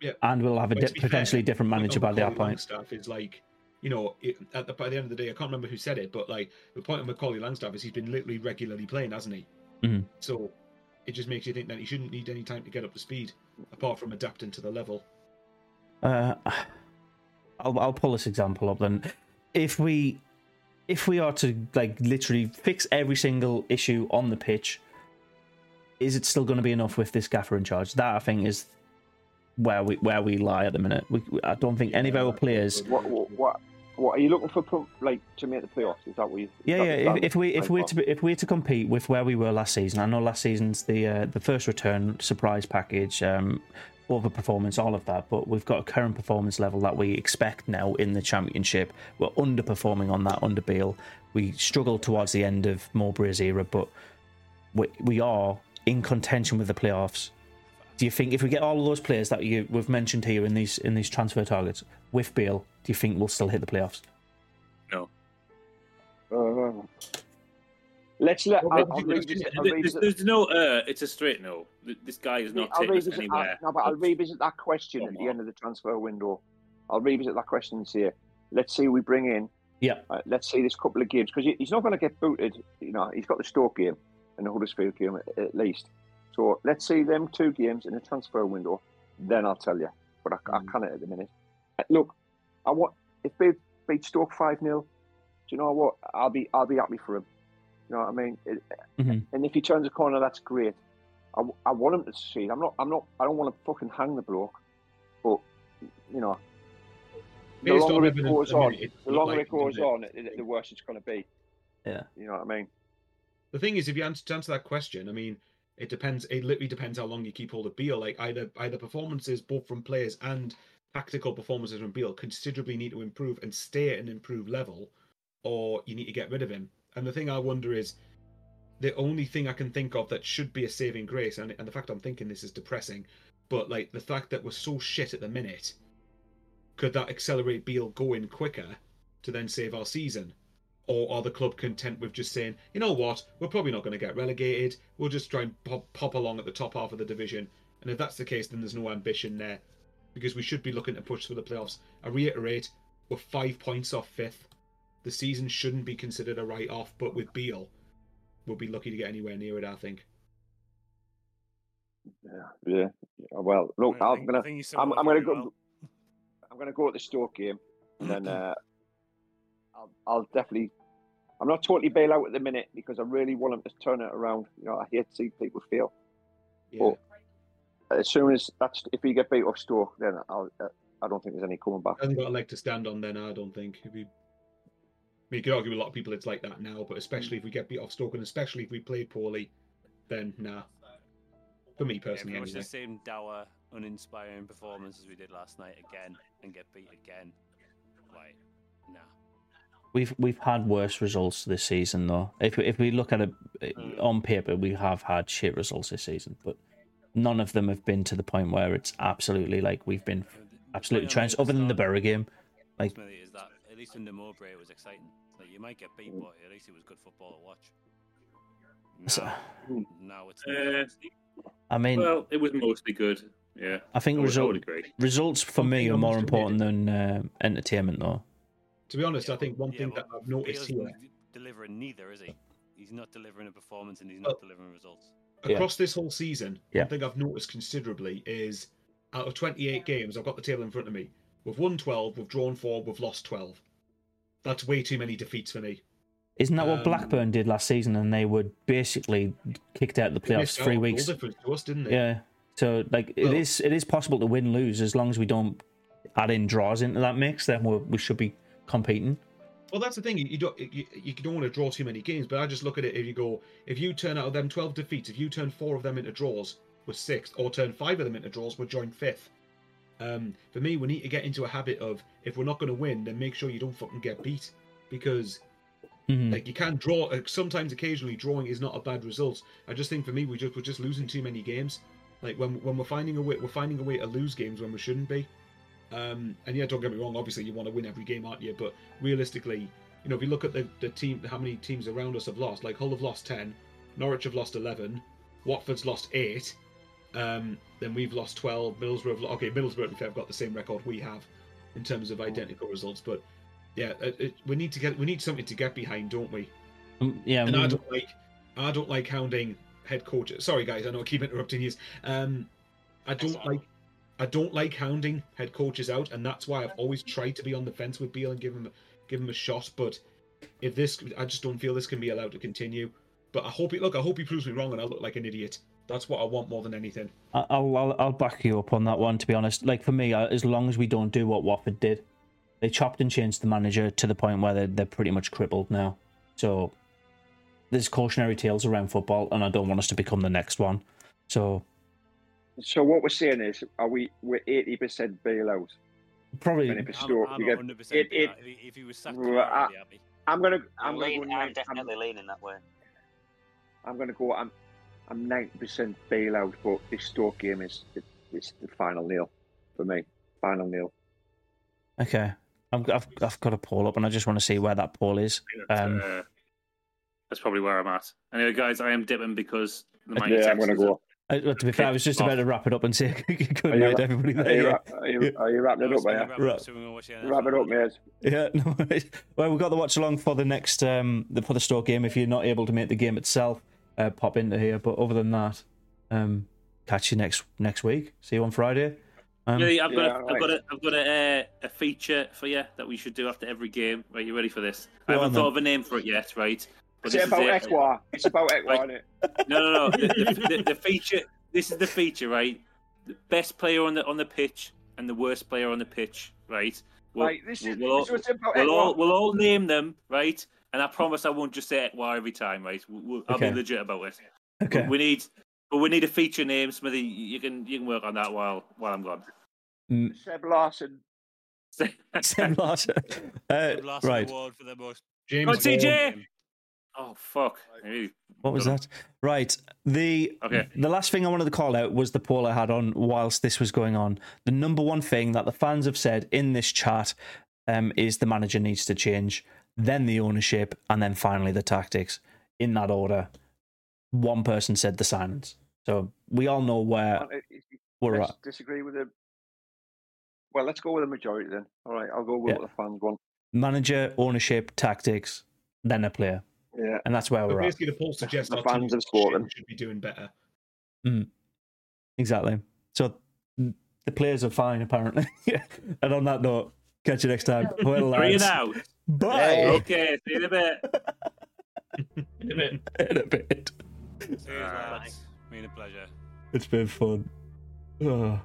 D: Yeah.
A: and we'll have a di- potentially
D: fair,
A: different manager by that point.
D: Langstaff is like, you know, it, at the, by the end of the day, I can't remember who said it, but like the point of Macaulay Langstaff is he's been literally regularly playing, hasn't he?
A: Mhm.
D: So it just makes you think that he shouldn't need any time to get up to speed, apart from adapting to the level.
A: Uh, I'll I'll pull this example up then. If we if we are to like literally fix every single issue on the pitch, is it still going to be enough with this gaffer in charge? That I think is where we where we lie at the minute. We, I don't think any of our players.
B: What, what, what, what are you looking for? Like to make the playoffs? Is that what you?
A: Yeah,
B: that-
A: yeah. If, if we if we're to if we're to compete with where we were last season, I know last season's the uh, the first return surprise package, um, overperformance, all of that. But we've got a current performance level that we expect now in the championship. We're underperforming on that under Beale. We struggled towards the end of Mowbray's era, but we we are in contention with the playoffs. Do you think if we get all of those players that you we've mentioned here in these in these transfer targets with Beale, do you think we'll still hit the playoffs?
H: No.
B: Uh, let's let. I'll, I'll
H: There's,
B: revisit, I'll
H: there's-
B: revisit,
H: there's no uh, it's a straight no. This guy is not
B: I'll
H: taking
B: revisit,
H: anywhere.
B: I'll, no, but I'll revisit that question at
H: Come
B: the end of the transfer window. I'll revisit that question and see. Let's see who we bring in.
A: Yeah.
B: Uh, let's see this couple of games because he's not going to get booted. You know, he's got the Stoke game and the Huddersfield game at, at least. So let's see them two games in the transfer window. Then I'll tell you. But I,
H: Mm.
B: I can't at the minute. Uh, Look, I want if they beat Stoke five 0 Do you know what? I'll be I'll be happy for him. You know what I mean? It-
A: Mhm.
B: And if he turns a corner, that's great. I, I want him to succeed. I'm not. I'm not. I don't want to fucking hang the bloke. But you know, the
D: Based on
B: longer it
D: evidence
B: goes on,
D: minute,
B: the
D: looked
B: longer
D: like
B: it goes
D: he did.
B: on, the, the worse it's going to be.
A: Yeah.
B: You know what I mean?
D: The thing is, if you answer, to answer that question, I mean, it depends. It literally depends how long you keep hold of Beale. Like either either performances, both from players and tactical performances from Beale, considerably need to improve and stay at an improved level, or you need to get rid of him. And the thing I wonder is, the only thing I can think of that should be a saving grace, and, and the fact I'm thinking this is depressing, but like the fact that we're so shit at the minute, could that accelerate Beale going quicker to then save our season? Or are the club content with just saying, you know what, we're probably not going to get relegated. We'll just try and pop, pop along at the top half of the division. And if that's the case, then there's no ambition there. Because we should be looking to push for the playoffs. I reiterate, we're five points off fifth. The season shouldn't be considered a write off, but with Beale, we'll be lucky to get anywhere near it, I think.
B: Yeah. Yeah. Well, look,
E: I
B: I'm gonna.
E: I think you sum
B: I'm, I'm gonna go.
E: well.
B: I'm gonna go at the Stoke game, and then [CLEARS THROAT] uh, I'll, I'll definitely. I'm not totally bail out at the minute because I really want them to turn it around. You know, I hate to see people fail.
D: Yeah.
B: But as soon as that's if we get beat off Stoke, then I'll. Uh, I don't think there's any coming back.
D: hasn't got a leg to stand on then, I don't think. If you, I mean, you could argue with a lot of people it's like that now, but especially if we get beat off Stoke and especially if we play poorly, then nah. For me personally,
E: pretty much
D: anyway.
E: the same dour, uninspiring performance as we did last night again and get beat again. Like, nah.
A: We've we've had worse results this season though. If we- if we look at it
E: Mm.
A: on paper, we have had shit results this season, but none of them have been to the point where it's absolutely like we've been absolutely
E: point
A: trounced. Other than the
E: start
A: Borough game, like
E: is that at least under Mowbray it was exciting. Like you might get beat, but at least it was good football to watch.
A: So-
E: Now, now it's
H: Uh,
A: I mean,
H: well, it was mostly good. Yeah.
A: I think
H: I would,
A: result,
H: would agree.
A: results for
D: One
A: me are more important than uh, entertainment though.
D: To be honest, I think one
E: yeah,
D: thing that I've noticed here
E: delivering neither, is he? He's not delivering a performance and he's
D: Well-
E: not delivering results.
A: Yeah.
D: across this whole season,
A: Yeah.
D: one thing I've noticed considerably is out of 28 games, I've got the table in front of me. We've won 12, we've drawn 4, we've lost 12. That's way too many defeats for me.
A: Isn't that what
D: Um,
A: Blackburn did last season? And they were basically kicked out of the playoffs three weeks.
D: us?
A: Yeah. So like it
D: Well-
A: is it is possible to win lose as long as we don't add in draws into that mix. Then we we should be competing.
D: Well, that's the thing. You, you don't you, you don't want to draw too many games, but I just look at it. If you go, if you turn out of them twelve defeats, if you turn four of them into draws, we're sixth, or turn five of them into draws, we're joint fifth. Um, for me, we need to get into a habit of if we're not going to win, then make sure you don't fucking get beat, because
A: Mhm.
D: like you can draw. uh, Sometimes, occasionally, drawing is not a bad result. I just think for me, we just we're just losing too many games. Like when when we're finding a way, we're finding a way to lose games when we shouldn't be. Um, and yeah, don't get me wrong. Obviously, you want to win every game, aren't you? But realistically, you know, if you look at the, the team, how many teams around us have lost, like Hull have lost 10, Norwich have lost 11, Watford's lost 8, um, then we've lost 12, Middlesbrough have, lo- okay, Middlesbrough, to be fair, have got the same record we have in terms of identical results, but yeah, it, it, we need to get, we need something to get behind, don't we?
A: Um, yeah,
D: and I don't like, I don't like hounding head coaches. Sorry, guys, I know I keep interrupting you. Um, I don't like, I don't like hounding head coaches out, and that's why I've always tried to be on the fence with Beale and give him, give him a shot. But if this, I just don't feel this can be allowed to continue. But I hope he look. I hope he proves me wrong, and I look like an idiot. That's what I want more than anything.
A: I- I'll, I'll I'll back you up on that one. To be honest, like for me, uh, as long as we don't do what Watford did, they chopped and changed the manager to the point where they're, they're pretty much crippled now. So there's cautionary tales around football, and I don't want us to become the next one. So
B: So what we're saying is, are we we're eighty percent bailout?
A: probably
B: And if
E: I'm, I'm
B: we
E: 100%
B: it,
E: be
B: it.
E: If he- was sacked
B: Right, I-
E: I'd be happy.
B: I'm gonna
F: I'm,
B: I'm gonna
F: lean,
B: go
F: I'm
B: nine, I'm,
F: definitely leaning that way.
B: I'm gonna go. I'm I'm 90% bailout, but this Stoke game is it's the final nail for me. Final nail.
A: Okay. I've, I've, I've got a poll up and I just want to see where that poll is. Um,
H: uh, that's probably where I'm at. Anyway, guys, I am dipping because the Man
B: Yeah, I'm going to go.
A: I- well, to be fair, I was just about to wrap it up and say good
B: Are you,
A: night,
B: ra-
A: everybody.
B: are, you,
A: yeah.
B: are, you, are you wrapping it up, are you?
A: Right.
B: Wrap it up, mate.
A: Yeah, [LAUGHS] no worries. Well, we've got the watch along for the next um the, for the store game. If you're not able to make the game itself, uh, pop into here. But other than that, um, catch you next next week. See you on Friday. Um,
H: Really, I've got,
B: Yeah,
H: a, I've got, a, I've got a, uh, a feature for you that we should do after every game. Right, you ready for this? I haven't
A: on,
H: thought
A: then.
H: of a name for it yet, right? But
B: Is it about
H: is
B: Ekwah? It's about Ekwah,
H: Right.
B: isn't it?
H: No, no, no. The, the, the, the feature. This is the feature, right? The best player on the on the pitch and the worst player on the pitch, right? We'll,
B: Right, this is,
H: we'll, all,
B: this is about
H: we'll all we'll all name them, right? And I promise I won't just say Ekwah every time, right? We'll, we'll, I'll
A: Okay.
H: be legit about it.
A: Okay.
H: We, we need, but we need a feature name, Smithy. You can you can work on that while while I'm gone.
A: Mm,
B: Seb Larsson. [LAUGHS]
A: Sam Larson. Uh,
E: Last
A: right.
E: award for the most.
D: James
H: Go
D: Vaughan.
H: TJ. Oh fuck! Maybe-
A: What was that? Right. The
H: Okay.
A: the last thing I wanted to call out was the poll I had on whilst this was going on. The number one thing that the fans have said in this chat um, is the manager needs to change, then the ownership, and then finally the tactics in that order. One person said the silence. So we all know where we're at.
B: disagree with the. Well, let's go with the majority then. All right, I'll go with
A: Yeah.
B: what the fans want.
A: Manager, ownership, tactics, then a player.
B: Yeah.
A: And that's where
D: But
A: we're at.
D: basically, the poll suggests
B: The
D: our
B: fans
D: of
B: have spoken.
D: should, should be doing better.
A: Exactly. So mm, the players are fine, apparently. Yeah. [LAUGHS] And on that note, catch you next time. Well,
H: Three and
A: lads.
H: out.
A: Bye.
H: Okay, see you in a bit.
J: In a bit. [LAUGHS]
A: In a bit.
E: Cheers, lads. Been a pleasure.
A: It's been fun. Oh.